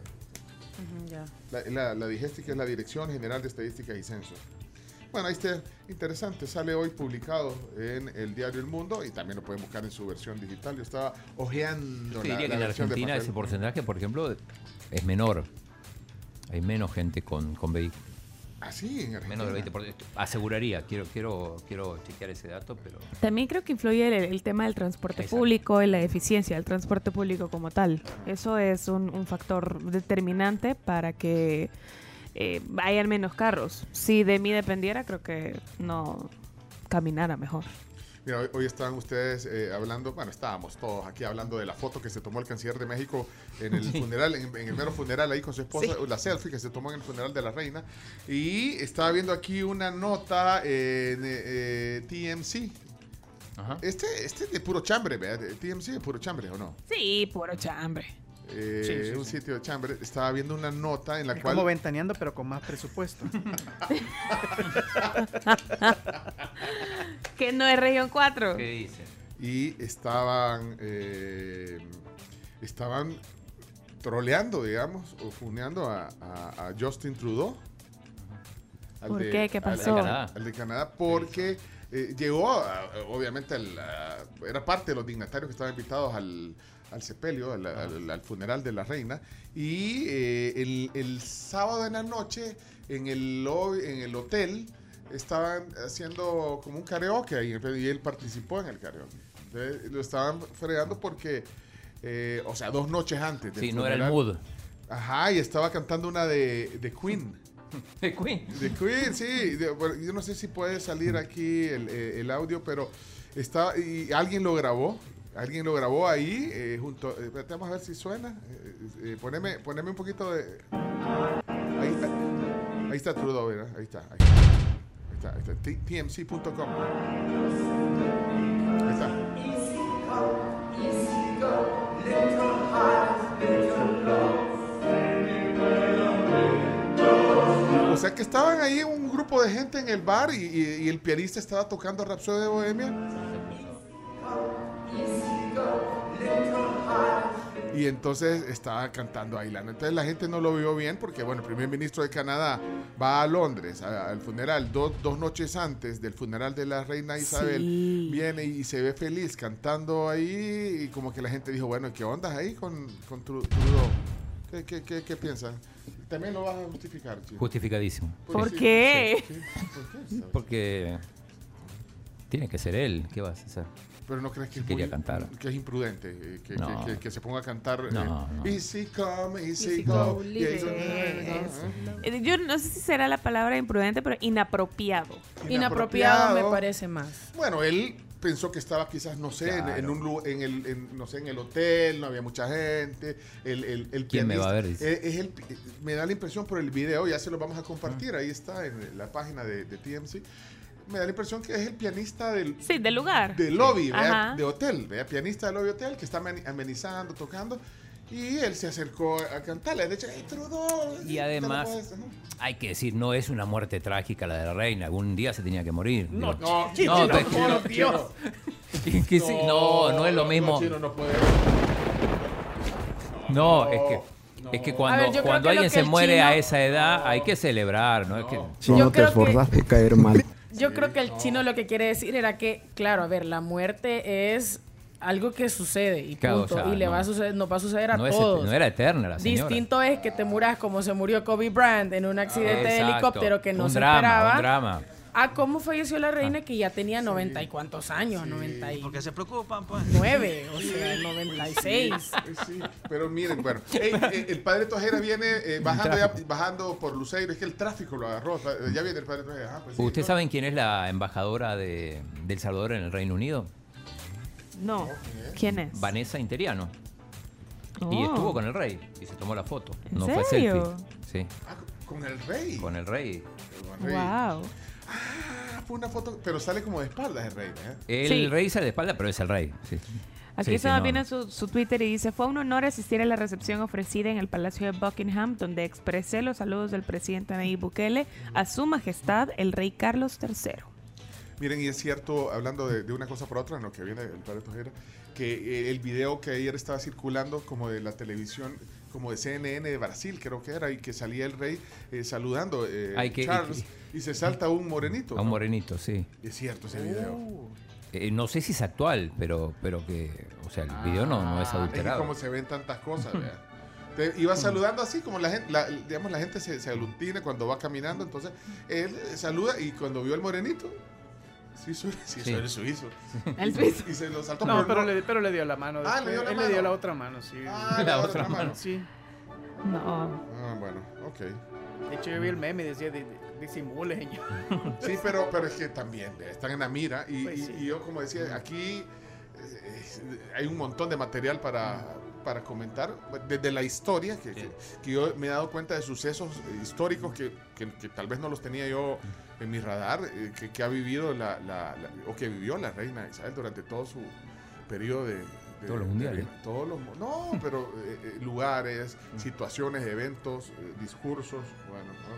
Ujú, ya. la, la, la Digesti, que es la Dirección General de Estadísticas y Censos. Bueno, ahí está interesante. Sale hoy publicado en el diario El Mundo y también lo pueden buscar en su versión digital. Yo estaba ojeando Yo la, diría que la en versión de Argentina ese porcentaje, por ejemplo, es menor. Hay menos gente con, con vehículos. Ah, sí, en Argentina. Menos del 20%. Aseguraría, quiero, quiero, quiero chequear ese dato, pero También creo que influye el, el tema del transporte Exacto. público y la eficiencia del transporte público como tal. Eso es un, un factor determinante para que eh, hayan menos carros. Si de mí dependiera, creo que no caminara mejor. Mira, hoy, hoy estaban ustedes eh, hablando, bueno, estábamos todos aquí hablando de la foto que se tomó el canciller de México en el (laughs) Sí. funeral, en, en el mero funeral ahí con su esposa, Sí. la selfie que se tomó en el funeral de la reina. Y estaba viendo aquí una nota en eh, TMC. Este, este es de puro chambre, ¿verdad? TMC de puro chambre, ¿o no? Sí, puro chambre. Eh, Sí, sí, un sí. sitio de chambre. Estaba viendo una nota en la Es cual... como ventaneando, pero con más presupuesto. que no es región 4. ¿qué dice? y estaban eh, estaban troleando, digamos, o funeando a, a- a Justin Trudeau. Al ¿Por qué? ¿Qué al- pasó? Al, al de Canadá, porque eh, llegó, a- obviamente, era parte de los dignatarios que estaban invitados al, al sepelio, al, al- al funeral de la reina. Y eh, el, el sábado en la noche, en el, lobby- en el hotel, estaban haciendo como un karaoke ahí, y él participó en el karaoke. Entonces, lo estaban fregando porque, eh, o sea, dos noches antes. del Sí, no era el funeral. mood. Ajá, y estaba cantando una de, de Queen. (laughs) ¿De Queen? De Queen, sí. De- bueno, yo no sé si puede salir aquí el, eh, el audio, pero está y alguien lo grabó. Alguien lo grabó ahí eh, junto. eh, vamos a ver si suena. Eh, eh, poneme, un poquito de. Ahí está. Ahí Trudeau, ¿verdad? Ahí está. Ahí está. TMC.com. Ahí está. O sea que estaban ahí un grupo de gente en el bar y el pianista estaba tocando Rhapsody de Bohemia. Y entonces estaba cantando Ailana. Entonces la gente no lo vio bien porque, bueno, el primer ministro de Canadá va a Londres a- al funeral dos, dos noches antes del funeral de la reina Isabel. Sí. Viene y se ve feliz cantando ahí y como que la gente dijo, bueno, ¿qué onda ahí con, con Tru- Trudeau? ¿Qué, qué, qué, qué piensan? También lo vas a justificar, chico. Justificadísimo. ¿Por sí, qué? sí, sí. ¿Por qué? Porque tiene que ser él. ¿Qué vas a hacer? Pero no crees que, es, quería muy- cantar. que es imprudente eh, que, No. que- que- que se ponga a cantar eh, No, no. Easy come, easy, Easy go. go, y ahí son- libre. Eh, Yo no sé si será la palabra imprudente, pero inapropiado. Inapropiado me parece más. Bueno, él pensó que estaba quizás, no sé, en- en, Claro. un lu- en el, en, no sé, en el hotel, no había mucha gente. El, el, el ¿Quién me va a ver? Dice. eh, es el eh, me da la impresión por el video, ya se lo vamos a compartir, ahí está en la página de, de TMC. Me da la impresión que es el pianista del, Sí, del lugar. de lobby, de hotel, ¿vea? pianista de lobby hotel que está ameni- amenizando, tocando. Y él se acercó a cantar. Le ha dicho, hey, Trudeau. Y además, puedes-". Ajá. hay que decir, no es una muerte trágica la de la reina. Algún día se tenía que morir. No, no, no, Dios. (laughs) sí, no, no es lo mismo. no puede. No, es que, es que cuando, ver, cuando alguien que se muere chino- a esa edad, hay que celebrar, ¿no? Es que, Yo no te creo que- esforzas de caer mal. Yo creo que el chino lo que quiere decir era que, claro, a ver, la muerte es algo que sucede y punto. o sea, y le no. va a suceder, nos va a suceder a no, es- todos. no era eterna la señora. Distinto es que te muras como se murió Kobe Bryant en un accidente de Exacto. helicóptero que no un se drama, esperaba. Un drama. A cómo falleció la reina que ya tenía noventa y cuantos años, noventa y Porque se preocupan, pues. nueve, o sea, noventa y seis. Sí, pero miren, bueno, eh, el padre Tojera viene eh, bajando, ya- bajando por Luceiro, es que el tráfico lo agarró, ya viene el padre Tojera. Ah, pues sí, ¿Ustedes saben quién es la embajadora de, de El Salvador en el Reino Unido? No. ¿Quién es? Vanessa Interiano. Oh. Y estuvo con el rey y se tomó la foto. ¿En no fue serio? selfie. Sí, Ah, con el rey. con el rey. Con el rey. Wow. Ah, fue una foto, pero sale como de espaldas el rey, ¿eh? El Sí. rey sale de espalda, pero es el rey. sí. Aquí Sí, sí, estaba no, viendo no. su, su Twitter y dice, fue un honor asistir a la recepción ofrecida en el Palacio de Buckingham, donde expresé los saludos del presidente Nayib Bukele a su majestad, el rey Carlos III. Miren, y es cierto, hablando de, de una cosa por otra, en lo que viene el padre Tojera, que eh, el video que ayer estaba circulando como de la televisión, como de CNN de Brasil, creo que era, y que salía el rey eh, saludando eh, Ay, que- Charles, y se salta un morenito. A un ¿no? morenito, sí. Es cierto ese video. Eh, no sé si es actual, pero, pero que, o sea, el video no, no es Ah, adulterado. como se ven tantas cosas, (laughs) vea. Te iba saludando así como la gente, la- digamos, la gente se, se aglutina cuando va caminando, entonces él saluda y cuando vio al morenito, sí, su- (laughs) sí, Sí. soy el suizo. El suizo. Y se lo saltó No, por pero le, pero le dio la mano. Ah, le dio la Él le dio la otra mano, sí. Ah, (laughs) le dio la otra mano. Sí. No. Ah, bueno, ok. De hecho, yo vi el meme y decía, "Di- di- disimule, señor. Sí, pero, pero es que también eh, están en la mira y, Pues y- sí. y yo como decía, aquí eh, hay un montón de material para, para comentar desde la historia, que, que- que yo me he dado cuenta de sucesos históricos que, que- que tal vez no los tenía yo en mi radar, eh, que, que ha vivido la, la- la- o que vivió la reina Isabel durante todo su periodo de... de- Todos los de- mundiales. todos los no, pero eh, eh, lugares, situaciones, eventos, eh, discursos, bueno, no,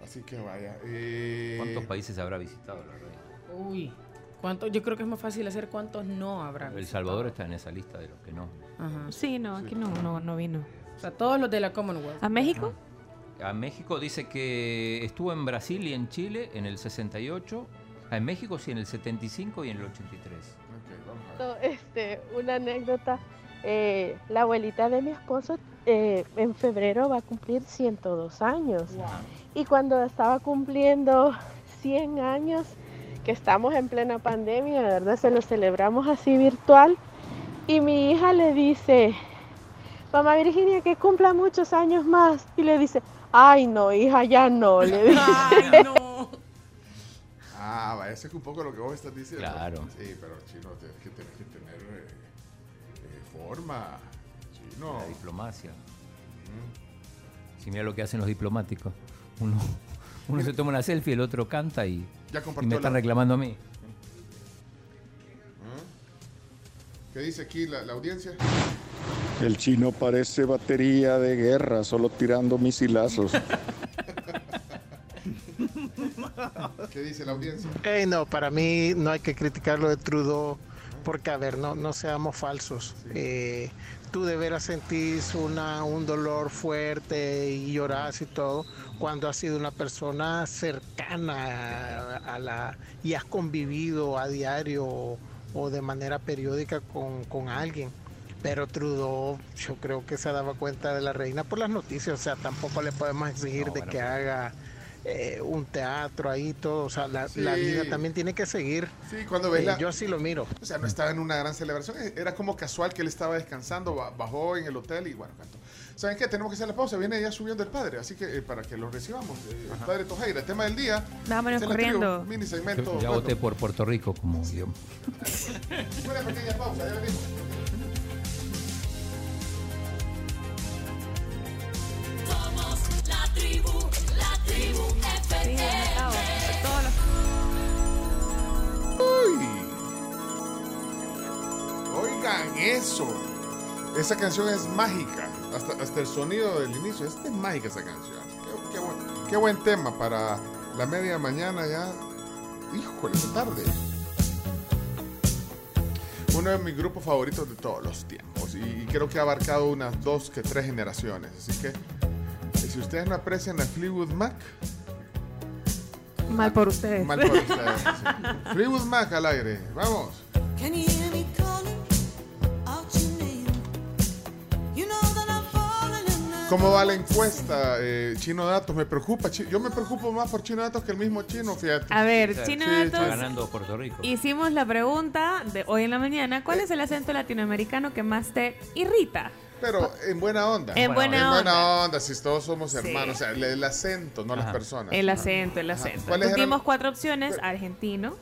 no. así que vaya. eh, ¿Cuántos países habrá visitado la reina? Uy, ¿cuántos? Yo creo que es más fácil hacer cuántos no habrá. El Salvador está en esa lista de los que no. Ajá. Sí, no, aquí no, no, no vino. O sea, todos los de la Commonwealth. ¿A México? A México dice que estuvo en Brasil y en Chile en el 68. Ah, en México sí, en el 75 y en el 83. Este, una anécdota. eh, la abuelita de mi esposo eh, en febrero va a cumplir 102 años. Y cuando estaba cumpliendo 100 años, que estamos en plena pandemia, de verdad se lo celebramos así virtual. Y mi hija le dice, mamá Virginia, que cumpla muchos años más. Y le dice, ay no, hija, ya no. Le dice. Ah, va, ese es un poco lo que vos estás diciendo. Claro. Sí, pero chino, tienes que, tienes que tener eh, eh, forma. Chino. La diplomacia. Si mira lo que hacen los diplomáticos. Uno, uno se toma una selfie, el otro canta y, Ya y compartió me están la- reclamando a mí. ¿Qué dice aquí la, la audiencia? El chino parece batería de guerra, solo tirando misilazos. (laughs) ¿Qué dice la audiencia? Eh, no, para mí no hay que criticar lo de Trudeau, porque a ver, no, no seamos falsos. Eh, tú de veras sentís una, un dolor fuerte y llorás y todo cuando has sido una persona cercana a, a la y has convivido a diario o, o de manera periódica con, con alguien. Pero Trudeau, yo creo que se daba cuenta de la reina por las noticias, o sea, tampoco le podemos exigir de que haga eh, un teatro ahí todo, o sea, la, vida también tiene que seguir. Sí, cuando ves Eh, la- Yo así lo miro. O sea, no estaba en una gran celebración, eh, era como casual que él estaba descansando, ba- bajó en el hotel y bueno, cantó. ¿Saben qué? Tenemos que hacer la pausa, viene ya subiendo el padre, así que eh, para que lo recibamos. eh, el padre Tojeira, el tema del día. Vámonos tribu, corriendo. Mini segmento. Yo ya voté por Puerto Rico como idioma. (laughs) Una pequeña pausa, ya venimos. Somos la tribu, FM. Oigan eso. Esa canción es mágica. Hasta, hasta el sonido del inicio. Esta es mágica esa canción. Qué, buen, qué buen tema para la media mañana ya. Híjole, qué tarde. Uno de mis grupos favoritos de todos los tiempos. Y, creo que ha abarcado unas dos que tres generaciones. Así que si ustedes no aprecian a Fleetwood Mac, Mal por ustedes. mal por ustedes. sí. Fleetwood Mac al aire. Vamos. Can you hear me calling out your name? You know that I'm falling in ¿Cómo va la encuesta, eh, Chino Datos? Me preocupa. Chi- Yo me preocupo más por Chino Datos que el mismo Chino, fíjate. A ver, Sí, Chino sí, Datos, Está ganando Puerto Rico. hicimos la pregunta de hoy en la mañana. ¿Cuál es el acento latinoamericano que más te irrita? Pero en buena onda. En buena En buena onda. onda, si todos somos Sí. hermanos. O sea, el, el acento, no las personas. El acento, el acento. ¿Cuáles eran? cuatro opciones, argentino,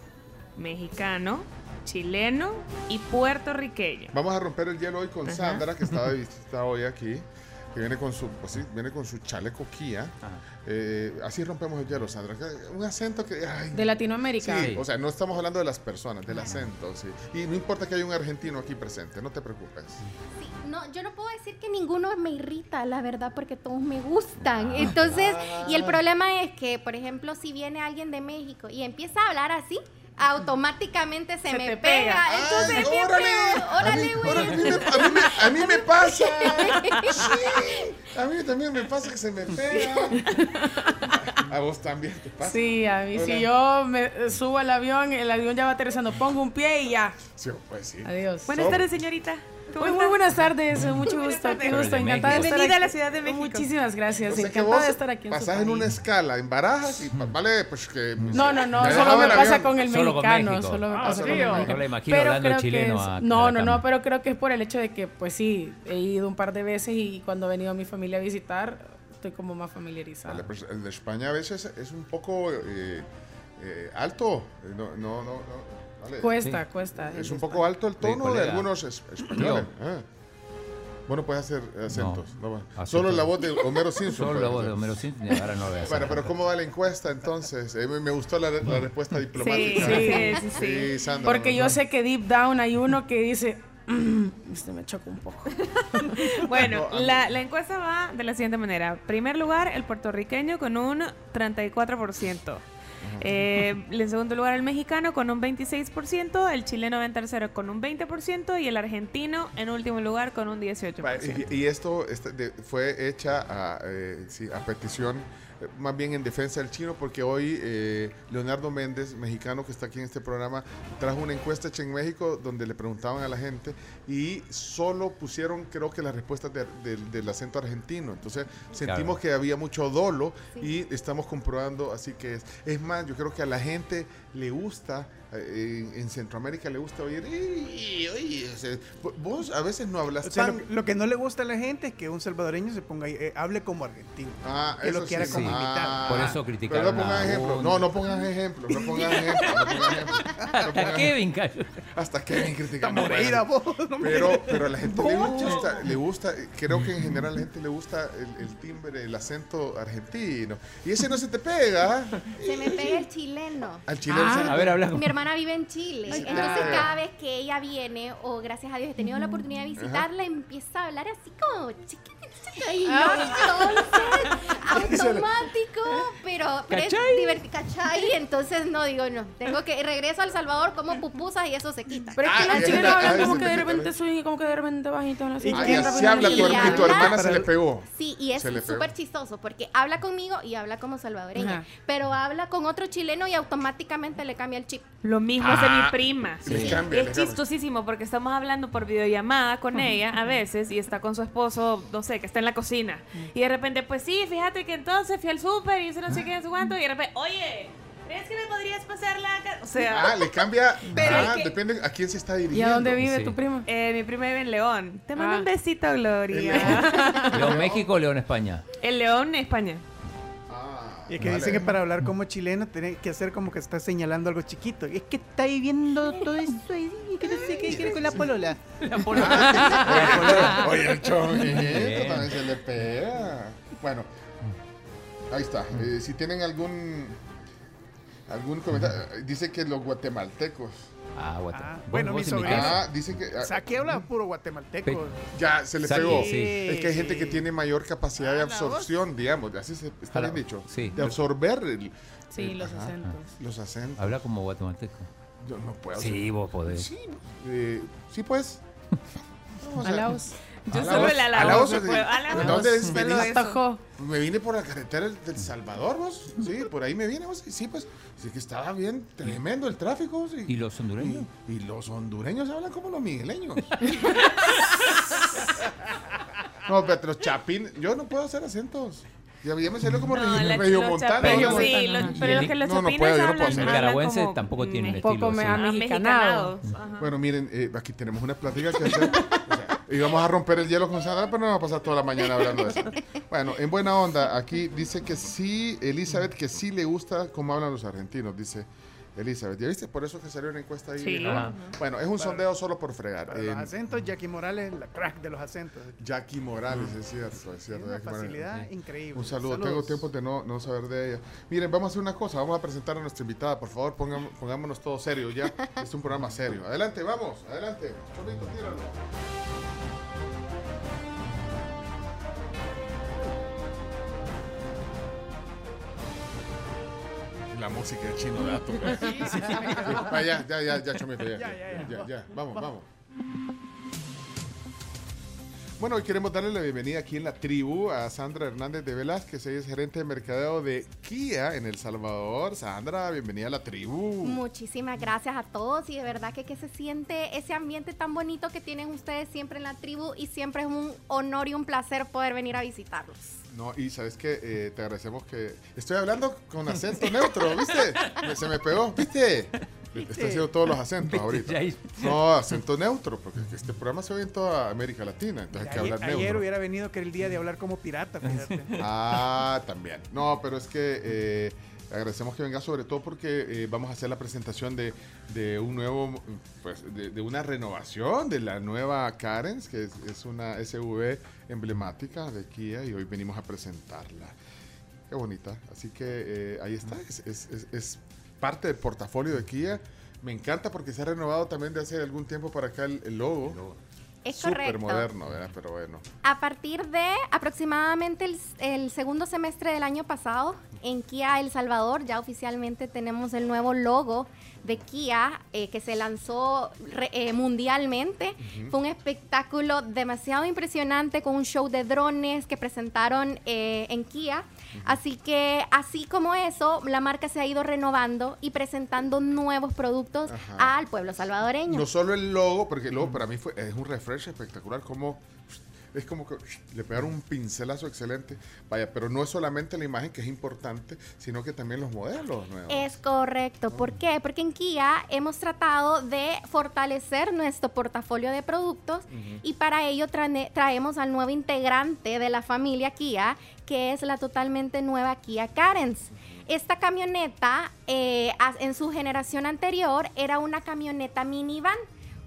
mexicano, chileno y puertorriqueño. Vamos a romper el hielo hoy con Ajá. Sandra, que estaba (laughs) de visita hoy aquí. Que viene con su, pues sí, viene con su chaleco Kia. Eh, así rompemos el hielo, Sandra. Un acento que. ay, De Latinoamérica. Sí, o sea, no estamos hablando de las personas, del acento, sí. Y no importa que haya un argentino aquí presente, no te preocupes. No, yo no puedo decir que ninguno me irrita, la verdad, porque todos me gustan. Entonces, y el problema es que, por ejemplo, si viene alguien de México y empieza a hablar así, automáticamente se, Se me pega. pega. Entonces, Ay, bien órale. Órale, mí- güey. a mí me- a mí me- a mí me pasa. (laughs) Sí, a mí también me pasa que se me pega. A vos también te pasa. Sí, a mí, Hola. si yo me subo al avión, el avión ya va aterrizando, pongo un pie y ya. Sí, pues sí. Adiós. Buenas tardes, señorita. ¿Cómo Muy, muy buenas tardes, mucho gusto, qué Pero el gusto, encantada de Bienvenida a la. Ciudad de México. Muchísimas gracias, O sea que encantada de estar aquí en su pasás en una escala en barajas y vale, pues que. No, no, no, me solo me pasa avión. con el Solo con mexicano, México. solo me Ah, pasa con el mexicano. La imagino hablando creo que chileno es- a- No, no, no, pero creo que es por el hecho de que, pues sí, he ido un par de veces y cuando ha venido a mi familia a visitar, estoy como más familiarizada. Vale, pues el de España a veces es un poco eh, eh, alto. Eh, No, no, no. no, vale. Cuesta, cuesta. Es un poco alto el tono de algunos es- españoles. Ah. Bueno, puedes hacer acentos. No, no. Solo la voz de Homero Simpson. Solo la voz hacer. de Homero Simpson y ahora no lo voy a hacer. Bueno, pero ¿cómo va la encuesta entonces? Eh, me- gustó la, la respuesta diplomática. Sí, sí, sí. Sandra, Porque yo no- sé que deep down hay uno que dice, "Mm", este me choca un poco. (laughs) Bueno, la, la encuesta va de la siguiente manera. Primer lugar, el puertorriqueño con un 34%. Eh, en segundo lugar, el mexicano con un 26%, el chileno en tercero con un 20% y el argentino en último lugar con un 18%. Y, y esto este, de- fue hecha a, eh, sí, a petición, más bien en defensa del chino, porque hoy eh, Leonardo Méndez, mexicano que está aquí en este programa, trajo una encuesta hecha en México donde le preguntaban a la gente y solo pusieron, creo que las respuestas de- de- del acento argentino. Entonces sentimos que había mucho dolo y estamos comprobando, así que es, es más, yo creo que a la gente le gusta. Eh, En, en Centroamérica le gusta oír. "Ey, oye", o sea, vos a veces no hablas O sea, tan lo, lo que no le gusta a la gente es que un salvadoreño se ponga ahí, eh, hable como argentino. Ah, que lo quiera sí. como Sí. imitar. Por eso Pero criticaron no pongas a ejemplos. un- No, no pongas ejemplos. No pongas (laughs) ejemplos. No pongas ejemplos. No pongas Hasta Kevin cayó. Hasta Kevin criticando. Moreira, vos, no me- Pero, pero a la gente le gusta, le gusta, creo que en general a la gente le gusta el, el timbre, el acento argentino. Y ese no se te pega. Se me pega el chileno. Al chileno le A ver, habla con- Mi hermana vive en Chile. Entonces, claro. cada vez que ella viene, o gracias a Dios he tenido la oportunidad de visitarla, empieza a hablar así como chiquitita. Y entonces, automático, pero, pero es divertido. ¿Cachai? Entonces, no digo, no. Tengo que regreso a El Salvador como pupusas y eso se quita. Pero es que Ah, los chilenos hablan Ah, como se que de repente subí, como que de repente bajito. Y que Ay, de así repente- habla tu, Y y tu hermana se le pegó. Sí, y es Se súper chistoso porque habla conmigo y habla como salvadoreña, Ajá. pero habla con otro chileno y automáticamente le cambia el chip. Lo mismo hace mi Ah, prima. le Y cambia, es chistosísimo porque estamos hablando por videollamada con ella a veces y está con su esposo, no sé, que está en la cocina. Y de repente, pues sí, fíjate que entonces fui al súper y hice no sé qué, no sé cuánto. Y de repente, oye, ¿crees que me podrías pasar la ca-?" O sea, Ah, le cambia. (laughs) Pero ah, es que- depende a quién se está ¿Y dirigiendo. a dónde vive Sí. tu primo? eh, mi prima vive en León. Te mando Ah. un besito, Gloria. (laughs) ¿León México o León España? El León, España. Y es que vale. dicen que para hablar como chileno tiene que hacer como que está señalando algo chiquito. Y es que está ahí viendo todo eso ahí, que no sé qué quiere con la polola. (laughs) Ah, (laughs) Oye, el chonguito Bien. también se le pega. Bueno, ahí está. Eh, si tienen algún algún comentario, dice que los guatemaltecos. Ah, guate- Ah, bueno, mi sobrino. Ah, dice que. ah, O sea, aquí habla puro guatemalteco. Pe- ya se le Saque, pegó. sí. Es que hay gente que tiene mayor capacidad de absorción, digamos. Así se, está bien dicho. Sí. De absorber el- Sí, el- los ajá, acentos. Los acentos. Habla como guatemalteco. Yo no puedo. Sí, vos podés. Sí, eh, sí pues. (laughs) Vamos a-. Yo Alaos- solo el alao Alaos, me atajó. Me vine por la carretera del Salvador, vos. Sí, por ahí me vine, vos. Sí, pues. Sí, que estaba bien tremendo el tráfico. sí. ¿Y los hondureños? Y, y los hondureños hablan como los migueleños. (laughs) No, pero los chapín, yo no puedo hacer acentos. Ya, ya me salió como No, regio- la- regiomontano. los chapines, ¿no? sí, los- pero los que los No, no chapines puedo, yo no hablan- puedo hacer El eso. nicaragüense como tampoco tiene un un poco estilo. sí. americanado. Bueno, miren, eh, aquí tenemos una plática que hacer. O sea, íbamos a romper el hielo con Sandra, pero no vamos a pasar toda la mañana hablando de eso. Bueno, en buena onda, aquí dice que sí, Elizabeth, que sí le gusta cómo hablan los argentinos, dice Elizabeth. ¿Ya viste? Por eso que salió una encuesta ahí. Sí. ¿no? Ajá. Bueno, es un sondeo solo por fregar. Para Eh, los acentos, Jackie Morales, la crack de los acentos. Jackie Morales, es cierto, es cierto. Una Jackie Morales. facilidad increíble. Un saludo, Saludos. tengo tiempo de no, no saber de ella. Miren, vamos a hacer una cosa, vamos a presentar a nuestra invitada, por favor, pongamos, pongámonos todos serios ya. es un programa serio. Adelante, vamos, adelante. Chomito, tíralo. La música de Chino Dato. (laughs) Sí, sí, sí. Ah, ya, ya, ya, ya, Chomito, ya. Ya, ya, ya. ya, ya. Vamos, vamos. Bueno, hoy queremos darle la bienvenida aquí en la tribu a Sandra Hernández de Velázquez. Ella es gerente de mercadeo de Kia en El Salvador. Sandra, bienvenida a la tribu. Muchísimas gracias a todos y de verdad que, que se siente ese ambiente tan bonito que tienen ustedes siempre en la tribu y siempre es un honor y un placer poder venir a visitarlos. No, y sabes que te agradecemos que. Estoy hablando con acento neutro, ¿viste? (laughs) Se me pegó, ¿viste? Estoy haciendo todos los acentos ¿Viste, ahorita. No, acento neutro, porque este programa se ve en toda América Latina, entonces hay que Ayer, hablar ayer neutro. hubiera venido que era el día de hablar como pirata, fíjate. (laughs) Ah, también. No, pero es que eh, agradecemos que venga sobre todo porque eh, vamos a hacer la presentación de, de un nuevo, pues, de, de una renovación de la nueva Carens, que es, es una SUV emblemática de Kia y hoy venimos a presentarla. Qué bonita. Así que eh, ahí está. Es, es- es- es parte del portafolio de Kia. Me encanta porque se ha renovado también de hace algún tiempo para acá el, el logo. Es Súper correcto. moderno, ¿verdad? Pero bueno. A partir de aproximadamente el, el segundo semestre del año pasado, en Kia El Salvador ya oficialmente tenemos el nuevo logo de Kia eh, que se lanzó re- eh, mundialmente. Ujú. Fue un espectáculo demasiado impresionante con un show de drones que presentaron eh, en Kia. Así que así como eso, la marca se ha ido renovando y presentando nuevos productos Ajá. al pueblo salvadoreño. No solo el logo, porque el logo para mí fue, es un refresh espectacular, como es como que le pegaron un pincelazo excelente. Vaya, pero no es solamente la imagen que es importante, sino que también los modelos nuevos. Es correcto. ¿Por qué? Porque en Kia hemos tratado de fortalecer nuestro portafolio de productos y para ello traemos al nuevo integrante de la familia Kia, que es la totalmente nueva Kia Carens. Esta camioneta, eh, en su generación anterior, era una camioneta minivan.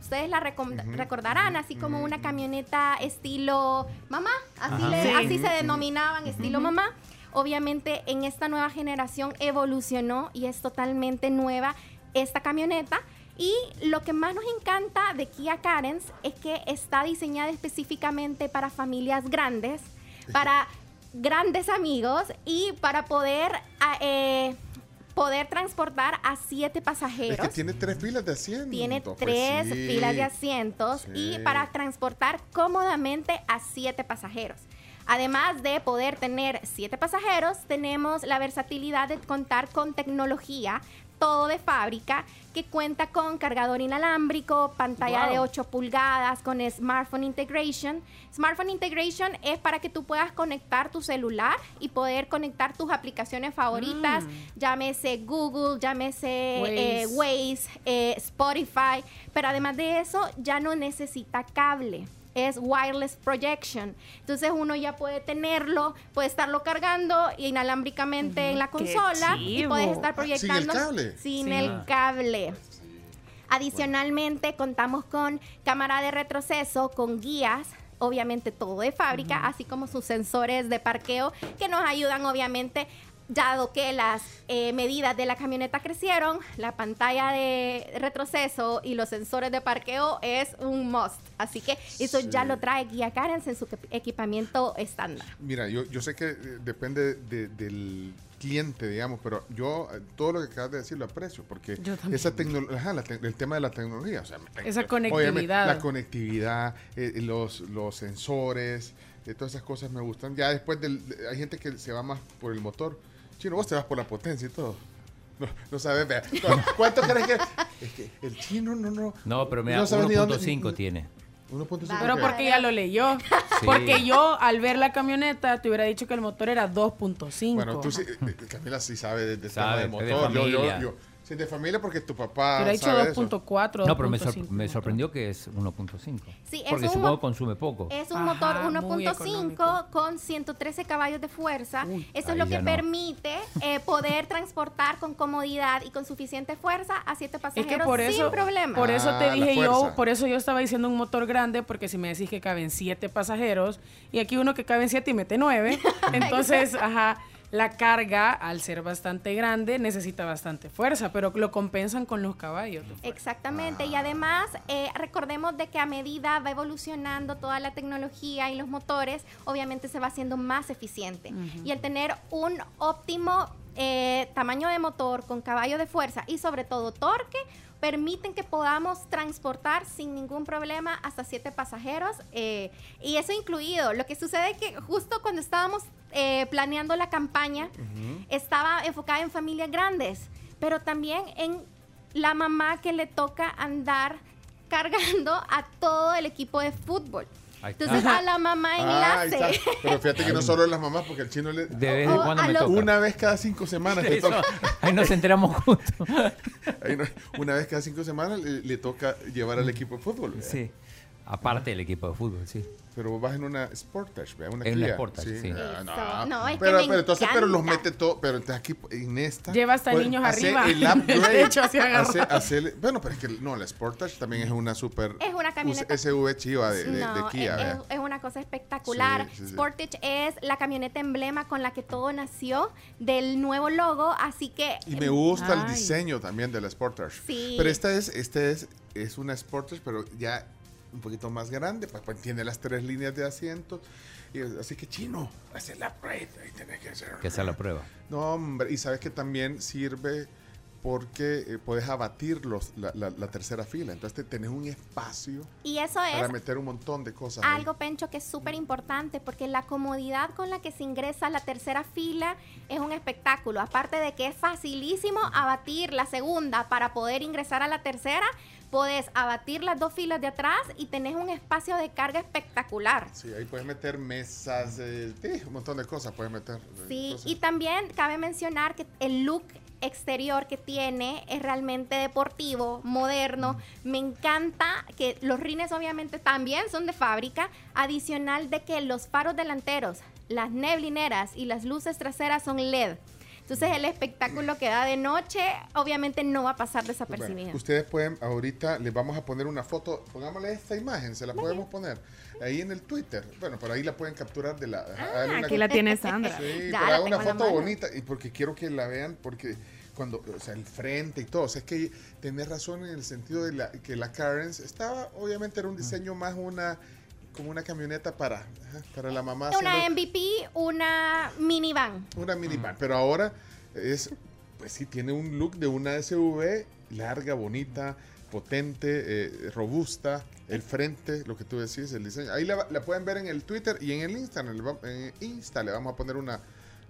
Ustedes la recordarán, así como una camioneta estilo mamá, así, Ajá. le- Sí. así se denominaban, estilo mamá. Obviamente en esta nueva generación evolucionó y es totalmente nueva esta camioneta. Y lo que más nos encanta de Kia Carens es que está diseñada específicamente para familias grandes, para grandes amigos y para poder, a- eh, poder transportar a siete Es pasajeros. que tiene tres filas de asientos. Tiene pues tres sí. filas de asientos y para transportar cómodamente a siete pasajeros. Además de poder tener siete pasajeros, tenemos la versatilidad de contar con tecnología, todo de fábrica, que cuenta con cargador inalámbrico, pantalla Wow. de 8 pulgadas, con Smartphone Integration. Smartphone Integration es para que tú puedas conectar tu celular y poder conectar tus aplicaciones favoritas, llámese Google, llámese eh, Waze. Waze, eh, Spotify, pero además de eso ya no necesita cable. Es wireless projection. Entonces uno ya puede tenerlo, puede estarlo cargando inalámbricamente en la consola y puedes estar Ah, ¿sin el proyectando cable? sin Sí. el cable. Adicionalmente, contamos con cámara de retroceso, con guías, obviamente todo de fábrica, así como sus sensores de parqueo que nos ayudan, obviamente, dado que las eh, medidas de la camioneta crecieron, la pantalla de retroceso y los sensores de parqueo es un must. Así que eso ya lo trae Guía Carens en su equi- equipamiento estándar. Mira, yo, yo sé que eh, depende de- del cliente, digamos, pero yo eh, todo lo que acabas de decir lo aprecio, porque esa tecnología, el tema de la tecnología, o sea, me- Esa conectividad. la conectividad, eh, los, los sensores, eh, todas esas cosas me gustan. Ya después del, de- hay gente que se va más por el motor. Chino, vos te vas por la potencia y todo. No, no sabes, vea. ¿Cuánto crees que.? Es que el chino no, no. No, pero mira, no sabes ni dónde- 1.5 tiene. 1.5. Pero porque ya lo leyó. Sí. Porque yo, al ver la camioneta, te hubiera dicho que el motor era 2.5. Bueno, tú sí, eh, Camila sí sabe de, de Sabe, tema de motor. yo, yo, yo, sí, de familia porque tu papá Pero ha dicho sabe de eso. 2.4. No, pero me, sor- 2.5. me sorprendió que es 1.5. Sí, es Porque un supongo consume poco. Es un Ajá, motor muy 1.5 con 113 caballos de fuerza. Eso es lo que no. permite eh, poder transportar con comodidad y con suficiente fuerza a siete Es pasajeros que por eso, sin problema. por eso Ah, te dije yo, por eso yo estaba diciendo un motor grande, porque si me decís que caben siete pasajeros, y aquí uno que caben siete y mete nueve, (laughs) entonces, ajá, la carga, al ser bastante grande, necesita bastante fuerza, pero lo compensan con los caballos. Exactamente, y además eh, recordemos de que a medida va evolucionando toda la tecnología y los motores, obviamente se va haciendo más eficiente. Y el tener un óptimo eh, tamaño de motor con caballo de fuerza y sobre todo torque, permiten que podamos transportar sin ningún problema hasta siete pasajeros eh, y eso incluido. Lo que sucede es que justo cuando estábamos eh, planeando la campaña, estaba enfocada en familias grandes, pero también en la mamá que le toca andar cargando a todo el equipo de fútbol. Entonces a la mamá Ah, enlace. está. Pero fíjate que no solo las mamás, porque el chino le. De vez en O cuando a me lo- toca. Una vez cada cinco semanas le toca. ahí nos enteramos juntos. ahí no- una vez cada cinco semanas le, le toca llevar al equipo de fútbol. ¿verdad? Sí. Aparte del equipo de fútbol, sí. Pero vos vas en una Sportage, ¿verdad? Una En una Kia. Sportage, sí. Ah, Eso. No, es que pero, me pero entonces, pero los encanta. mete todo, pero entonces aquí en esta. Lleva hasta pues, niños hace arriba. El (laughs) upgrade. De hecho, hace- hace- bueno, pero es que no, la Sportage también es una super. Es una camioneta- SUV chiva de, de, No, de Kia, es, ¿verdad? es una cosa espectacular. Sí, sí, sí. Sportage es la camioneta emblema con la que todo nació del nuevo logo, así que Y me gusta el diseño también de la Sportage. Sí. Pero esta es, esta es, es una Sportage, pero ya un poquito más grande, pues, pues, tiene las tres líneas de asientos. Y, así que chino, hace el upgrade, ahí tenés que hacer. Que sea la prueba. No, hombre, y sabes que también sirve porque eh, puedes abatir los, la, la- la tercera fila. Entonces te tenés un espacio y eso para es meter un montón de cosas. ahí. algo, Pencho, que es súper importante porque la comodidad con la que se ingresa a la tercera fila es un espectáculo. Aparte de que es facilísimo abatir la segunda para poder ingresar a la tercera, podés abatir las dos filas de atrás y tenés un espacio de carga espectacular. Sí, ahí puedes meter mesas, eh, un montón de cosas puedes meter. Sí, Entonces, y también cabe mencionar que el look exterior que tiene es realmente deportivo, moderno. Me encanta que los rines obviamente también son de fábrica, adicional de que los faros delanteros, las neblineras y las luces traseras son LED. Entonces el espectáculo que da de noche obviamente no va a pasar desapercibido. Bueno, ustedes pueden, ahorita les vamos a poner una foto, pongámosle esta imagen, se la podemos poner ahí en el Twitter. Bueno, por ahí la pueden capturar de la... una- aquí la tiene (laughs) Sandra. Sí, Ya pero una foto bonita y porque quiero que la vean, porque cuando, o sea, el frente y todo, o sea, es que tenés razón en el sentido de la, que la Cairns estaba, obviamente era un diseño más una, como una camioneta para, para la mamá. Una haciendo- MVP, una minivan. una minivan, pero ahora es, pues sí, tiene un look de una SUV larga, bonita, potente, eh, robusta. El frente, lo que tú decís, el diseño. Ahí la, la pueden ver en el Twitter y en el Instagram. En Insta le vamos a poner una,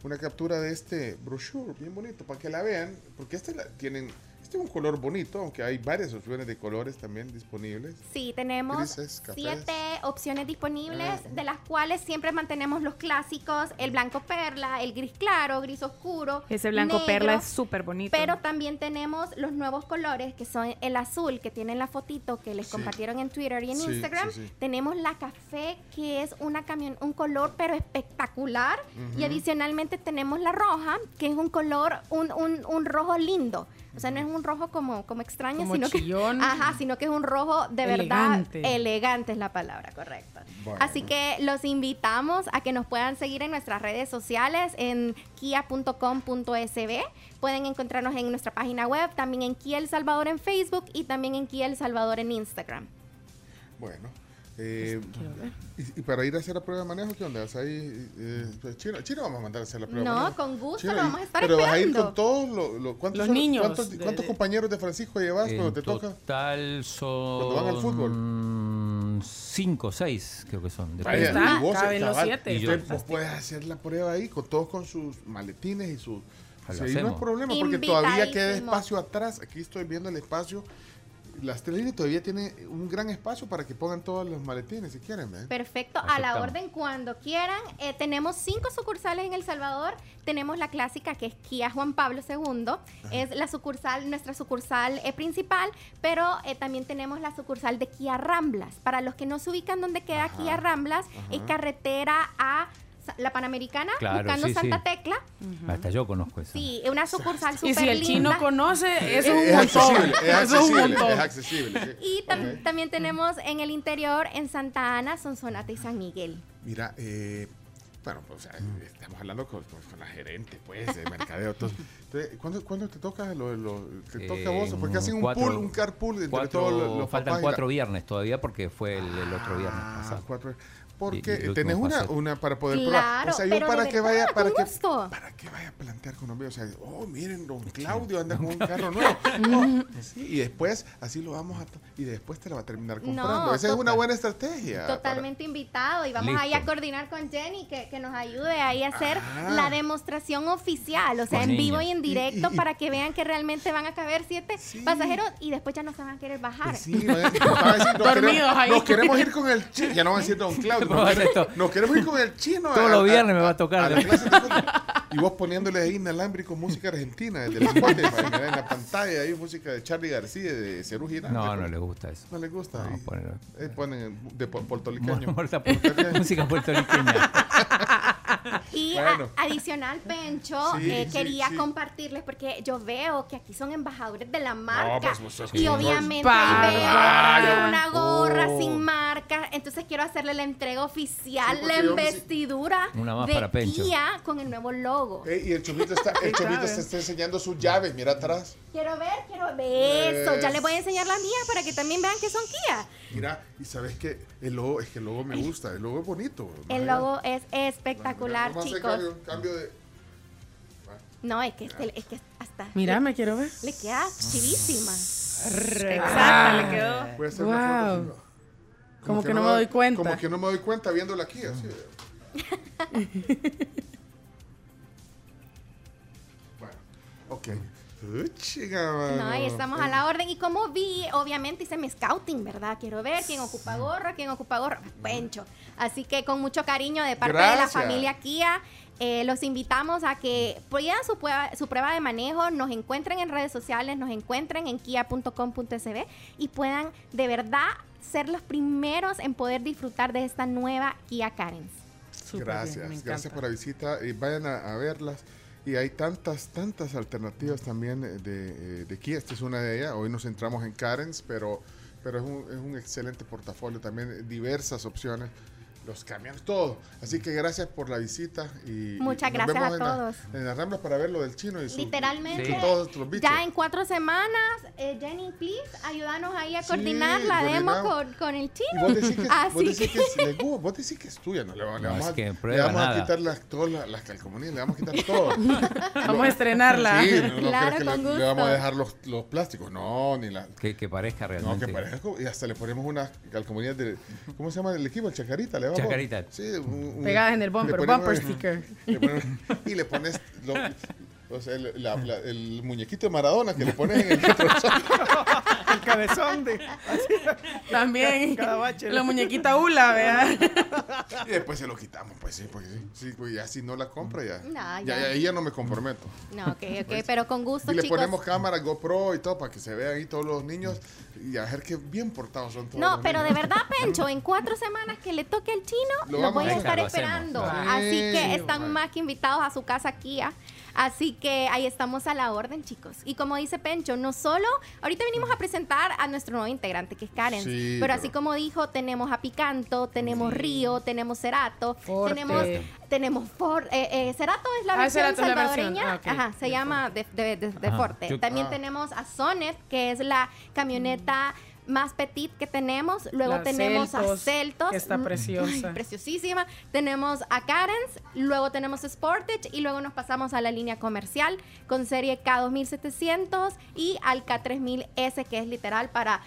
una captura de este brochure bien bonito para que la vean. Porque este la, tienen, este es un color bonito, aunque hay varias opciones de colores también disponibles. Sí, tenemos Grises, siete opciones disponibles, Ah. de las cuales siempre mantenemos los clásicos, el blanco perla, el gris claro, gris oscuro. Ese blanco negro, perla es súper bonito. Pero también tenemos los nuevos colores, que son el azul, que tienen la fotito que les Sí. compartieron en Twitter y en Sí, Instagram. sí, sí. Tenemos la café, que es una camion un color pero espectacular. Y Ujú. adicionalmente tenemos la roja, que es un color, un, un, un rojo lindo. O sea, no es un rojo como, como extraño, Como sino chillón. que, (laughs) ajá, sino que es un rojo de Elegante. verdad elegante es la palabra correcta. Bueno. Así que los invitamos a que nos puedan seguir en nuestras redes sociales en kia.com.sb. Pueden encontrarnos en nuestra página web, también en Kia El Salvador en Facebook y también en Kia El Salvador en Instagram. Bueno. Eh, y, y para ir a hacer la prueba de manejo, ¿qué onda? ¿Vas ahí, eh, pues, Chino, Chino vamos a mandar a hacer la prueba de No, manejo. con gusto, Chino, lo vamos a estar Pero vas a ir esperando. con todos los... los- ¿cuántos Los son- niños ¿Cuántos, de- cuántos de- compañeros de Francisco llevas cuando te toca? total son... Cuando van al fútbol. Cinco, seis creo que son. Depende. y vos, caben los siete, Y yo- Usted, vos puedes hacer la prueba ahí con todos con sus maletines y sus... Lo Sí, ahí no hay problema porque todavía queda espacio atrás. Aquí estoy viendo el espacio la Estrella todavía tiene un gran espacio para que pongan todos los maletines si quieren, ¿eh? Perfecto, a la orden cuando quieran. Eh, tenemos cinco sucursales en El Salvador. Tenemos la clásica que es Kia Juan Pablo II. Es la sucursal, nuestra sucursal eh, principal, pero eh, también tenemos la sucursal de Kia Ramblas. Para los que no se ubican donde queda Kia Ramblas, es carretera a la Panamericana, Claro, buscando sí, Santa sí. Tecla. Hasta yo conozco eso. Sí, es una sucursal Y súper si el chino linda. conoce, eso Es es un montón. accesible, es Eso es un accesible, montón. es accesible. sí. Y tam- también tenemos en el interior, en Santa Ana, Sonsonate y San Miguel. Mira, eh, bueno, pues, o sea, estamos hablando con, con- con la gerente, pues, de mercadeo. Entonces, ¿cuándo, cuándo te toca lo, lo- te toca a vos? Eh, Porque hacen un cuatro- pool, un carpool entre cuatro- todos los, los faltan papás y cuatro la- viernes todavía porque fue el, el otro viernes Ah, pasado. cuatro. Y- y Porque último tenés una, una para poder probar. Claro, O sea, yo pero para que vaya, para que, para que vaya a plantear con los míos. O sea, oh, miren, don Claudio anda con un carro nuevo. Oh, (laughs) sí, y después, así lo vamos a. Y después te la va a terminar comprando. No, Esa es una buena estrategia. Totalmente invitado y vamos ahí a coordinar con Jenny que, que nos ayude ahí a hacer Ah. la demostración oficial, o sea, Con en vivo niños. y en directo y- y- para que vean que realmente van a caber siete pasajeros y después ya no se van a querer bajar. Pues Sí, van a- van a decir, nos, (laughs) Dormidos queremos, ahí. nos queremos ir con el chino. Ya no van a decir don Claudio. (laughs) Nos, queremos- esto. nos queremos ir con el chino. (laughs) Todos los viernes me va a tocar. a de. Y vos poniéndole ahí inalámbrico música argentina desde el Spotify, mira, en la pantalla ahí música de Charlie García, de Cerú Girán. No, no le gusta eso. No le gusta. No, poner- Eh, ponen de pu- puertorriqueño. Música puertorriqueña. Y Bueno. a- adicional, Pencho, Sí, eh, sí, quería sí. compartirles porque yo veo que aquí son embajadores de la marca. pues, vos sos y obviamente veo una gorra Oh. sin marca. Entonces quiero hacerle la entrega oficial, Sí, la investidura Una más de para Pencho. Kia con el nuevo logo. Eh, y el chomito está, el chomito se está enseñando sus llaves, mira atrás. Quiero ver, quiero ver eso. Ya Es- les voy a enseñar las mías para que también vean que son Kia. Mira, y sabes que el logo, es que el logo me gusta, el logo es bonito. El logo es espectacular, Vamos a hacer chicos. Cambio, cambio de. No, es que, este- es que hasta. Mira, le, me quiero ver. le queda chivísima. Exacta, le quedó. Voy a hacer una foto, Wow. sí. Como que no me doy cuenta. Como que no me doy cuenta viéndola aquí, así. (laughs) No, ahí estamos a la orden. Y como vi, obviamente hice mi scouting, ¿verdad? Quiero ver quién ocupa gorra, quién ocupa gorra. Pencho. Así que con mucho cariño de parte de la familia Kia, eh, los invitamos a que prueben su prueba, su prueba de manejo, nos encuentren en redes sociales, nos encuentren en kia.com.sb y puedan de verdad ser los primeros en poder disfrutar de esta nueva Kia Carens. Súper bien, Gracias, gracias por la visita y vayan a, a verlas. Y hay tantas, tantas alternativas también eh, de, eh, de Kia. Esta es una de ellas. Hoy nos centramos en Karens, pero, pero es, un, es un excelente portafolio también, eh, diversas opciones. Los camiones, todo. Así que gracias por la visita. Y, Muchas y nos gracias vemos a en la- todos. en las Ramblas para ver lo del chino y su, Literalmente, y todos los bichos. ya en cuatro semanas, eh, Jenny, please, ayúdanos ahí a Sí, coordinar la demo con, con el Y chino. vos decís que, vos Así decís que- que es, le- vos vos decís que es tuya, no le, vamos- le No, vamos, es a, que le vamos a quitar las, todas las, las calcomanías, le vamos a quitar todo. (laughs) Vamos a estrenarla. Sí, no, no Claro, creo que le, le vamos a dejar los, los plásticos, no, ni la... Que, que parezca No, realmente. que parezca y hasta le ponemos unas calcomanías de... ¿Cómo se llama el equipo? El Chacarita, le Chacarita. Sí, un- un- Pegadas en el bumper, bumper sticker. le y le pones... lo- o sea, el, la- la- el muñequito de Maradona que le pones en el retrovisor. (laughs) Cabezón de. (laughs) También. Cada bache. La muñequita hula, vea. Y después se lo quitamos, pues sí, porque sí. Sí, pues ya si no la compra ya. No, ya, ya. ya, ahí ya no me comprometo. No, ok, ok, pero con gusto, Y le chicos. ponemos cámara GoPro y todo para que se vean ahí todos los niños y a ver qué bien portados son todos. No, los pero de verdad, (laughs) Pencho, en cuatro semanas que le toque al chino, Lo voy a estar esperando. Sí, Así que están más que invitados a su casa Kia. Así que ahí estamos a la orden, chicos. Y como dice Pencho, no solo, ahorita venimos a presentar a nuestro nuevo integrante, que es Karen. Sí, pero, pero- así como dijo, tenemos a Picanto, tenemos Río, tenemos Cerato, Forte. tenemos tenemos For, eh, eh, Cerato es la Ah, versión Cerato es la versión. salvadoreña, Ah, ajá, se De llama de, de- de-. Forte. También Ah. tenemos a Sonet, que es la camioneta más petit que tenemos. Luego La tenemos a Celtos, que está mm, preciosa. ay, (laughs) preciosísima. Tenemos a Carens, luego tenemos Sportage y luego nos pasamos a la línea comercial con serie K2700 y al K3000S, que es literal para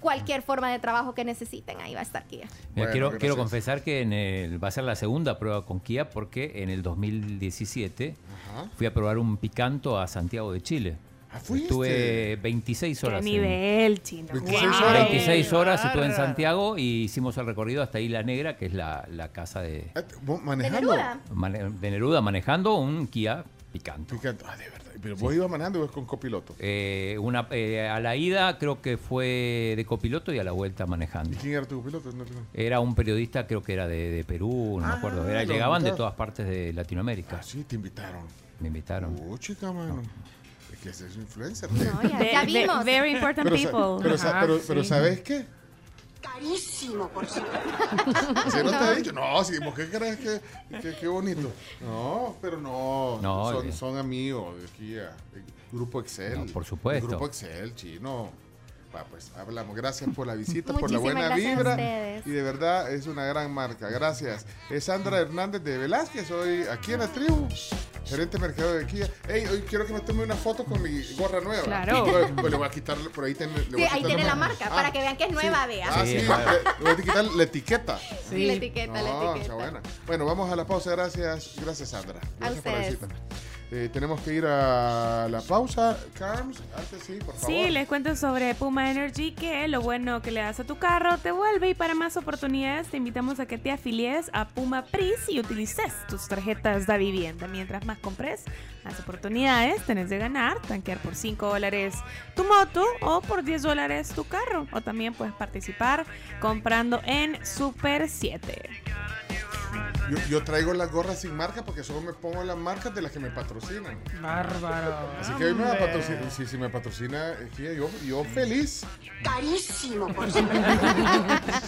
cualquier forma de trabajo que necesiten. Ahí va a estar Kia. Mira, Bueno, quiero, gracias. quiero confesar que en el- va a ser la segunda prueba con Kia porque en el 2017 Ajá. fui a probar un picanto a Santiago de Chile. Fuiste. Estuve 26 Qué horas. en- nivel, chino. 26 Wow. horas. 26 horas estuve en. Santiago y hicimos el recorrido hasta Isla Negra, que es la, la casa de, ¿Vos manejando? mane- de Neruda, manejando un Kia Picanto. Picanto. Ah, de verdad. Pero vos ibas manejando o ibas con copiloto. Eh, una, eh, a la ida creo que fue de copiloto y a la vuelta manejando. ¿Quién era tu copiloto? No, no. Era un periodista, creo que era de, de Perú, no me acuerdo. Era, lo llegaban de invitaron. todas partes de Latinoamérica. Sí, te invitaron. Me invitaron. Oh, chica, mano. Es que es influencer. No, ya, ya vimos. very important Pero, people. pero, sa- Ajá, pero, pero sí. ¿sabes qué? Carísimo, por cierto. Si no te he dicho, no, si vos qué crees que, que, qué bonito. No, pero no, No, son, eh. son amigos de aquí, a- el Grupo Excel. No, por supuesto. El Grupo Excel, chino. Va, pues hablamos. Gracias por la visita, por la buena vibra. Y de verdad es una gran marca. Gracias. Es Sandra Hernández de Velázquez, hoy aquí en la tribu. Gerente de mercado de Kia. Hey, hoy quiero que me tome una foto con mi gorra nueva. Claro. Pues, pues le voy a quitar por ahí. ten- le voy Sí, a ahí tiene la ma- marca, Ah, para que vean que es nueva, vea. Ah, sí, Sí, le, claro. le voy a quitar la etiqueta. Sí, la etiqueta, la No, etiqueta. está buena. Bueno, vamos a la pausa. Gracias, gracias Sandra. Gracias por la ustedes. visita. Eh, tenemos que ir a la pausa. Carms, antes sí, por favor. Sí, les cuento sobre Puma Energy que lo bueno que le das a tu carro te vuelve y para más oportunidades te invitamos a que te afilies a Puma Pris y utilices tus tarjetas de vivienda. Mientras más compres, más oportunidades tenés de ganar, tanquear por 5 dólares tu moto o por 10 dólares tu carro. O también puedes participar comprando en Super 7. Yo, yo traigo las gorras sin marca porque solo me pongo las marcas de las que me patrocinan. Bárbaro. Así que hoy me va a patrocinar. Si, si me patrocina, eh, yo, yo feliz. Carísimo, por (laughs) cierto.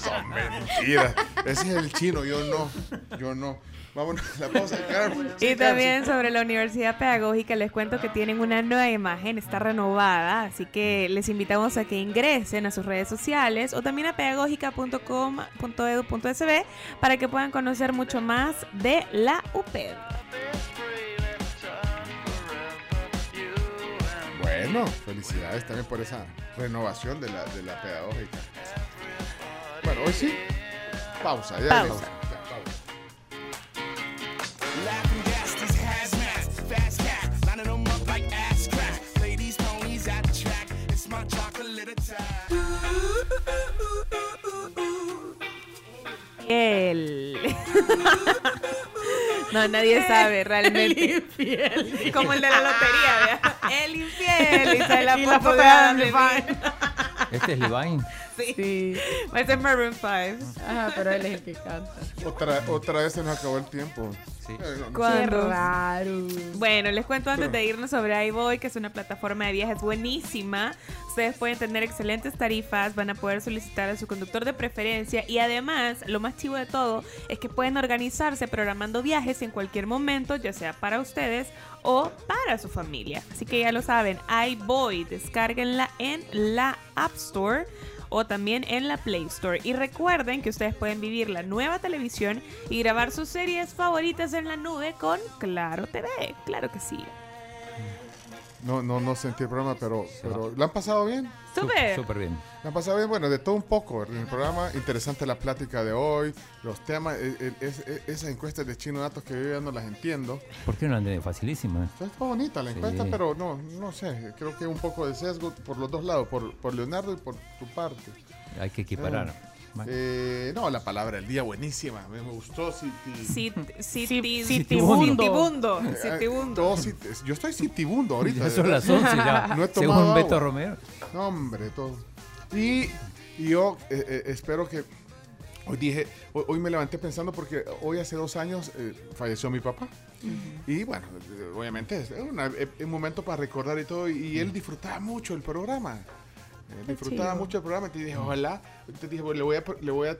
Son mentiras. Ese es el chino, yo no. Yo no. Vámonos a la pausa. (laughs) Carms. Y también sobre la Universidad Pedagógica les cuento que tienen una nueva imagen, está renovada, así que les invitamos a que ingresen a sus redes sociales o también a pedagógica.com.edu.sb para que puedan conocer mucho más de la UPED. Bueno, felicidades también por esa renovación de la, de la pedagógica. Bueno, hoy sí. Pausa. Ya, pausa. Laughing gas, these hazmats, fast cat, lining them up like ass crack. These ponies at the track. It's my chocolate attack. El... (laughs) no, nadie sabe realmente. (laughs) Como el de la lotería, ¿verdad? El infiel. Y sale la, Y la foto de Adam Levine. Este es Levine. Sí. Ese es Maroon 5. Ajá, pero él es el que canta. Otra, otra vez se nos acabó el tiempo. Sí. Eh, sé. ¿Cuándo? raro. Bueno, les cuento antes de irnos sobre iBoy, que es una plataforma de viajes buenísima. Ustedes pueden tener excelentes tarifas, van a poder solicitar a su conductor de preferencia y además, lo más chivo de todo, es que pueden organizarse programando viajes en cualquier momento, ya sea para ustedes o para su familia. Así que ya lo saben, iBoy, descárguenla en la App Store o también en la Play Store. Y recuerden que ustedes pueden vivir la nueva televisión y grabar sus series favoritas en la nube con Claro TV. Claro que sí. No, no, no sentí el programa, pero, pero ¿lo han pasado bien? Súper. Súper bien. ¿Lo han pasado bien? Bueno, de todo un poco en el programa. Interesante la plática de hoy, los temas, eh, eh, es- es- esas encuestas de chino datos que yo ya no las entiendo. ¿Por qué no ande facilísima? Está bonita la Sí. encuesta, pero no, no sé, creo que un poco de sesgo por los dos lados, por, por Leonardo y por tu parte. Hay que equiparar. Eh, no, la palabra del día buenísima, me gustó. Sí, Cit- Sí, citi- Citibundo. Citibundo. Eh, yo estoy citibundo ahorita. Ya son las 11 ya. (laughs) No he tomado Según Beto agua. Romero. No, hombre, todo. Y, y yo eh, eh, espero que. Hoy dije, hoy, hoy me levanté pensando porque hoy hace dos años eh, falleció mi papá. Y bueno, eh, obviamente es una- eh, un momento para recordar y todo. Y él disfrutaba mucho el programa. Eh, disfrutaba chido. mucho el programa. Te dije, ojalá. Te dije, le voy a, le voy a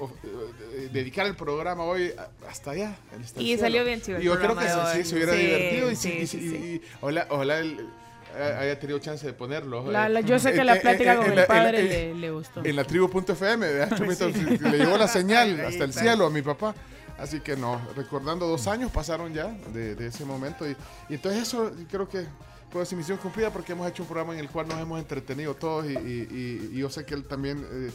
o- eh, dedicar el programa hoy hasta allá. hasta el Y salió bien chido el Y yo creo que sí, se hubiera Sí, divertido. Y, sí, sí, y- y- y ojalá, ojalá él eh, haya tenido chance de ponerlo. La- la- yo sé que Eh, la plática eh, con el la- padre le, le gustó. en la tribu.fm. (laughs) Le llegó la señal hasta el cielo a mi papá. Así que no, recordando dos años pasaron ya de, de ese momento. Y, y entonces eso creo que puede ser misión cumplida porque hemos hecho un programa en el cual nos hemos entretenido todos y, y- y- y yo sé que él también eh,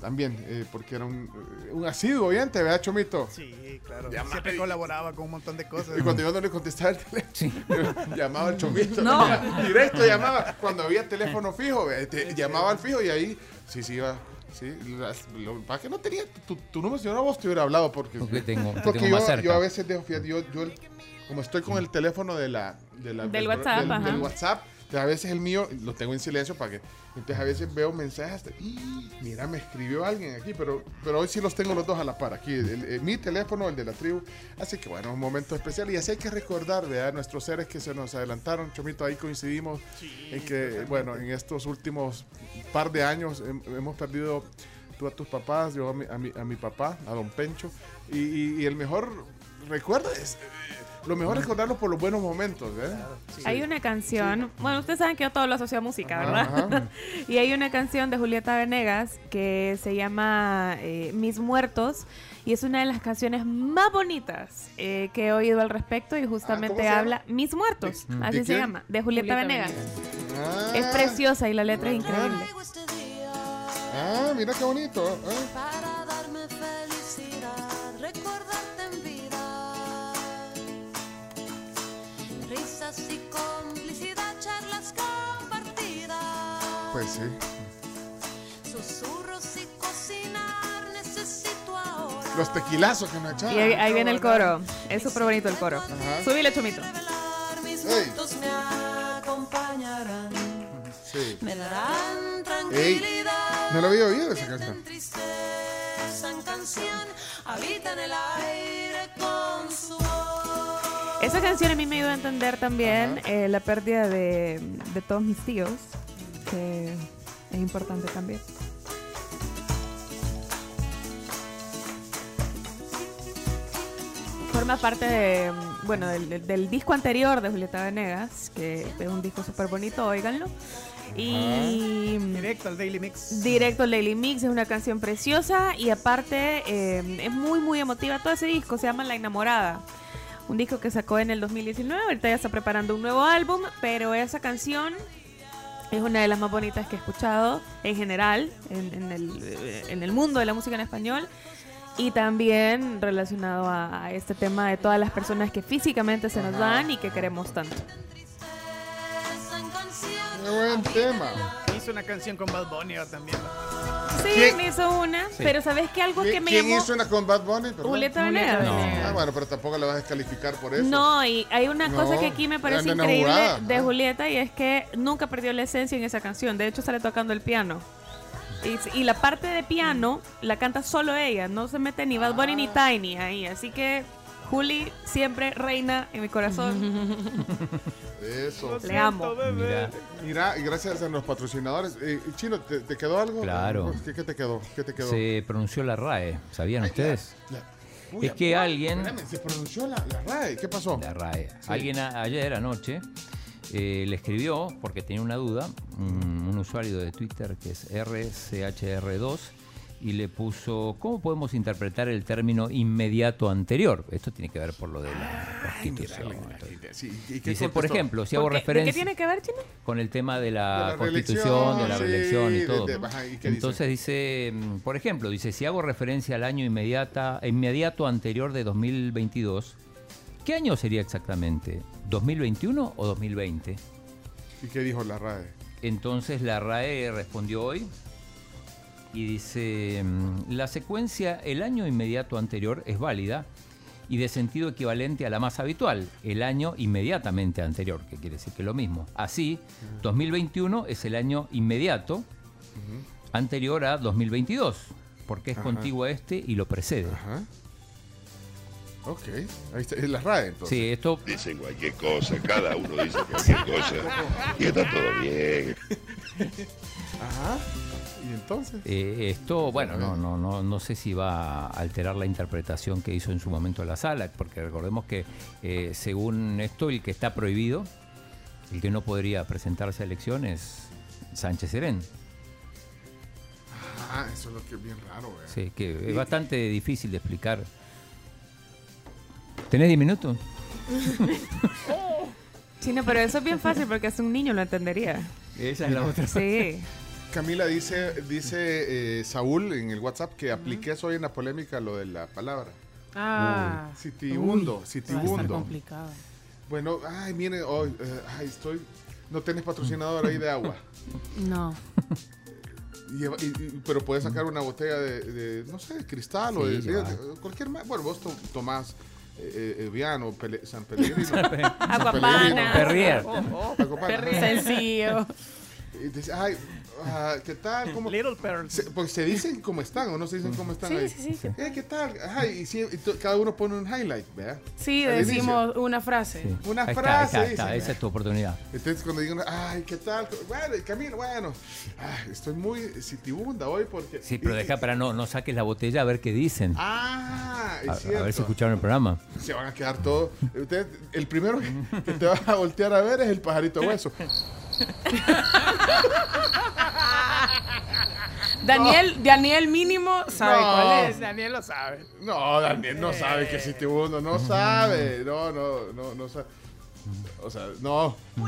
también, eh, porque era un, un asiduo oyente, ¿verdad, Chomito? Sí, claro. Llama- Siempre colaboraba con un montón de cosas. Y cuando yo no le contestaba el teléfono, (laughs) llamaba al chomito. No. Directo llamaba. Cuando había teléfono fijo, eh, te- llamaba al fijo y ahí, sí, sí, iba. Sí, las- lo para que no tenía tu, tu número, si no vos te hubiera hablado porque, Porque tengo- te porque tengo yo, más cerca. yo a veces dejo, fíjate, yo, yo el- como estoy con el teléfono de la, de la- Del WhatsApp, del, del WhatsApp, entonces a veces el mío lo tengo en silencio para que, entonces a veces veo mensajes, hasta, "Ih, mira, me escribió alguien aquí, pero, pero hoy sí los tengo los dos a la par, aquí, el- el- mi teléfono, el de la tribu, así que bueno, un momento especial y así hay que recordar, ¿verdad? Nuestros seres que se nos adelantaron, Chomito, ahí coincidimos en que, bueno, en estos últimos par de años hem- hemos perdido tú a tus papás, yo a mi, a mi, a mi papá, a don Pencho, y, y- y el mejor recuerdo es, eh, lo mejor es recordarlo por los buenos momentos, ¿eh? Hay una canción, bueno, ustedes saben que yo todo lo asocio a música, Ajá, ¿verdad? ajá. (laughs) y hay una canción de Julieta Venegas que se llama eh, Mis Muertos y es una de las canciones más bonitas eh, que he oído al respecto y justamente se habla Mis Muertos, ¿De- así de se llama, de Julieta, Julieta Venegas. Ah, Es preciosa y la letra es increíble. ah, mira qué bonito. ¿eh? Risas y complicidad, charlas compartidas. Pues sí. Susurros y cocinar, necesito ahora. Los tequilazos que me echaban. Y ahí, ahí viene el coro, es súper bonito el coro. Súbile, Chomito. Mis Ey. votos me acompañarán, Sí. me darán Ey, tranquilidad. no lo había oído esa canción. Tristeza en canción, habita en el aire con su. Esa canción a mí me ayudó a entender también eh, la pérdida de, de todos mis tíos, que es importante también. Forma parte de, bueno, del, del- del disco anterior de Julieta Venegas, que es un disco súper bonito, óiganlo. Y Directo al Daily Mix. Directo al Daily Mix es una canción preciosa y aparte eh, es muy muy emotiva todo ese disco, se llama La Enamorada. Un disco que sacó en el 2019, ahorita ya está preparando un nuevo álbum, pero esa canción es una de las más bonitas que he escuchado en general en, en el, eh, en el mundo de la música en español y también relacionado a, a este tema de todas las personas que físicamente se nos dan y que queremos tanto. Qué buen tema. Hizo una canción con Bad Bunny también. Sí, ¿Quién? me hizo una, Sí. pero ¿sabes qué? Algo que ¿Quién, me quién llamó... hizo una con Bad Bunny? perdón? Julieta Venegas. Ah, bueno, pero tampoco la vas a descalificar por eso. No, y hay una No, cosa que aquí me parece increíble jugada, de ¿no? Julieta y es que nunca perdió la esencia en esa canción. De hecho, sale tocando el piano. Y, y la parte de piano la canta solo ella. No se mete ni Bad Bunny ni Tiny ahí. Así que Juli siempre reina en mi corazón. Eso. Le amo. Mira. Mira, y gracias a los patrocinadores. Eh, Chino, ¿te, te quedó algo? Claro. ¿Qué, qué te quedó? ¿Qué te quedó? Se pronunció la RAE, ¿sabían ustedes? Uy, es que alguien... Espérame, se pronunció la, la RAE. ¿Qué pasó? La RAE. Sí. Alguien a- ayer anoche eh, le escribió, porque tenía una duda, un, un usuario de Twitter que es RCHR2, y le puso, ¿cómo podemos interpretar el término inmediato anterior? Esto tiene que ver por lo de la Constitución. Sí, ¿y qué Dice, por ejemplo, si hago ¿Por qué? ¿De referencia qué tiene que ver, Chino? con el tema de la, De la constitución, de la reelección, reelección y todo. de- de- ajá, ¿y qué dice? Entonces dice, mm, por ejemplo, dice, si hago referencia al año inmediata, inmediato anterior de 2022, ¿qué año sería exactamente? ¿2021 o 2020? ¿Y qué dijo la RAE? Entonces la RAE respondió hoy y dice, mm, la secuencia el año inmediato anterior es válida y de sentido equivalente a la más habitual, el año inmediatamente anterior, que quiere decir que es lo mismo. Así, 2021 es el año inmediato anterior a 2022, porque es Ajá. contiguo a este y lo precede. Ajá. Ok, ahí está, es la RAE entonces. Sí, esto Dicen cualquier cosa, cada uno dice cualquier cosa (laughs) y está todo bien. Ajá. ¿Y entonces? Eh, esto, bueno, no, no, no, no sé si va a alterar la interpretación que hizo en su momento la sala, porque recordemos que eh, según esto, el que está prohibido, el que no podría presentarse a elecciones, Sánchez Serén. Ah, eso es lo que es bien raro, eh. Sí, que es bastante difícil de explicar. ¿Tenés 10 minutos? (laughs) Chino, pero eso es bien fácil porque es un niño lo entendería. Esa es la otra. Sí. Camila dice, dice eh, Saúl en el WhatsApp que apliqué hoy en la polémica lo de la palabra. Ah. A estar sitibundo. complicado. Bueno, ay, mire, hoy, eh, ay, estoy. No tenés patrocinador ahí de agua. (laughs) No. Y- y- y- pero puedes sacar una botella de, de, no sé, de cristal o Sí, de, lleva. de- de cualquier más. Bueno, vos to- tomás eh, eh, Eviano, Pele- San Pellegrino. Aguapana. Perrier. Aguapana. Sencillo. Y dice, ay, ah, ¿qué tal? (laughs) ¿Cómo? Little Pearl. Se- pues se dicen cómo están o no se dicen cómo están Sí, ahí. sí, sí, Eh, ¿Qué tal? Ajá, y, sí, y cada uno pone un highlight, ¿verdad? Sí, Al inicio. decimos una frase. Una Ahí está, frase. ahí está, ahí dicen, está, esa es tu oportunidad. Entonces cuando digan, ay, ¿qué tal? Bueno, Camilo, bueno, ay, estoy muy sitibunda hoy porque... Sí, pero deja para no, no saques la botella a ver qué dicen. Ah, es a, a ver si escucharon el programa. Se van a quedar todos. Ustedes, el primero que, que te va a voltear a ver es el pajarito hueso. (laughs) Daniel, Daniel mínimo sabe No. cuál es. Daniel lo sabe. No, Daniel no sabe que es sitibundo, no sabe. No, no, no, no sabe. O sea, no. (laughs)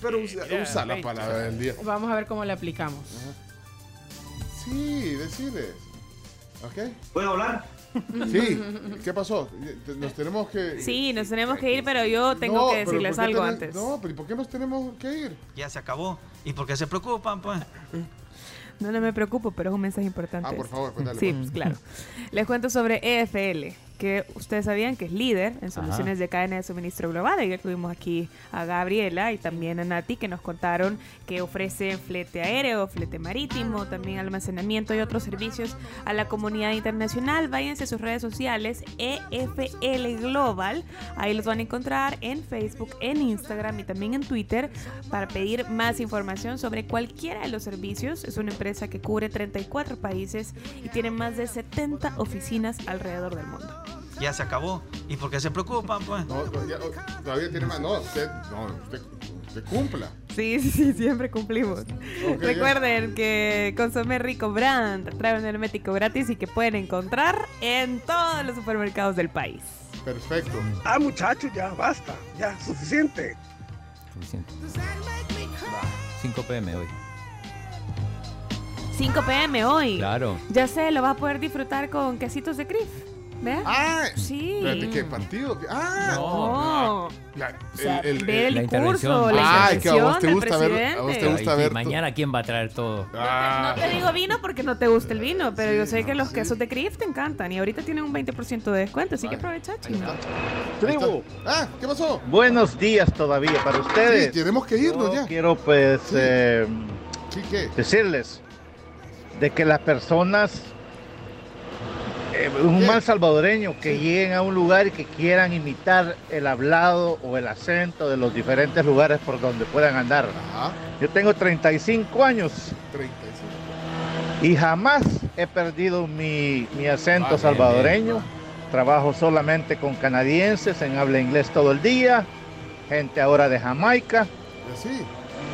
Pero usa, usa la palabra del día. Vamos a ver cómo le aplicamos. Sí, decides. ¿Ok? ¿Puedo hablar? (laughs) Sí, ¿qué pasó? Nos tenemos que... Sí, nos tenemos que ir, pero yo tengo No, que pero decirles ¿por qué algo tenés- antes. No, pero ¿y por qué nos tenemos que ir? Ya se acabó. ¿Y por qué se preocupan, pues? No, no me preocupo, pero es un mensaje importante. Ah, por favor, pues dale, Sí, pues. pues, claro. Les cuento sobre EFL, que ustedes sabían que es líder en soluciones de cadena de suministro global. Ayer tuvimos aquí a Gabriela y también a Nati que nos contaron que ofrecen flete aéreo, flete marítimo, también almacenamiento y otros servicios a la comunidad internacional. Váyanse a sus redes sociales, EFL Global. Ahí los van a encontrar en Facebook, en Instagram y también en Twitter para pedir más información sobre cualquiera de los servicios. Es una empresa que cubre 34 países y tiene más de 70 oficinas alrededor del mundo. Ya se acabó. ¿Y por qué se preocupan, pues? No, no, ya, oh, todavía tiene más. No, usted, no, usted, usted cumpla. Sí, sí, sí, siempre cumplimos. Recuerden que Consomé Rico Brand trae un hermético gratis y que pueden encontrar en todos los supermercados del país. Perfecto. Ah, muchachos, ya basta. Ya, suficiente. Suficiente. 5 pm hoy. 5 pm hoy. Claro. Ya sé, lo vas a poder disfrutar con quesitos de Crif. ¿Ves? Ah, sí. Espérate, ¿qué partido? Ah, No. La- O sea, el, discurso, la Ay, que a vos te gusta ver, a vos te gusta Ay, ver. sí, mañana quién va a traer todo. Ah, No te digo vino porque no te gusta el vino, pero yo sé que los quesos de Crif te encantan y ahorita tienen un 20% de descuento, así que aprovecha, chino. Tribu. Ah, ¿qué pasó? Buenos días todavía para ustedes. Sí, tenemos que irnos Yo ya. Quiero pues eh, Sí, ¿qué? decirles de que las personas, eh, un mal salvadoreño, que lleguen a un lugar y que quieran imitar el hablado o el acento de los diferentes lugares por donde puedan andar. Ajá, Yo tengo 35 años 35. y jamás he perdido mi, mi acento bien, salvadoreño. Trabajo solamente con canadienses en habla inglés todo el día, gente ahora de Jamaica. Así.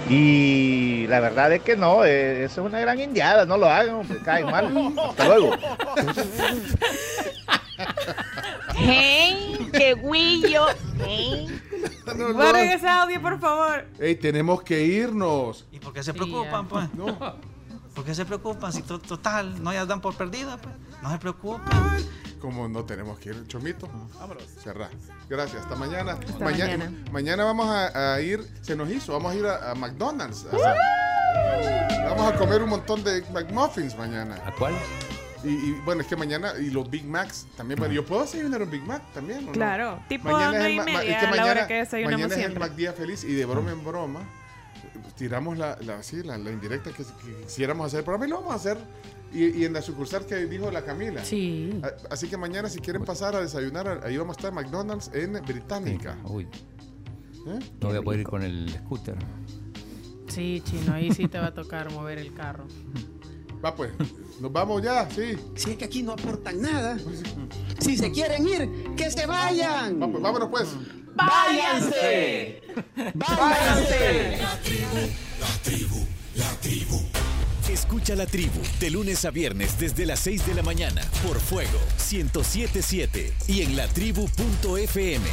Y la verdad es que no, eh, eso es una gran indiada, no lo hagan, hombre, caen mal. Hasta luego. ¡Hey! ¡Qué guillo! ¡Hey! No, no. Guarden ese audio, por favor. Ey, tenemos que irnos. ¿Y por qué se preocupan, pues? No. ¿Por qué se preocupan? Si to- total, no ya dan por perdida, pues. No se preocupen. Como no tenemos que ir, Chomito. Vámonos. Cerrar. Gracias, hasta mañana. Hasta mañana. mañana. mañana vamos a, a ir, se nos hizo, vamos a ir a, a McDonald's. a hacer- vamos a comer un montón de McMuffins mañana. ¿A cuál? Y, y, bueno, es que mañana, y los Big Macs también. Bueno, yo puedo desayunar un Big Mac también. ¿o no? Claro, tipo Mañana es el y media, es que a la mañana- hora que desayunamos Mañana es el siempre. Mac Día Feliz y de broma en broma tiramos la, la, sí, la, la indirecta que, que quisiéramos hacer el programa y lo vamos a hacer. Y, y en la sucursal que dijo la Camila. Sí. A- Así que mañana si quieren pasar a desayunar, ahí vamos a estar en McDonald's en Británica. Uy, ¿Eh? no voy a poder ir con el scooter. Sí, chino, ahí sí te va a tocar mover el carro. Va pues, nos vamos ya, sí. Si es que aquí no aportan nada. Si se quieren ir, que se vayan. Va, pues, vámonos pues. ¡Váyanse! ¡Váyanse! Escucha la tribu de lunes a viernes desde las 6 de la mañana por Fuego 1077 y en latribu.fm.